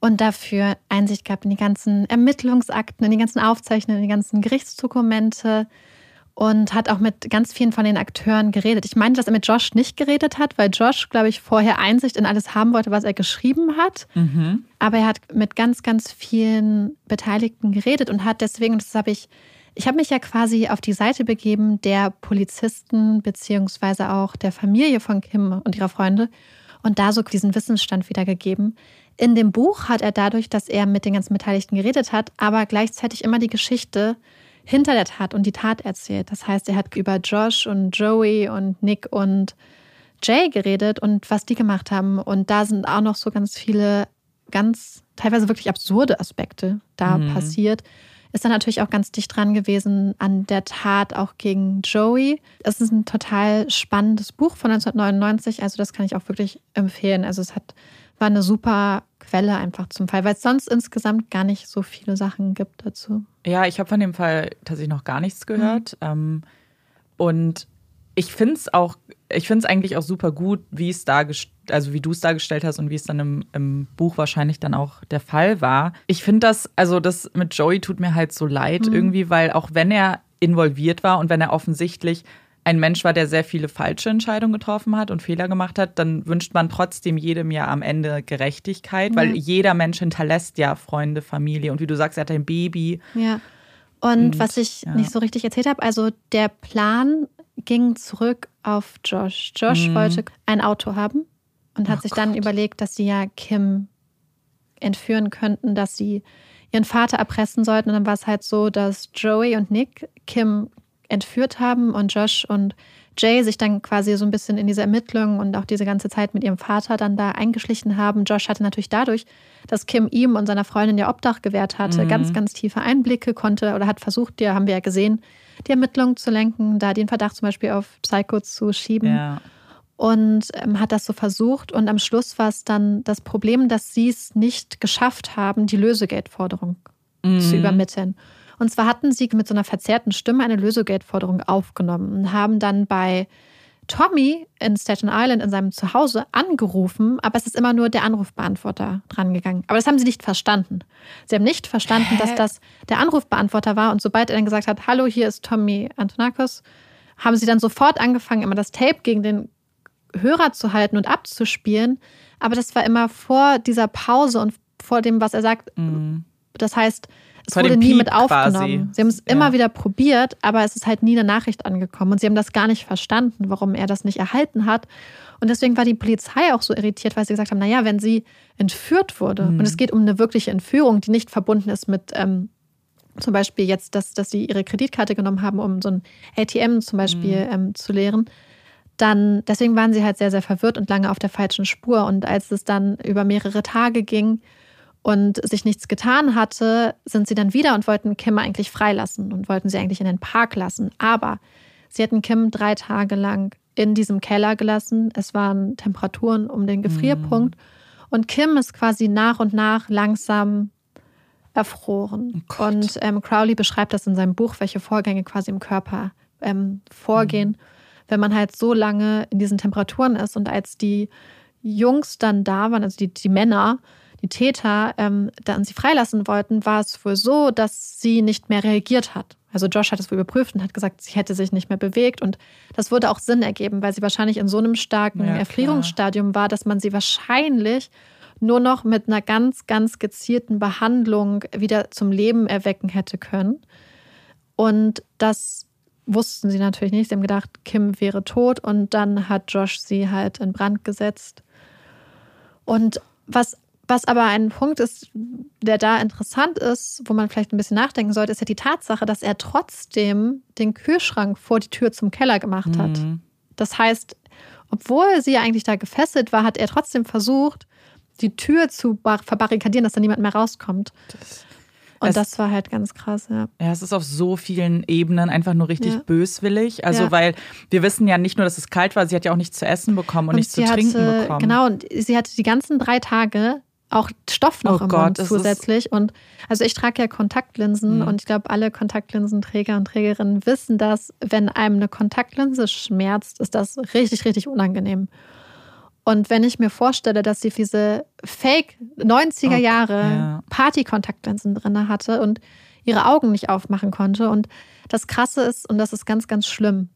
Speaker 2: und dafür Einsicht gehabt in die ganzen Ermittlungsakten, in die ganzen Aufzeichnungen, in die ganzen Gerichtsdokumente und hat auch mit ganz vielen von den Akteuren geredet. Ich meine, dass er mit Josh nicht geredet hat, weil Josh, glaube ich, vorher Einsicht in alles haben wollte, was er geschrieben hat. Mhm. Aber er hat mit ganz, ganz vielen Beteiligten geredet und hat deswegen, das habe ich ich habe mich ja quasi auf die Seite begeben der Polizisten beziehungsweise auch der Familie von Kim und ihrer Freunde und da so diesen Wissensstand wiedergegeben. In dem Buch hat er dadurch, dass er mit den ganzen Beteiligten geredet hat, aber gleichzeitig immer die Geschichte hinter der Tat und die Tat erzählt. Das heißt, er hat über Josh und Joey und Nick und Jay geredet und was die gemacht haben. Und da sind auch noch so ganz viele, ganz teilweise wirklich absurde Aspekte da mhm. passiert ist dann natürlich auch ganz dicht dran gewesen an der Tat auch gegen Joey. Es ist ein total spannendes Buch von 1999, also das kann ich auch wirklich empfehlen. Also es hat, war eine super Quelle einfach zum Fall, weil es sonst insgesamt gar nicht so viele Sachen gibt dazu.
Speaker 1: Ja, ich habe von dem Fall tatsächlich noch gar nichts gehört. Mhm. und ich finde es auch, ich finde es eigentlich auch super gut, wie es dargestellt, also wie du es dargestellt hast und wie es dann im, im, Buch wahrscheinlich dann auch der Fall war. Ich finde das, also das mit Joey tut mir halt so leid mhm. irgendwie, weil auch wenn er involviert war und wenn er offensichtlich ein Mensch war, der sehr viele falsche Entscheidungen getroffen hat und Fehler gemacht hat, dann wünscht man trotzdem jedem ja am Ende Gerechtigkeit, mhm. weil jeder Mensch hinterlässt ja Freunde, Familie und wie du sagst, er hat ein Baby.
Speaker 2: Ja. Und, und was ich ja. nicht so richtig erzählt habe, also der Plan ging zurück auf Josh. Josh mhm. wollte ein Auto haben und hat oh sich dann Gott. überlegt, dass sie ja Kim entführen könnten, dass sie ihren Vater erpressen sollten. Und dann war es halt so, dass Joey und Nick Kim entführt haben und Josh und Jay sich dann quasi so ein bisschen in diese Ermittlungen und auch diese ganze Zeit mit ihrem Vater dann da eingeschlichen haben. Josh hatte natürlich dadurch, dass Kim ihm und seiner Freundin ja Obdach gewährt hatte, mhm. ganz, ganz tiefe Einblicke konnte oder hat versucht, ja, haben wir ja gesehen, die Ermittlungen zu lenken, da den Verdacht zum Beispiel auf Psycho zu schieben. Ja. Und ähm, hat das so versucht. Und am Schluss war es dann das Problem, dass sie es nicht geschafft haben, die Lösegeldforderung mhm. zu übermitteln. Und zwar hatten sie mit so einer verzerrten Stimme eine Lösegeldforderung aufgenommen und haben dann bei Tommy in Staten Island in seinem Zuhause angerufen, aber es ist immer nur der Anrufbeantworter drangegangen. Aber das haben sie nicht verstanden. Sie haben nicht verstanden, Hä? dass das der Anrufbeantworter war. Und sobald er dann gesagt hat, hallo, hier ist Tommy Antonakos, haben sie dann sofort angefangen, immer das Tape gegen den Hörer zu halten und abzuspielen. Aber das war immer vor dieser Pause und vor dem, was er sagt. Mhm. Das heißt, es wurde nie mit aufgenommen. Quasi. Sie haben es ja. immer wieder probiert, aber es ist halt nie eine Nachricht angekommen. Und sie haben das gar nicht verstanden, warum er das nicht erhalten hat. Und deswegen war die Polizei auch so irritiert, weil sie gesagt haben, naja, wenn sie entführt wurde, mhm. und es geht um eine wirkliche Entführung, die nicht verbunden ist mit ähm, zum Beispiel jetzt, dass, dass sie ihre Kreditkarte genommen haben, um so ein ATM zum Beispiel mhm. ähm, zu leeren, dann, deswegen waren sie halt sehr, sehr verwirrt und lange auf der falschen Spur. Und als es dann über mehrere Tage ging, und sich nichts getan hatte, sind sie dann wieder und wollten Kim eigentlich freilassen und wollten sie eigentlich in den Park lassen. Aber sie hätten Kim drei Tage lang in diesem Keller gelassen. Es waren Temperaturen um den Gefrierpunkt. Mhm. Und Kim ist quasi nach und nach langsam erfroren. Oh und ähm, Crowley beschreibt das in seinem Buch, welche Vorgänge quasi im Körper ähm, vorgehen, mhm. wenn man halt so lange in diesen Temperaturen ist. Und als die Jungs dann da waren, also die, die Männer, die Täter ähm, dann sie freilassen wollten, war es wohl so, dass sie nicht mehr reagiert hat. Also Josh hat es wohl überprüft und hat gesagt, sie hätte sich nicht mehr bewegt. Und das würde auch Sinn ergeben, weil sie wahrscheinlich in so einem starken ja, Erfrierungsstadium war, dass man sie wahrscheinlich nur noch mit einer ganz, ganz gezielten Behandlung wieder zum Leben erwecken hätte können. Und das wussten sie natürlich nicht. Sie haben gedacht, Kim wäre tot und dann hat Josh sie halt in Brand gesetzt. Und was Was aber ein Punkt ist, der da interessant ist, wo man vielleicht ein bisschen nachdenken sollte, ist ja die Tatsache, dass er trotzdem den Kühlschrank vor die Tür zum Keller gemacht hat.
Speaker 1: Mhm.
Speaker 2: Das heißt, obwohl sie eigentlich da gefesselt war, hat er trotzdem versucht, die Tür zu bar- verbarrikadieren, dass da niemand mehr rauskommt. Und
Speaker 1: Es-
Speaker 2: das war halt ganz krass, ja.
Speaker 1: Ja, es ist auf so vielen Ebenen einfach nur richtig
Speaker 2: Ja. Ja.
Speaker 1: böswillig. Also, weil wir wissen ja nicht nur, dass es kalt war, sie hat ja auch nichts zu essen bekommen und, nichts zu trinken
Speaker 2: hatte,
Speaker 1: bekommen.
Speaker 2: Genau, und sie hatte die ganzen drei Tage auch Stoff noch
Speaker 1: Oh
Speaker 2: im
Speaker 1: Gott,
Speaker 2: zusätzlich. Und also ich trage ja Kontaktlinsen
Speaker 1: Mhm.
Speaker 2: und ich glaube, alle Kontaktlinsenträger und Trägerinnen wissen das, wenn einem eine Kontaktlinse schmerzt, ist das richtig, richtig unangenehm. Und wenn ich mir vorstelle, dass sie diese Fake 90er
Speaker 1: Oh,
Speaker 2: Jahre
Speaker 1: ja.
Speaker 2: Party-Kontaktlinsen drin hatte und ihre Augen nicht aufmachen konnte. Und das Krasse ist, und das ist ganz, ganz schlimm,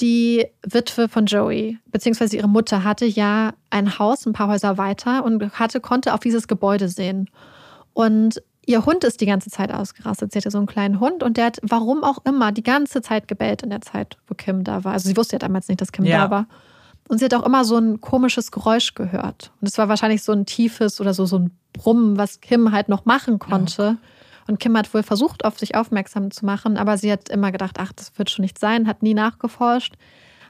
Speaker 2: die Witwe von Joey, beziehungsweise ihre Mutter, hatte ja ein Haus ein paar Häuser weiter und hatte, konnte auf dieses Gebäude sehen. Und ihr Hund ist die ganze Zeit ausgerastet. Sie hatte so einen kleinen Hund und der hat, warum auch immer, die ganze Zeit gebellt in der Zeit, wo Kim da war. Also sie wusste ja damals nicht, dass Kim
Speaker 1: Ja.
Speaker 2: da war. Und sie hat auch immer so ein komisches Geräusch gehört. Und es war wahrscheinlich so ein tiefes oder so, so ein Brummen, was Kim halt noch machen konnte. Und Kim hat wohl versucht, auf sich aufmerksam zu machen, aber sie hat immer gedacht, ach, das wird schon nicht sein, hat nie nachgeforscht,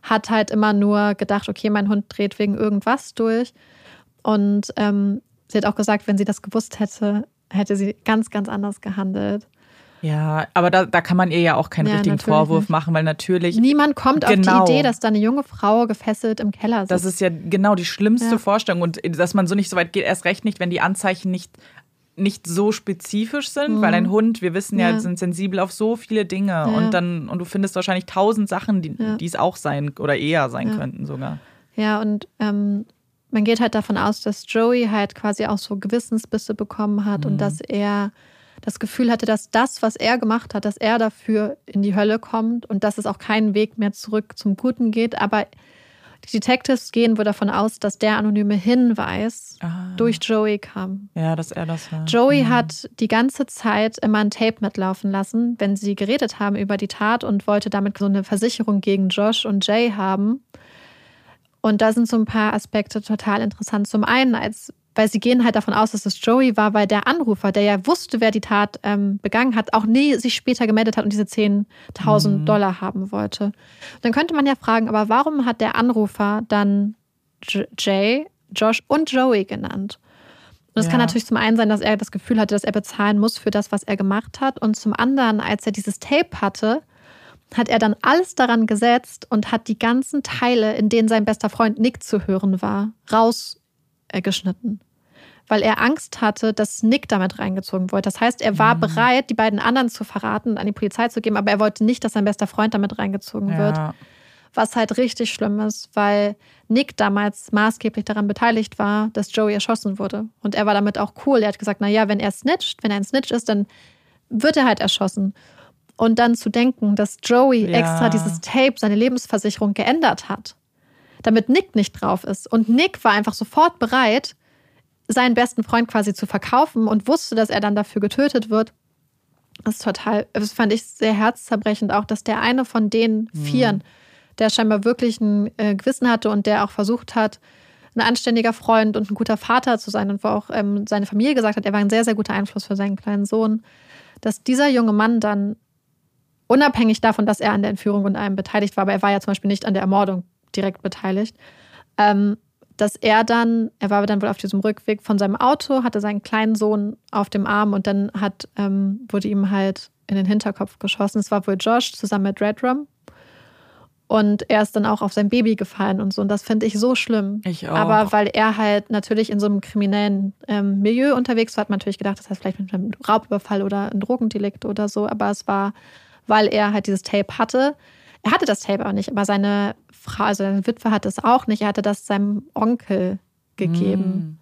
Speaker 2: hat halt immer nur gedacht, okay, mein Hund dreht wegen irgendwas durch. Und ähm, sie hat auch gesagt, wenn sie das gewusst hätte, hätte sie ganz, ganz anders gehandelt.
Speaker 1: Ja, aber da, da kann man ihr ja auch keinen
Speaker 2: Ja,
Speaker 1: richtigen Vorwurf
Speaker 2: nicht.
Speaker 1: machen, weil natürlich,
Speaker 2: Niemand kommt
Speaker 1: Genau.
Speaker 2: auf die Idee, dass da eine junge Frau gefesselt im Keller sitzt.
Speaker 1: das ist ja genau die schlimmste
Speaker 2: Ja.
Speaker 1: Vorstellung und dass man so nicht so weit geht, erst recht nicht, wenn die Anzeichen nicht nicht so spezifisch sind,
Speaker 2: Mhm.
Speaker 1: weil ein Hund, wir wissen ja,
Speaker 2: Ja.
Speaker 1: sind sensibel auf so viele Dinge und dann und du findest wahrscheinlich tausend Sachen, die
Speaker 2: Ja.
Speaker 1: es auch sein oder eher sein
Speaker 2: Ja.
Speaker 1: könnten sogar.
Speaker 2: Ja, und ähm, man geht halt davon aus, dass Joey halt quasi auch so Gewissensbisse bekommen hat
Speaker 1: Mhm.
Speaker 2: und dass er das Gefühl hatte, dass das, was er gemacht hat, dass er dafür in die Hölle kommt und dass es auch keinen Weg mehr zurück zum Guten geht. Aber die Detectives gehen wohl davon aus, dass der anonyme Hinweis
Speaker 1: Ah.
Speaker 2: durch Joey kam.
Speaker 1: Ja, dass er das war.
Speaker 2: Joey hat die ganze Zeit immer ein Tape mitlaufen lassen, wenn sie geredet haben über die Tat und wollte damit so eine Versicherung gegen Josh und Jay haben. Und da sind so ein paar Aspekte total interessant. Zum einen, als, weil sie gehen halt davon aus, dass es Joey war, weil der Anrufer, der ja wusste, wer die Tat ähm, begangen hat, auch nie sich später gemeldet hat und diese 10.000 Dollar haben wollte. Dann könnte man ja fragen, aber warum hat der Anrufer dann Jay, Josh und Joey genannt? Und es kann
Speaker 1: Ja.
Speaker 2: natürlich zum einen sein, dass er das Gefühl hatte, dass er bezahlen muss für das, was er gemacht hat. Und zum anderen, als er dieses Tape hatte, hat er dann alles daran gesetzt und hat die ganzen Teile, in denen sein bester Freund Nick zu hören war, rausgeschnitten. Weil er Angst hatte, dass Nick damit reingezogen wurde. Das heißt, er war bereit, die beiden anderen zu verraten und an die Polizei zu geben, aber er wollte nicht, dass sein bester Freund damit reingezogen wird.
Speaker 1: ja.
Speaker 2: Was halt richtig schlimm ist, weil Nick damals maßgeblich daran beteiligt war, dass Joey erschossen wurde. Und er war damit auch cool. Er hat gesagt, naja, wenn er snitcht, wenn er ein Snitch ist, dann wird er halt erschossen. Und dann zu denken, dass Joey
Speaker 1: Ja.
Speaker 2: extra dieses Tape, seine Lebensversicherung geändert hat, damit Nick nicht drauf ist. Und Nick war einfach sofort bereit, seinen besten Freund quasi zu verkaufen und wusste, dass er dann dafür getötet wird. Das ist total, das fand ich sehr herzzerbrechend auch, dass der eine von den Vieren, der scheinbar wirklich ein äh, Gewissen hatte und der auch versucht hat, ein anständiger Freund und ein guter Vater zu sein und wo auch ähm, seine Familie gesagt hat, er war ein sehr, sehr guter Einfluss für seinen kleinen Sohn, dass dieser junge Mann dann unabhängig davon, dass er an der Entführung und allem beteiligt war, aber er war ja zum Beispiel nicht an der Ermordung direkt beteiligt, ähm, dass er dann, er war dann wohl auf diesem Rückweg von seinem Auto, hatte seinen kleinen Sohn auf dem Arm und dann hat, ähm, wurde ihm halt in den Hinterkopf geschossen. Es war wohl Josh zusammen mit Redrum. Und er ist dann auch auf sein Baby gefallen und so. Und das finde ich so schlimm.
Speaker 1: Ich auch.
Speaker 2: Aber weil er halt natürlich in so einem kriminellen ähm, Milieu unterwegs war, hat man natürlich gedacht, das heißt vielleicht mit einem Raubüberfall oder ein Drogendelikt oder so. Aber es war, weil er halt dieses Tape hatte. Er hatte das Tape auch nicht, aber seine Frau, also seine Witwe hatte es auch nicht. Er hatte das seinem Onkel gegeben.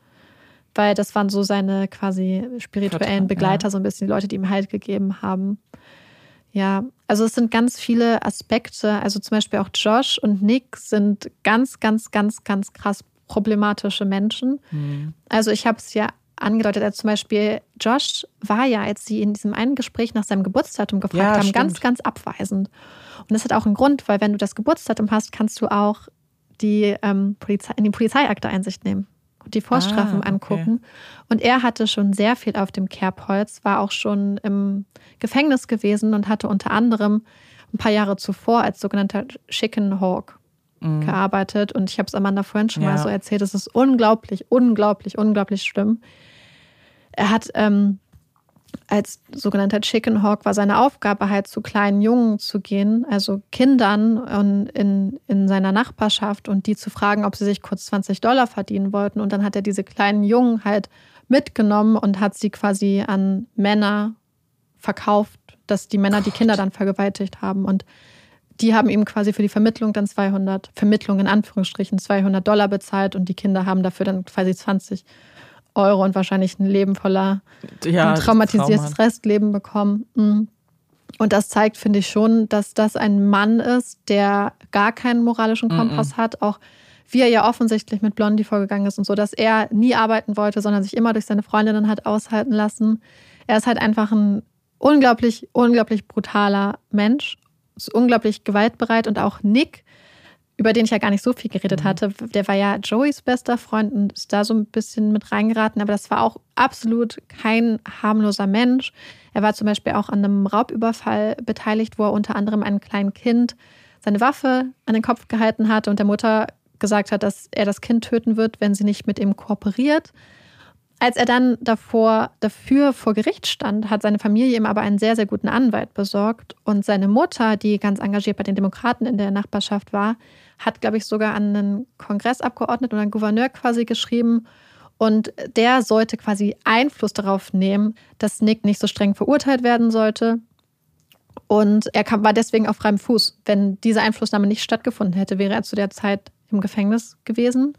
Speaker 2: Weil das waren so seine quasi spirituellen Begleiter,
Speaker 1: ja.
Speaker 2: so ein bisschen die Leute, die ihm Halt gegeben haben. Ja, also es sind ganz viele Aspekte. Also zum Beispiel auch Josh und Nick sind ganz, ganz, ganz, ganz krass problematische Menschen.
Speaker 1: Mhm.
Speaker 2: Also ich habe es ja angedeutet, als zum Beispiel Josh war ja, als sie in diesem einen Gespräch nach seinem Geburtsdatum gefragt
Speaker 1: Ja,
Speaker 2: haben,
Speaker 1: stimmt.
Speaker 2: ganz, ganz abweisend. Und das hat auch einen Grund, weil wenn du das Geburtsdatum hast, kannst du auch die, ähm, Polizei, in die Polizeiakte Einsicht nehmen. Und die Vorstrafen
Speaker 1: Ah, okay.
Speaker 2: angucken. Und er hatte schon sehr viel auf dem Kerbholz, war auch schon im Gefängnis gewesen und hatte unter anderem ein paar Jahre zuvor als sogenannter Chicken Hawk gearbeitet. Und ich habe es Amanda vorhin schon mal
Speaker 1: Mhm. Ja.
Speaker 2: so erzählt. Es ist unglaublich, unglaublich, unglaublich schlimm. Er hat ähm, als sogenannter Chicken Hawk war seine Aufgabe halt zu kleinen Jungen zu gehen, also Kindern und in, in seiner Nachbarschaft und die zu fragen, ob sie sich kurz 20 Dollar verdienen wollten. Und dann hat er diese kleinen Jungen halt mitgenommen und hat sie quasi an Männer verkauft, dass die Männer die Kinder dann vergewaltigt haben. Und die haben ihm quasi für die Vermittlung dann 200, Vermittlung in Anführungsstrichen, 200 Dollar bezahlt und die Kinder haben dafür dann quasi 20 Euro und wahrscheinlich ein Leben voller
Speaker 1: Ja,
Speaker 2: ein traumatisiertes
Speaker 1: Trauma.
Speaker 2: Restleben bekommen. Mm. Und das zeigt, finde ich schon, dass das ein Mann ist, der gar keinen moralischen Kompass hat, auch wie er ja offensichtlich mit Blondie vorgegangen ist und so, dass er nie arbeiten wollte, sondern sich immer durch seine Freundinnen hat aushalten lassen. Er ist halt einfach ein unglaublich, unglaublich brutaler Mensch, ist unglaublich gewaltbereit und auch Nick, über den ich ja gar nicht so viel geredet hatte, der war ja Joeys bester Freund und ist da so ein bisschen mit reingeraten, aber das war auch absolut kein harmloser Mensch. Er war zum Beispiel auch an einem Raubüberfall beteiligt, wo er unter anderem einem kleinen Kind seine Waffe an den Kopf gehalten hat und der Mutter gesagt hat, dass er das Kind töten wird, wenn sie nicht mit ihm kooperiert. Als er dann davor, dafür vor Gericht stand, hat seine Familie ihm aber einen sehr, sehr guten Anwalt besorgt. Und seine Mutter, die ganz engagiert bei den Demokraten in der Nachbarschaft war, hat, glaube ich, sogar an einen Kongressabgeordneten oder einen Gouverneur quasi geschrieben. Und der sollte quasi Einfluss darauf nehmen, dass Nick nicht so streng verurteilt werden sollte. Und er kam, war deswegen auf freiem Fuß. Wenn diese Einflussnahme nicht stattgefunden hätte, wäre er zu der Zeit im Gefängnis gewesen.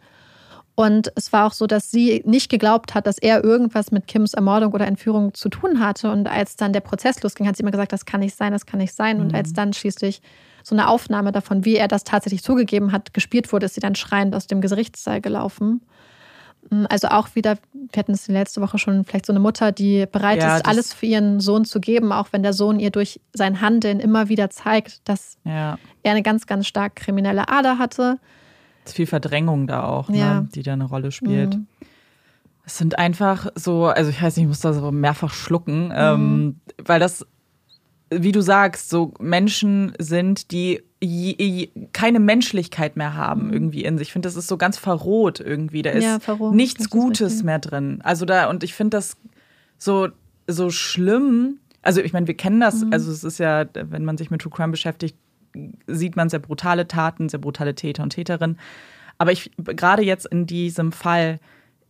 Speaker 2: Und es war auch so, dass sie nicht geglaubt hat, dass er irgendwas mit Kims Ermordung oder Entführung zu tun hatte. Und als dann der Prozess losging, hat sie immer gesagt, das kann nicht sein, das kann nicht sein. Und als dann schließlich so eine Aufnahme davon, wie er das tatsächlich zugegeben hat, gespielt wurde, ist sie dann schreiend aus dem Gerichtssaal gelaufen. Also auch wieder, wir hatten es letzte Woche schon, vielleicht so eine Mutter, die bereit
Speaker 1: Ja,
Speaker 2: ist, alles für ihren Sohn zu geben, auch wenn der Sohn ihr durch sein Handeln immer wieder zeigt, dass
Speaker 1: Ja,
Speaker 2: er eine ganz, ganz stark kriminelle Ader hatte.
Speaker 1: Viel Verdrängung da auch,
Speaker 2: Ja.
Speaker 1: ne, die da eine Rolle spielt.
Speaker 2: Mhm.
Speaker 1: Es sind einfach so, also ich weiß nicht, ich muss da so mehrfach schlucken,
Speaker 2: Mhm.
Speaker 1: ähm, weil das, wie du sagst, so Menschen sind, die je, je, keine Menschlichkeit mehr haben irgendwie in sich. Ich finde, das ist so ganz verroht irgendwie. Da ist
Speaker 2: Mhm. Ja, verroht,
Speaker 1: nichts Gutes mehr drin. Also da, und ich finde das so, so schlimm. Also ich meine, wir kennen das,
Speaker 2: Mhm.
Speaker 1: also es ist ja, wenn man sich mit True Crime beschäftigt, sieht man sehr brutale Taten, sehr brutale Täter und Täterinnen. Aber ich, gerade jetzt in diesem Fall,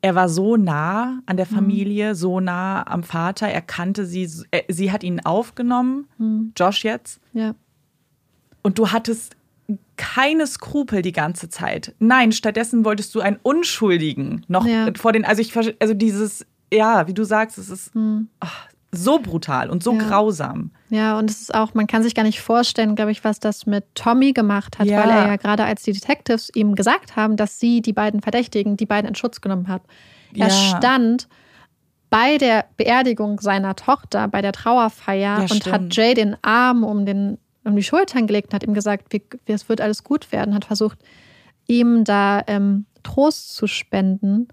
Speaker 1: er war so nah an der Familie, so nah am Vater, er kannte sie, sie hat ihn aufgenommen, Josh jetzt,
Speaker 2: Ja.
Speaker 1: und du hattest keine Skrupel die ganze Zeit. Nein, stattdessen wolltest du einen Unschuldigen noch
Speaker 2: Ja.
Speaker 1: vor den, also ich, also dieses, ja, wie du sagst, es ist ach, so brutal und so
Speaker 2: Ja.
Speaker 1: grausam.
Speaker 2: Ja, und es ist auch, man kann sich gar nicht vorstellen, glaube ich, was das mit Tommy gemacht hat,
Speaker 1: Ja.
Speaker 2: weil er ja gerade als die Detectives ihm gesagt haben, dass sie die beiden Verdächtigen, die beiden in Schutz genommen hat. Er
Speaker 1: Ja.
Speaker 2: stand bei der Beerdigung seiner Tochter, bei der Trauerfeier und hat
Speaker 1: stimmt.
Speaker 2: Jay den Arm um, den, um die Schultern gelegt und hat ihm gesagt, wie, wie, es wird alles gut werden, hat versucht, ihm da ähm, Trost zu spenden.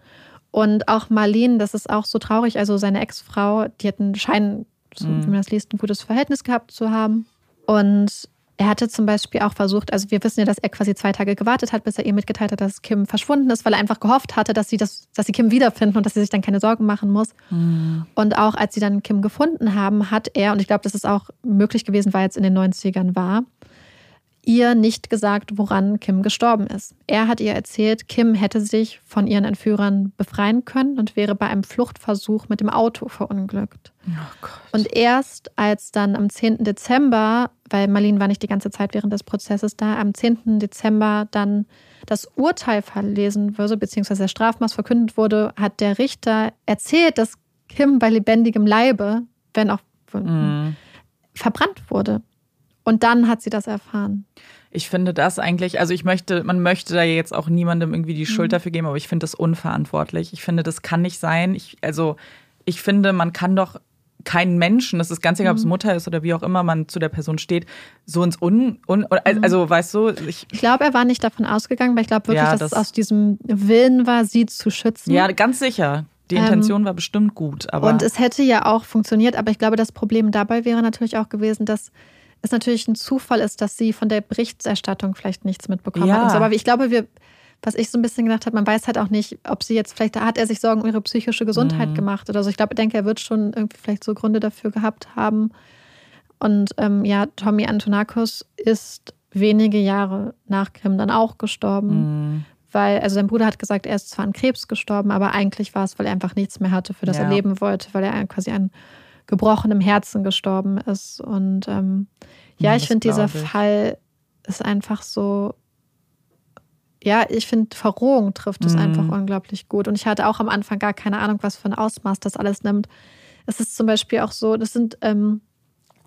Speaker 2: Und auch Marlene, das ist auch so traurig, also seine Ex-Frau, die hat einen Schein, so,
Speaker 1: Mhm.
Speaker 2: wie man das liest, ein gutes Verhältnis gehabt zu haben. Und er hatte zum Beispiel auch versucht, also wir wissen ja, dass er quasi zwei Tage gewartet hat, bis er ihr mitgeteilt hat, dass Kim verschwunden ist, weil er einfach gehofft hatte, dass sie das, dass sie Kim wiederfinden und dass sie sich dann keine Sorgen machen muss. Und auch als sie dann Kim gefunden haben, hat er, und ich glaube, das ist auch möglich gewesen, weil es in den 90ern war, ihr nicht gesagt, woran Kim gestorben ist. Er hat ihr erzählt, Kim hätte sich von ihren Entführern befreien können und wäre bei einem Fluchtversuch mit dem Auto verunglückt.
Speaker 1: Oh.
Speaker 2: Und erst als dann am 10. Dezember, weil Marlene war nicht die ganze Zeit während des Prozesses da, am 10. Dezember dann das Urteil verlesen wurde, beziehungsweise der Strafmaß verkündet wurde, hat der Richter erzählt, dass Kim bei lebendigem Leibe, wenn auch
Speaker 1: Mhm.
Speaker 2: verbrannt wurde. Und dann hat sie das erfahren.
Speaker 1: Ich finde das eigentlich, also ich möchte, man möchte da jetzt auch niemandem irgendwie die
Speaker 2: Mhm.
Speaker 1: Schuld dafür geben, aber ich finde das unverantwortlich. Ich finde, das kann nicht sein. Ich, also ich finde, man kann doch keinen Menschen, das ist ganz egal, ob es
Speaker 2: Mhm.
Speaker 1: Mutter ist oder wie auch immer man zu der Person steht, so ins Un... un oder-
Speaker 2: Mhm.
Speaker 1: also, weißt du, ich,
Speaker 2: Ich glaube, er war nicht davon ausgegangen, weil ich glaube wirklich,
Speaker 1: Ja,
Speaker 2: dass
Speaker 1: das-
Speaker 2: es aus diesem Willen war, sie zu schützen.
Speaker 1: ja, ganz sicher. Die
Speaker 2: Ähm,
Speaker 1: Intention war bestimmt gut, aber...
Speaker 2: Und es hätte ja auch funktioniert, aber ich glaube, das Problem dabei wäre natürlich auch gewesen, dass es natürlich ein Zufall ist, dass sie von der Berichterstattung vielleicht nichts mitbekommen
Speaker 1: Ja.
Speaker 2: hat. So. Aber ich glaube, wir, was ich so ein bisschen gedacht habe, man weiß halt auch nicht, ob sie jetzt, vielleicht hat er sich Sorgen um ihre psychische Gesundheit
Speaker 1: Mhm.
Speaker 2: gemacht oder so. Ich glaube, ich denke, er wird schon irgendwie vielleicht so Gründe dafür gehabt haben. Und ähm, ja, Tommy Antonakos ist wenige Jahre nach Krim dann auch gestorben.
Speaker 1: Mm,
Speaker 2: Weil, also sein Bruder hat gesagt, er ist zwar an Krebs gestorben, aber eigentlich war es, weil er einfach nichts mehr hatte, für das
Speaker 1: Ja.
Speaker 2: er leben wollte, weil er quasi an gebrochenem Herzen gestorben ist. Und ähm, ja,
Speaker 1: Ja,
Speaker 2: ich finde, dieser
Speaker 1: ich.
Speaker 2: Fall ist einfach so. Ja, ich finde, Verrohung trifft es
Speaker 1: Mhm.
Speaker 2: einfach unglaublich gut. Und ich hatte auch am Anfang gar keine Ahnung, was für ein Ausmaß das alles nimmt. Es ist zum Beispiel auch so, das sind ähm,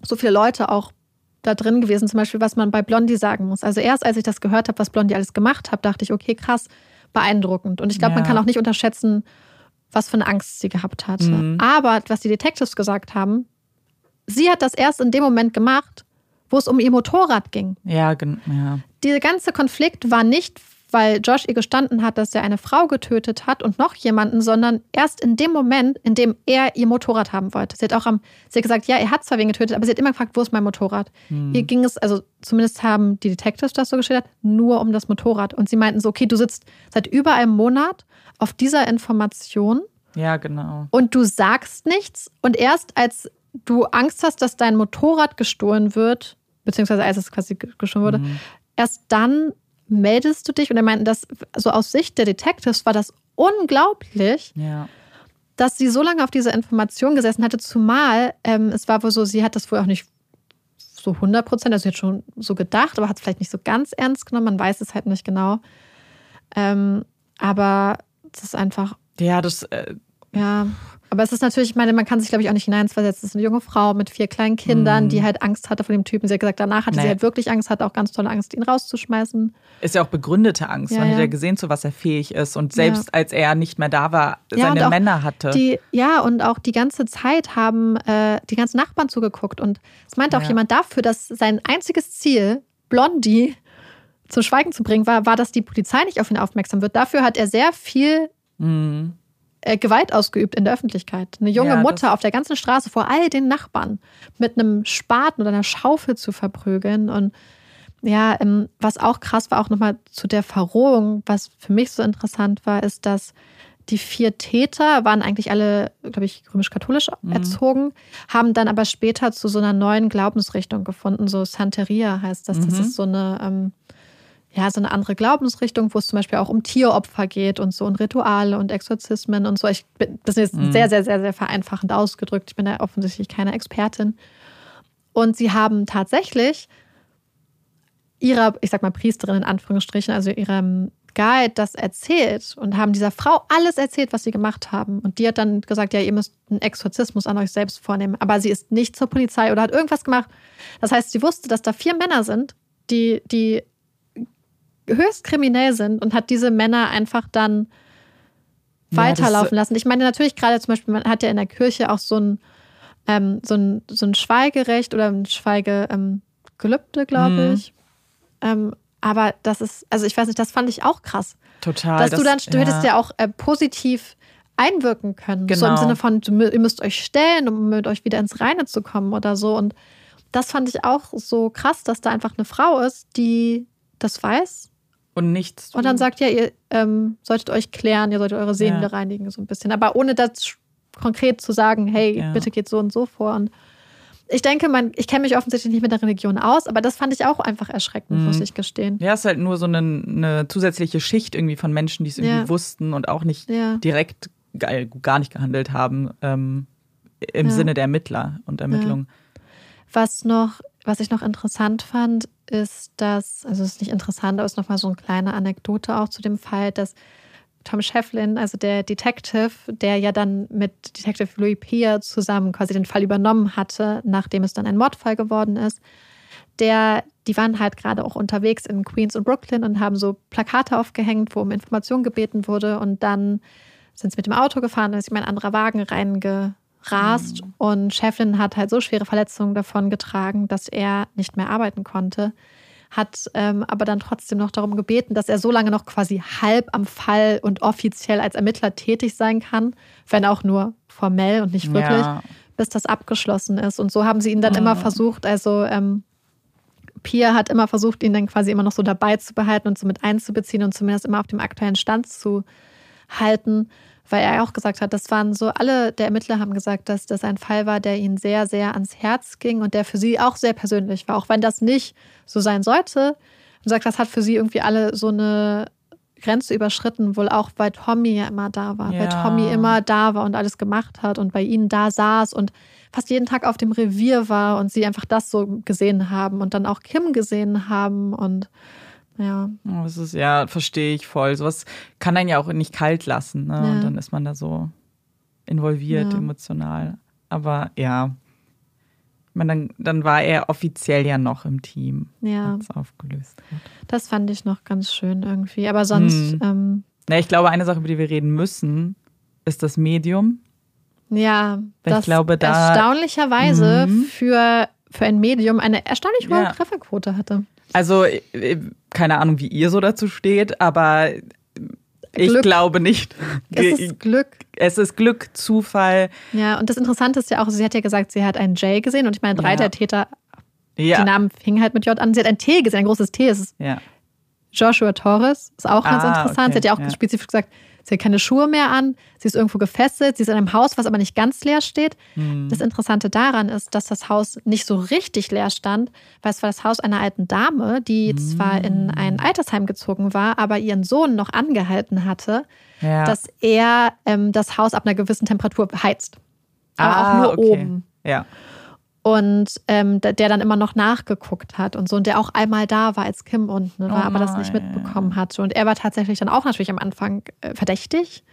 Speaker 2: so viele Leute auch da drin gewesen, zum Beispiel, was man bei Blondie sagen muss. Also erst als ich das gehört habe, was Blondie alles gemacht hat, dachte ich, okay, krass, beeindruckend. Und ich glaube, man
Speaker 1: Ja.
Speaker 2: kann auch nicht unterschätzen, was für eine Angst sie gehabt hatte.
Speaker 1: Mhm.
Speaker 2: Aber was die Detectives gesagt haben, sie hat das erst in dem Moment gemacht, wo es um ihr Motorrad ging.
Speaker 1: ja, gen- ja.
Speaker 2: Dieser ganze Konflikt war nicht, weil Josh ihr gestanden hat, dass er eine Frau getötet hat und noch jemanden, sondern erst in dem Moment, in dem er ihr Motorrad haben wollte. Sie hat auch am, sie hat gesagt, ja, er hat zwar wen getötet, aber sie hat immer gefragt, wo ist mein Motorrad?
Speaker 1: Hm.
Speaker 2: Ihr ging es, also zumindest haben die Detectives das so geschildert, nur um das Motorrad. Und sie meinten so, okay, du sitzt seit über einem Monat auf dieser Information
Speaker 1: ja, genau.
Speaker 2: und du sagst nichts und erst als du Angst hast, dass dein Motorrad gestohlen wird, beziehungsweise als es quasi ge- gestohlen wurde,
Speaker 1: Mhm.
Speaker 2: erst dann meldest du dich und er meinten, dass so aus Sicht der Detectives war das unglaublich,
Speaker 1: Ja.
Speaker 2: dass sie so lange auf diese Information gesessen hatte, zumal ähm, es war wohl so, sie hat das wohl auch nicht so 100 Prozent, also sie hat schon so gedacht, aber hat es vielleicht nicht so ganz ernst genommen, man weiß es halt nicht genau. Ähm, aber es ist einfach
Speaker 1: Ja, das, äh,
Speaker 2: ja, aber es ist natürlich, ich meine, man kann sich, glaube ich, auch nicht hineinversetzen. Es ist eine junge Frau mit vier kleinen Kindern,
Speaker 1: Mhm.
Speaker 2: die halt Angst hatte vor dem Typen. Sie hat gesagt, danach hatte sie
Speaker 1: Nee.
Speaker 2: halt wirklich Angst, hatte auch ganz tolle Angst, ihn rauszuschmeißen.
Speaker 1: ist ja auch begründete Angst.
Speaker 2: Ja,
Speaker 1: Man hat
Speaker 2: ja.
Speaker 1: ja gesehen, zu was er fähig ist. Und selbst als er nicht mehr da war,
Speaker 2: Ja,
Speaker 1: seine Männer hatte.
Speaker 2: Die, ja, und auch die ganze Zeit haben äh, die ganzen Nachbarn zugeguckt. Und es meinte auch
Speaker 1: Ja.
Speaker 2: jemand dafür, dass sein einziges Ziel, Blondie zum Schweigen zu bringen, war, war, dass die Polizei nicht auf ihn aufmerksam wird. Dafür hat er sehr viel
Speaker 1: Mhm.
Speaker 2: Äh, Gewalt ausgeübt in der Öffentlichkeit. Eine junge
Speaker 1: Ja, das-
Speaker 2: Mutter auf der ganzen Straße vor all den Nachbarn mit einem Spaten oder einer Schaufel zu verprügeln. Und ja, ähm, was auch krass war, auch nochmal zu der Verrohung, was für mich so interessant war, ist, dass die vier Täter waren eigentlich alle, glaube ich, römisch-katholisch
Speaker 1: Mhm.
Speaker 2: erzogen, haben dann aber später zu so einer neuen Glaubensrichtung gefunden. So Santeria heißt das. Das
Speaker 1: Mhm.
Speaker 2: ist so eine, ähm, ja, so eine andere Glaubensrichtung, wo es zum Beispiel auch um Tieropfer geht und so und Rituale und Exorzismen und so. Ich bin, das ist jetzt
Speaker 1: Mhm.
Speaker 2: sehr, sehr, sehr, sehr vereinfachend ausgedrückt. Ich bin da offensichtlich keine Expertin. Und sie haben tatsächlich ihrer, ich sag mal, Priesterin in Anführungsstrichen, also ihrem Guide das erzählt und haben dieser Frau alles erzählt, was sie gemacht haben. Und die hat dann gesagt, ja, ihr müsst einen Exorzismus an euch selbst vornehmen. Aber sie ist nicht zur Polizei oder hat irgendwas gemacht. Das heißt, sie wusste, dass da vier Männer sind, die, die höchst kriminell sind und hat diese Männer einfach dann
Speaker 1: Ja, das-
Speaker 2: weiterlaufen lassen. Ich meine, natürlich gerade zum Beispiel, man hat ja in der Kirche auch so ein, ähm, so ein, so ein Schweigerecht oder ein Schweigegelübde, ähm, glaube
Speaker 1: Mhm.
Speaker 2: ich. Ähm, aber das ist, also ich weiß nicht, das fand ich auch krass.
Speaker 1: Total.
Speaker 2: Dass du dann,
Speaker 1: das-
Speaker 2: du hättest ja auch äh, positiv einwirken können. So im
Speaker 1: Genau.
Speaker 2: Sinne von, ihr müsst euch stellen, um mit euch wieder ins Reine zu kommen oder so. Und das fand ich auch so krass, dass da einfach eine Frau ist, die das weiß
Speaker 1: Und nichts.
Speaker 2: und dann sagt, ja, ihr ähm, solltet euch klären, ihr solltet eure Seelen
Speaker 1: Ja.
Speaker 2: reinigen, so ein bisschen. Aber ohne das konkret zu sagen, hey,
Speaker 1: Ja.
Speaker 2: bitte geht so und so vor. Und ich denke, man, ich kenne mich offensichtlich nicht mit der Religion aus, aber das fand ich auch einfach erschreckend,
Speaker 1: Mhm.
Speaker 2: muss ich gestehen.
Speaker 1: Ja, es ist halt nur so eine, eine zusätzliche Schicht irgendwie von Menschen, die es irgendwie
Speaker 2: Ja.
Speaker 1: wussten und auch nicht
Speaker 2: Ja.
Speaker 1: direkt gar nicht gehandelt haben ähm, im
Speaker 2: Ja.
Speaker 1: Sinne der Ermittler und Ermittlungen.
Speaker 2: Was noch, was ich noch interessant fand, ist, dass, also es ist nicht interessant, aber es ist nochmal so eine kleine Anekdote auch zu dem Fall, dass Tom Shefflin, also der Detective, der ja dann mit Detective Louis Peer zusammen quasi den Fall übernommen hatte, nachdem es dann ein Mordfall geworden ist, der, die waren halt gerade auch unterwegs in Queens und Brooklyn und haben so Plakate aufgehängt, wo um Informationen gebeten wurde und dann sind sie mit dem Auto gefahren, da ist ihm ein anderer Wagen reinge, rast. Mhm. Und Shefflin hat halt so schwere Verletzungen davon getragen, dass er nicht mehr arbeiten konnte. Hat ähm, aber dann trotzdem noch darum gebeten, dass er so lange noch quasi halb am Fall und offiziell als Ermittler tätig sein kann, wenn auch nur formell und nicht wirklich, ja. bis das abgeschlossen ist. Und so haben sie ihn dann mhm. immer versucht, also ähm, Pia hat immer versucht, ihn dann quasi immer noch so dabei zu behalten und so mit einzubeziehen und zumindest immer auf dem aktuellen Stand zu halten weil er auch gesagt hat, das waren so, alle der Ermittler haben gesagt, dass das ein Fall war, der ihnen sehr, sehr ans Herz ging und der für sie auch sehr persönlich war, auch wenn das nicht so sein sollte. Und sagt, das hat für sie irgendwie alle so eine Grenze überschritten, wohl auch, weil Tommy ja immer da war, ja. weil Tommy immer da war und alles gemacht hat und bei ihnen da saß und fast jeden Tag auf dem Revier war und sie einfach das so gesehen haben und dann auch Kim gesehen haben und ja.
Speaker 1: Das ist, ja, verstehe ich voll. Sowas kann einen ja auch nicht kalt lassen. Ne? Ja. Und dann ist man da so involviert, ja. emotional. Aber ja, meine, dann, dann war er offiziell ja noch im Team,
Speaker 2: ja.
Speaker 1: als aufgelöst wird.
Speaker 2: Das fand ich noch ganz schön irgendwie. Aber sonst. Hm. Ähm,
Speaker 1: Na, ich glaube, eine Sache, über die wir reden müssen, ist das Medium.
Speaker 2: Ja,
Speaker 1: Weil das ich glaube, da,
Speaker 2: erstaunlicherweise mhm. für, für ein Medium eine erstaunlich hohe ja. Trefferquote hatte.
Speaker 1: Also, äh, keine Ahnung, wie ihr so dazu steht, aber ich Glück. glaube nicht.
Speaker 2: Es ist Glück.
Speaker 1: Es ist Glück, Zufall.
Speaker 2: Ja, und das Interessante ist ja auch, sie hat ja gesagt, sie hat einen J gesehen und ich meine, drei ja. der Täter, ja. die Namen fingen halt mit J an. Sie hat ein T gesehen, ein großes T. Es ist ja. Joshua Torres, ist auch ganz ah, interessant. Okay. Sie hat ja auch spezifisch gesagt, Sie hat keine Schuhe mehr an, sie ist irgendwo gefesselt, sie ist in einem Haus, was aber nicht ganz leer steht. Mhm. Das Interessante daran ist, dass das Haus nicht so richtig leer stand, weil es war das Haus einer alten Dame, die mhm. zwar in ein Altersheim gezogen war, aber ihren Sohn noch angehalten hatte, ja. dass er ähm, das Haus ab einer gewissen Temperatur heizt. Aber ah, auch nur okay. oben.
Speaker 1: Ja
Speaker 2: und ähm, der, dann immer noch nachgeguckt hat und so und der auch einmal da war, als Kim unten war, oh aber das nicht mitbekommen hatte. Und er war tatsächlich dann auch natürlich am Anfang äh, verdächtig.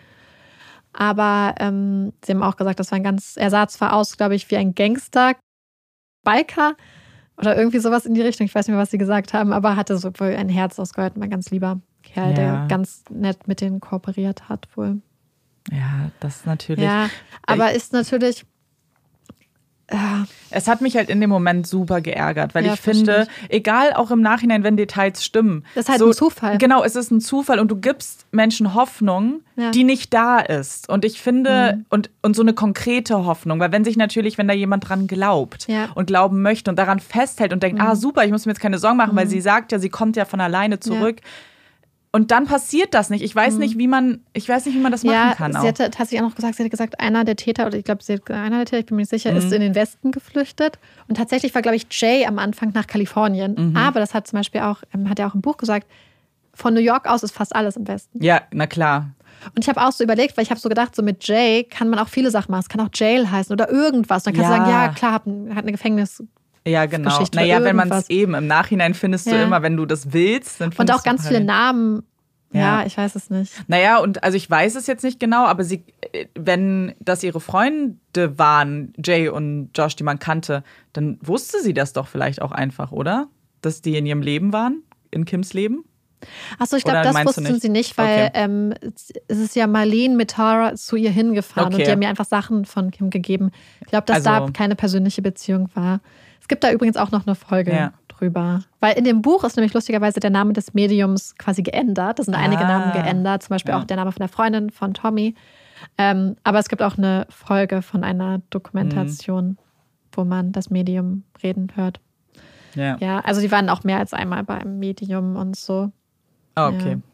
Speaker 2: Aber ähm, sie haben auch gesagt, das war ein ganz, er sah zwar aus, glaube ich, wie ein Gangster, Biker oder irgendwie sowas in die Richtung. Ich weiß nicht mehr, was sie gesagt haben, aber hatte so wohl ein Herz aus Gold, ein ganz lieber Kerl, ja. der ganz nett mit denen kooperiert hat wohl.
Speaker 1: Ja, das ist natürlich.
Speaker 2: Ja, aber ist natürlich
Speaker 1: es hat mich halt in dem Moment super geärgert, weil ja, ich finde, ich. egal auch im Nachhinein, wenn Details stimmen.
Speaker 2: Das ist halt so, ein Zufall.
Speaker 1: Genau, es ist ein Zufall und du gibst Menschen Hoffnung, ja. die nicht da ist. Und ich finde, mhm. und, und so eine konkrete Hoffnung, weil wenn sich natürlich, wenn da jemand dran glaubt und glauben möchte und daran festhält und denkt, mhm. ah super, ich muss mir jetzt keine Sorgen machen, mhm. weil sie sagt ja, sie kommt ja von alleine zurück. Und dann passiert das nicht. Ich weiß mhm. nicht, wie man, ich weiß nicht, wie man das machen ja, kann.
Speaker 2: Sie hatte tatsächlich auch noch gesagt, sie hat gesagt, einer der Täter, oder ich glaube, einer der Täter, ich bin mir nicht sicher, mhm. ist in den Westen geflüchtet. Und tatsächlich war, glaube ich, Jay am Anfang nach Kalifornien. Mhm. Aber das hat zum Beispiel auch, ähm, hat er auch im Buch gesagt, von New York aus ist fast alles im Westen.
Speaker 1: Ja, na klar.
Speaker 2: Und ich habe auch so überlegt, weil ich habe so gedacht, so mit Jay kann man auch viele Sachen machen. Es kann auch Jail heißen oder irgendwas. Dann kannst ja. du sagen, ja, klar, hat, hat eine Gefängnis.
Speaker 1: Ja, genau. Geschichte naja, wenn man es eben im Nachhinein findest ja. du immer, wenn du das willst, dann
Speaker 2: Und auch ganz halt. viele Namen ja. ja, ich weiß es nicht.
Speaker 1: Naja, und also ich weiß es jetzt nicht genau, aber sie, wenn das ihre Freunde waren, Jay und Josh, die man kannte, dann wusste sie das doch vielleicht auch einfach, oder? Dass die in ihrem Leben waren, in Kims Leben?
Speaker 2: Achso, ich glaube, das wussten nicht? sie nicht, weil okay. ähm, es ist ja Marlene mit Tara zu ihr hingefahren okay. und die haben mir einfach Sachen von Kim gegeben. Ich glaube, dass also, da keine persönliche Beziehung war. Es gibt da übrigens auch noch eine Folge. Ja drüber. Weil in dem Buch ist nämlich lustigerweise der Name des Mediums quasi geändert. Da sind einige ah, Namen geändert, zum Beispiel ja. auch der Name von der Freundin von Tommy. Ähm, aber es gibt auch eine Folge von einer Dokumentation, mhm. wo man das Medium reden hört. Ja. ja, also die waren auch mehr als einmal beim Medium und so.
Speaker 1: Oh, okay. Ja.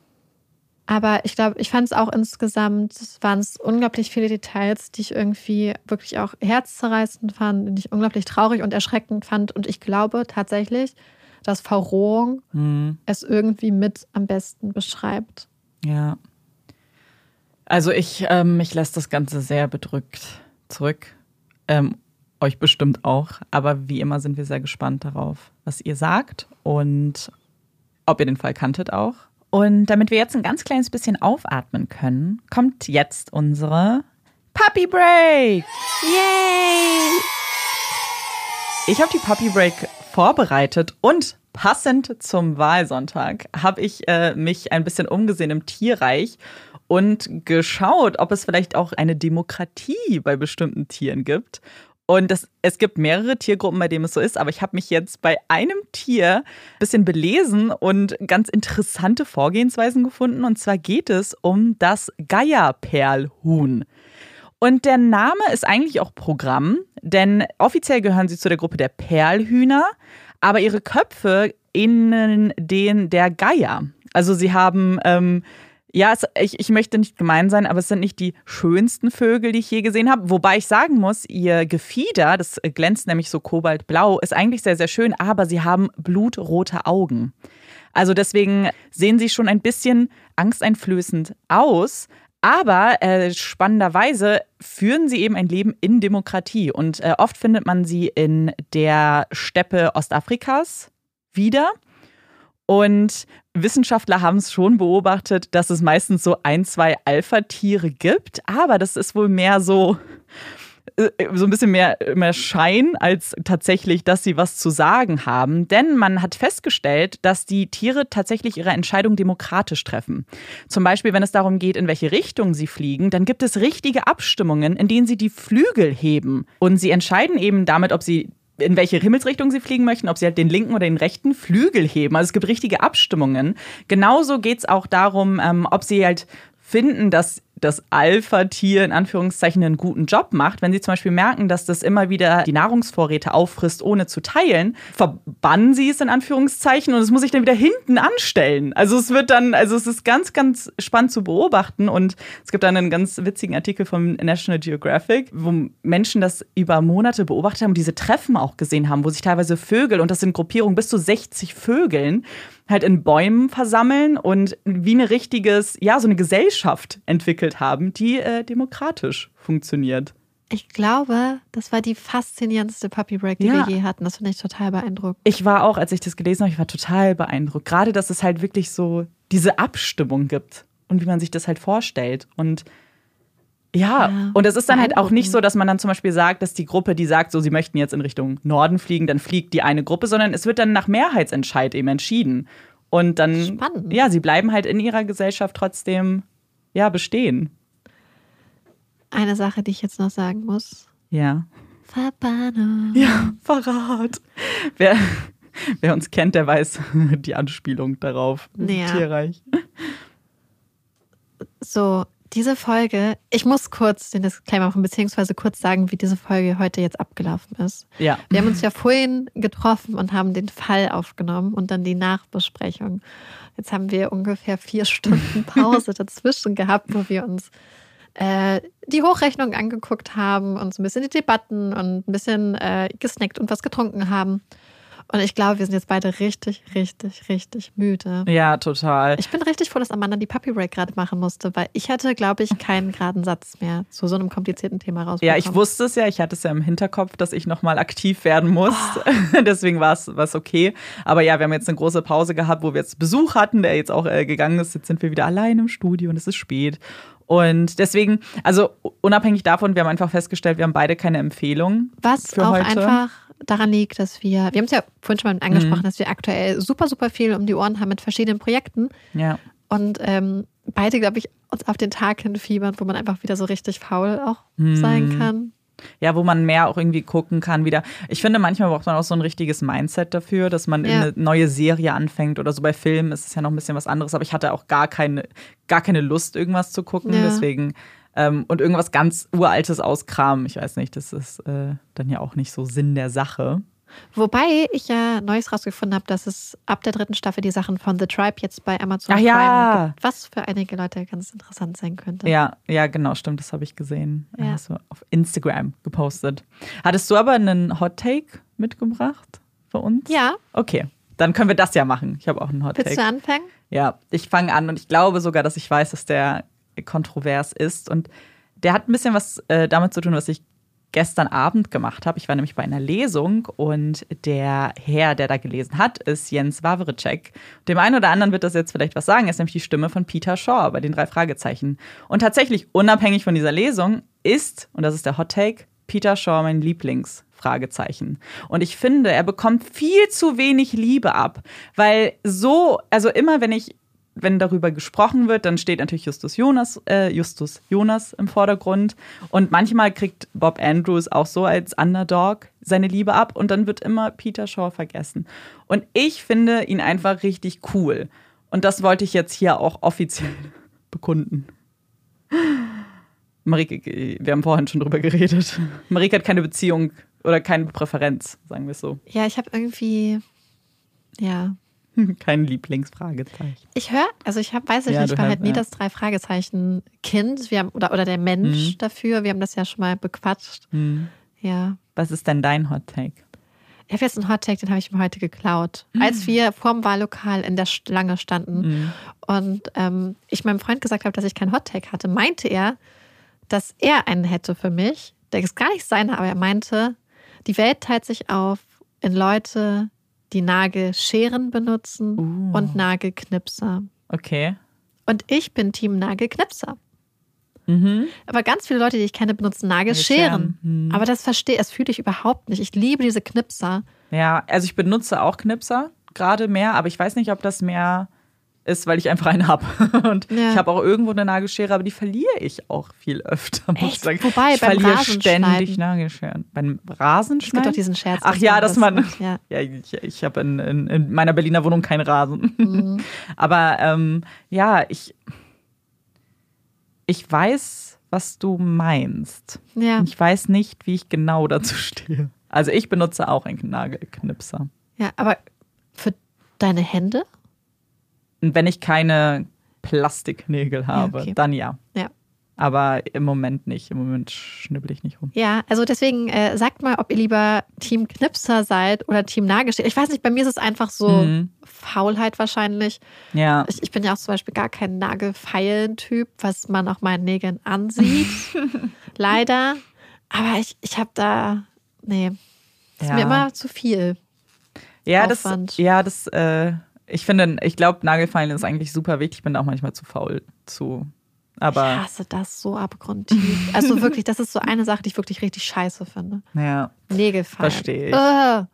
Speaker 2: Aber ich glaube, ich fand es auch insgesamt, waren es unglaublich viele Details, die ich irgendwie wirklich auch herzzerreißend fand, die ich unglaublich traurig und erschreckend fand. Und ich glaube tatsächlich, dass Verrohung mhm. es irgendwie mit am besten beschreibt.
Speaker 1: Ja. Also ich, ähm, ich lasse das Ganze sehr bedrückt zurück. Ähm, euch bestimmt auch. Aber wie immer sind wir sehr gespannt darauf, was ihr sagt und ob ihr den Fall kanntet auch. Und damit wir jetzt ein ganz kleines bisschen aufatmen können, kommt jetzt unsere Puppy Break.
Speaker 2: Yay!
Speaker 1: Ich habe die Puppy Break vorbereitet und passend zum Wahlsonntag habe ich äh, mich ein bisschen umgesehen im Tierreich und geschaut, ob es vielleicht auch eine Demokratie bei bestimmten Tieren gibt. Und das, es gibt mehrere Tiergruppen, bei denen es so ist, aber ich habe mich jetzt bei einem Tier ein bisschen belesen und ganz interessante Vorgehensweisen gefunden. Und zwar geht es um das Geierperlhuhn. Und der Name ist eigentlich auch Programm, denn offiziell gehören sie zu der Gruppe der Perlhühner, aber ihre Köpfe ähneln den der Geier. Also sie haben ähm, ja, es, ich, ich möchte nicht gemein sein, aber es sind nicht die schönsten Vögel, die ich je gesehen habe. Wobei ich sagen muss, ihr Gefieder, das glänzt nämlich so kobaltblau, ist eigentlich sehr, sehr schön, aber sie haben blutrote Augen. Also deswegen sehen sie schon ein bisschen angsteinflößend aus. Aber äh, spannenderweise führen sie eben ein Leben in Demokratie. Und äh, oft findet man sie in der Steppe Ostafrikas wieder. Und Wissenschaftler haben es schon beobachtet, dass es meistens so ein, zwei Alpha-Tiere gibt, aber das ist wohl mehr so, äh, so ein bisschen mehr, mehr Schein als tatsächlich, dass sie was zu sagen haben. Denn man hat festgestellt, dass die Tiere tatsächlich ihre Entscheidung demokratisch treffen. Zum Beispiel, wenn es darum geht, in welche Richtung sie fliegen, dann gibt es richtige Abstimmungen, in denen sie die Flügel heben. Und sie entscheiden eben damit, ob sie in welche Himmelsrichtung sie fliegen möchten, ob sie halt den linken oder den rechten Flügel heben. Also es gibt richtige Abstimmungen. Genauso geht es auch darum, ähm, ob sie halt finden, dass das Alpha-Tier in Anführungszeichen einen guten Job macht. Wenn sie zum Beispiel merken, dass das immer wieder die Nahrungsvorräte auffrisst, ohne zu teilen, verbannen sie es in Anführungszeichen und es muss sich dann wieder hinten anstellen. Also es wird dann, also es ist ganz, ganz spannend zu beobachten und es gibt dann einen ganz witzigen Artikel vom National Geographic, wo Menschen das über Monate beobachtet haben und diese Treffen auch gesehen haben, wo sich teilweise Vögel, und das sind Gruppierungen bis zu 60 Vögeln, halt in Bäumen versammeln und wie eine richtiges, ja, so eine Gesellschaft entwickelt haben, die äh, demokratisch funktioniert.
Speaker 2: Ich glaube, das war die faszinierendste Puppy Break, die ja. wir je hatten. Das finde ich total beeindruckend.
Speaker 1: Ich war auch, als ich das gelesen habe, ich war total beeindruckt. Gerade, dass es halt wirklich so diese Abstimmung gibt und wie man sich das halt vorstellt. Und ja, ja, und es ist dann halt auch nicht so, dass man dann zum Beispiel sagt, dass die Gruppe, die sagt, so sie möchten jetzt in Richtung Norden fliegen, dann fliegt die eine Gruppe, sondern es wird dann nach Mehrheitsentscheid eben entschieden. Und dann, Spannend. ja, sie bleiben halt in ihrer Gesellschaft trotzdem, ja, bestehen.
Speaker 2: Eine Sache, die ich jetzt noch sagen muss.
Speaker 1: Ja.
Speaker 2: Verbannung.
Speaker 1: Ja, Verrat. Wer, wer uns kennt, der weiß die Anspielung darauf.
Speaker 2: Ja.
Speaker 1: Tierreich.
Speaker 2: So, diese Folge, ich muss kurz den Disclaimer machen, beziehungsweise kurz sagen, wie diese Folge heute jetzt abgelaufen ist.
Speaker 1: Ja.
Speaker 2: Wir haben uns ja vorhin getroffen und haben den Fall aufgenommen und dann die Nachbesprechung. Jetzt haben wir ungefähr vier Stunden Pause dazwischen gehabt, wo wir uns äh, die Hochrechnung angeguckt haben, uns ein bisschen die Debatten und ein bisschen äh, gesnackt und was getrunken haben. Und ich glaube, wir sind jetzt beide richtig, richtig, richtig müde.
Speaker 1: Ja, total.
Speaker 2: Ich bin richtig froh, dass Amanda die Puppy Break gerade machen musste, weil ich hatte, glaube ich, keinen geraden Satz mehr zu so einem komplizierten Thema raus.
Speaker 1: Ja, ich wusste es ja. Ich hatte es ja im Hinterkopf, dass ich nochmal aktiv werden muss. Oh. Deswegen war es okay. Aber ja, wir haben jetzt eine große Pause gehabt, wo wir jetzt Besuch hatten, der jetzt auch äh, gegangen ist. Jetzt sind wir wieder allein im Studio und es ist spät. Und deswegen, also unabhängig davon, wir haben einfach festgestellt, wir haben beide keine Empfehlung.
Speaker 2: Was
Speaker 1: für
Speaker 2: auch
Speaker 1: heute.
Speaker 2: einfach daran liegt, dass wir, wir haben es ja vorhin schon mal angesprochen, mhm. dass wir aktuell super, super viel um die Ohren haben mit verschiedenen Projekten.
Speaker 1: Ja.
Speaker 2: Und ähm, beide, glaube ich, uns auf den Tag hinfiebern, wo man einfach wieder so richtig faul auch mhm. sein kann.
Speaker 1: Ja, wo man mehr auch irgendwie gucken kann wieder. Ich finde, manchmal braucht man auch so ein richtiges Mindset dafür, dass man ja. eine neue Serie anfängt oder so. Bei Filmen ist es ja noch ein bisschen was anderes, aber ich hatte auch gar keine, gar keine Lust, irgendwas zu gucken. Ja. Deswegen ähm, und irgendwas ganz Uraltes auskramen. Ich weiß nicht, das ist äh, dann ja auch nicht so Sinn der Sache.
Speaker 2: Wobei ich ja Neues rausgefunden habe, dass es ab der dritten Staffel die Sachen von The Tribe jetzt bei Amazon
Speaker 1: Ach, ja.
Speaker 2: gibt, was für einige Leute ganz interessant sein könnte.
Speaker 1: Ja, ja, genau, stimmt, das habe ich gesehen. Ja. Hast du auf Instagram gepostet. Hattest du aber einen Hot Take mitgebracht für uns?
Speaker 2: Ja.
Speaker 1: Okay, dann können wir das ja machen. Ich habe auch einen Hot Take.
Speaker 2: Willst du anfangen?
Speaker 1: Ja, ich fange an und ich glaube sogar, dass ich weiß, dass der kontrovers ist. Und der hat ein bisschen was äh, damit zu tun, was ich gestern Abend gemacht habe. Ich war nämlich bei einer Lesung und der Herr, der da gelesen hat, ist Jens Wawritschek. Dem einen oder anderen wird das jetzt vielleicht was sagen. Er ist nämlich die Stimme von Peter Shaw bei den drei Fragezeichen. Und tatsächlich, unabhängig von dieser Lesung, ist, und das ist der Hot Take, Peter Shaw mein Lieblings. Fragezeichen. Und ich finde, er bekommt viel zu wenig Liebe ab, weil so, also immer wenn ich wenn darüber gesprochen wird, dann steht natürlich Justus Jonas, äh, Justus Jonas im Vordergrund. Und manchmal kriegt Bob Andrews auch so als Underdog seine Liebe ab und dann wird immer Peter Shaw vergessen. Und ich finde ihn einfach richtig cool. Und das wollte ich jetzt hier auch offiziell bekunden. Marike, wir haben vorhin schon drüber geredet. Marike hat keine Beziehung oder keine Präferenz, sagen wir es so.
Speaker 2: Ja, ich habe irgendwie, ja.
Speaker 1: Kein Lieblingsfragezeichen.
Speaker 2: Ich höre, also ich hab, weiß ich
Speaker 1: Ja,
Speaker 2: nicht, ich war halt nie
Speaker 1: ja.
Speaker 2: das drei Fragezeichen Kind, wir haben, oder, oder der Mensch
Speaker 1: Mhm.
Speaker 2: dafür. Wir haben das ja schon mal bequatscht. Ja.
Speaker 1: Was ist denn dein Hot Take?
Speaker 2: Ich habe jetzt einen Hottake, den habe ich mir heute geklaut. Als wir vorm Wahllokal in der Schlange standen und ähm, ich meinem Freund gesagt habe, dass ich keinen Hottake hatte, meinte er, dass er einen hätte für mich. Der ist gar nicht seiner, aber er meinte, die Welt teilt sich auf in Leute, die Nagelscheren benutzen
Speaker 1: Uh.
Speaker 2: und Nagelknipser.
Speaker 1: Okay.
Speaker 2: Und ich bin Team Nagelknipser.
Speaker 1: Mhm.
Speaker 2: Aber ganz viele Leute, die ich kenne, benutzen Nagelscheren.
Speaker 1: Nagelscheren, hm.
Speaker 2: Aber das verstehe, das fühle ich überhaupt nicht. Ich liebe diese Knipser.
Speaker 1: Ja, also ich benutze auch Knipser gerade mehr, aber ich weiß nicht, ob das mehr ist, weil ich einfach einen habe. Und
Speaker 2: Ja.
Speaker 1: ich habe auch irgendwo eine Nagelschere, aber die verliere ich auch viel öfter, muss
Speaker 2: Echt?
Speaker 1: ich sagen.
Speaker 2: Wobei,
Speaker 1: ich
Speaker 2: beim
Speaker 1: verliere ständig Nagelscheren. Beim
Speaker 2: Es
Speaker 1: Rasenschneiden?
Speaker 2: gibt doch diesen Scherz.
Speaker 1: Ach ja, dass man.
Speaker 2: Ja.
Speaker 1: Ja, ich, ich habe in, in, in meiner Berliner Wohnung keinen Rasen.
Speaker 2: Mhm.
Speaker 1: Aber ähm, ja, ich, ich weiß, was du meinst.
Speaker 2: Ja.
Speaker 1: Ich weiß nicht, wie ich genau dazu stehe. Also ich benutze auch einen Nagelknipser.
Speaker 2: ja, aber für deine Hände?
Speaker 1: Und wenn ich keine Plastiknägel habe,
Speaker 2: okay.
Speaker 1: dann ja.
Speaker 2: Ja.
Speaker 1: Aber im Moment nicht. Im Moment schnibbel ich nicht rum.
Speaker 2: Ja, also deswegen äh, sagt mal, ob ihr lieber Team Knipser seid oder Team Nagelschere. Ich weiß nicht, bei mir ist es einfach so
Speaker 1: Mhm.
Speaker 2: Faulheit wahrscheinlich.
Speaker 1: Ja.
Speaker 2: Ich, ich bin ja auch zum Beispiel gar kein Nagelfeilen-Typ, was man auch meinen Nägeln ansieht. Leider. Aber ich, ich habe da, nee, ist
Speaker 1: Ja.
Speaker 2: mir immer zu viel.
Speaker 1: Ja, das,
Speaker 2: Aufwand.
Speaker 1: ja, das, äh, ich finde, ich glaube, Nagelfeilen ist eigentlich super wichtig. Ich bin auch manchmal zu faul zu.
Speaker 2: ich
Speaker 1: Aber
Speaker 2: hasse das so abgrundtief. Also wirklich, das ist so eine Sache, die ich wirklich richtig scheiße finde.
Speaker 1: ja,
Speaker 2: Nägelfeilen.
Speaker 1: Verstehe ich.
Speaker 2: Äh,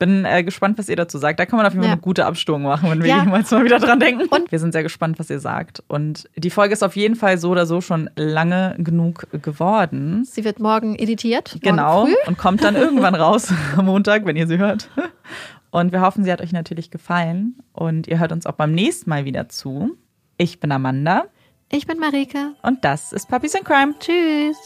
Speaker 1: bin äh, gespannt, was ihr dazu sagt. Da kann man auf jeden Fall
Speaker 2: Ja.
Speaker 1: eine gute Abstimmung machen, wenn wir
Speaker 2: Ja.
Speaker 1: jemals mal wieder dran denken.
Speaker 2: Und-
Speaker 1: wir sind sehr gespannt, was ihr sagt. Und die Folge ist auf jeden Fall so oder so schon lange genug geworden.
Speaker 2: sie wird morgen editiert. Morgen
Speaker 1: Genau.
Speaker 2: Früh.
Speaker 1: Und kommt dann irgendwann raus am Montag, wenn ihr sie hört. Und wir hoffen, sie hat euch natürlich gefallen. Und ihr hört uns auch beim nächsten Mal wieder zu. Ich bin Amanda
Speaker 2: Ich bin Marike.
Speaker 1: und das ist Puppies in Crime.
Speaker 2: Tschüss.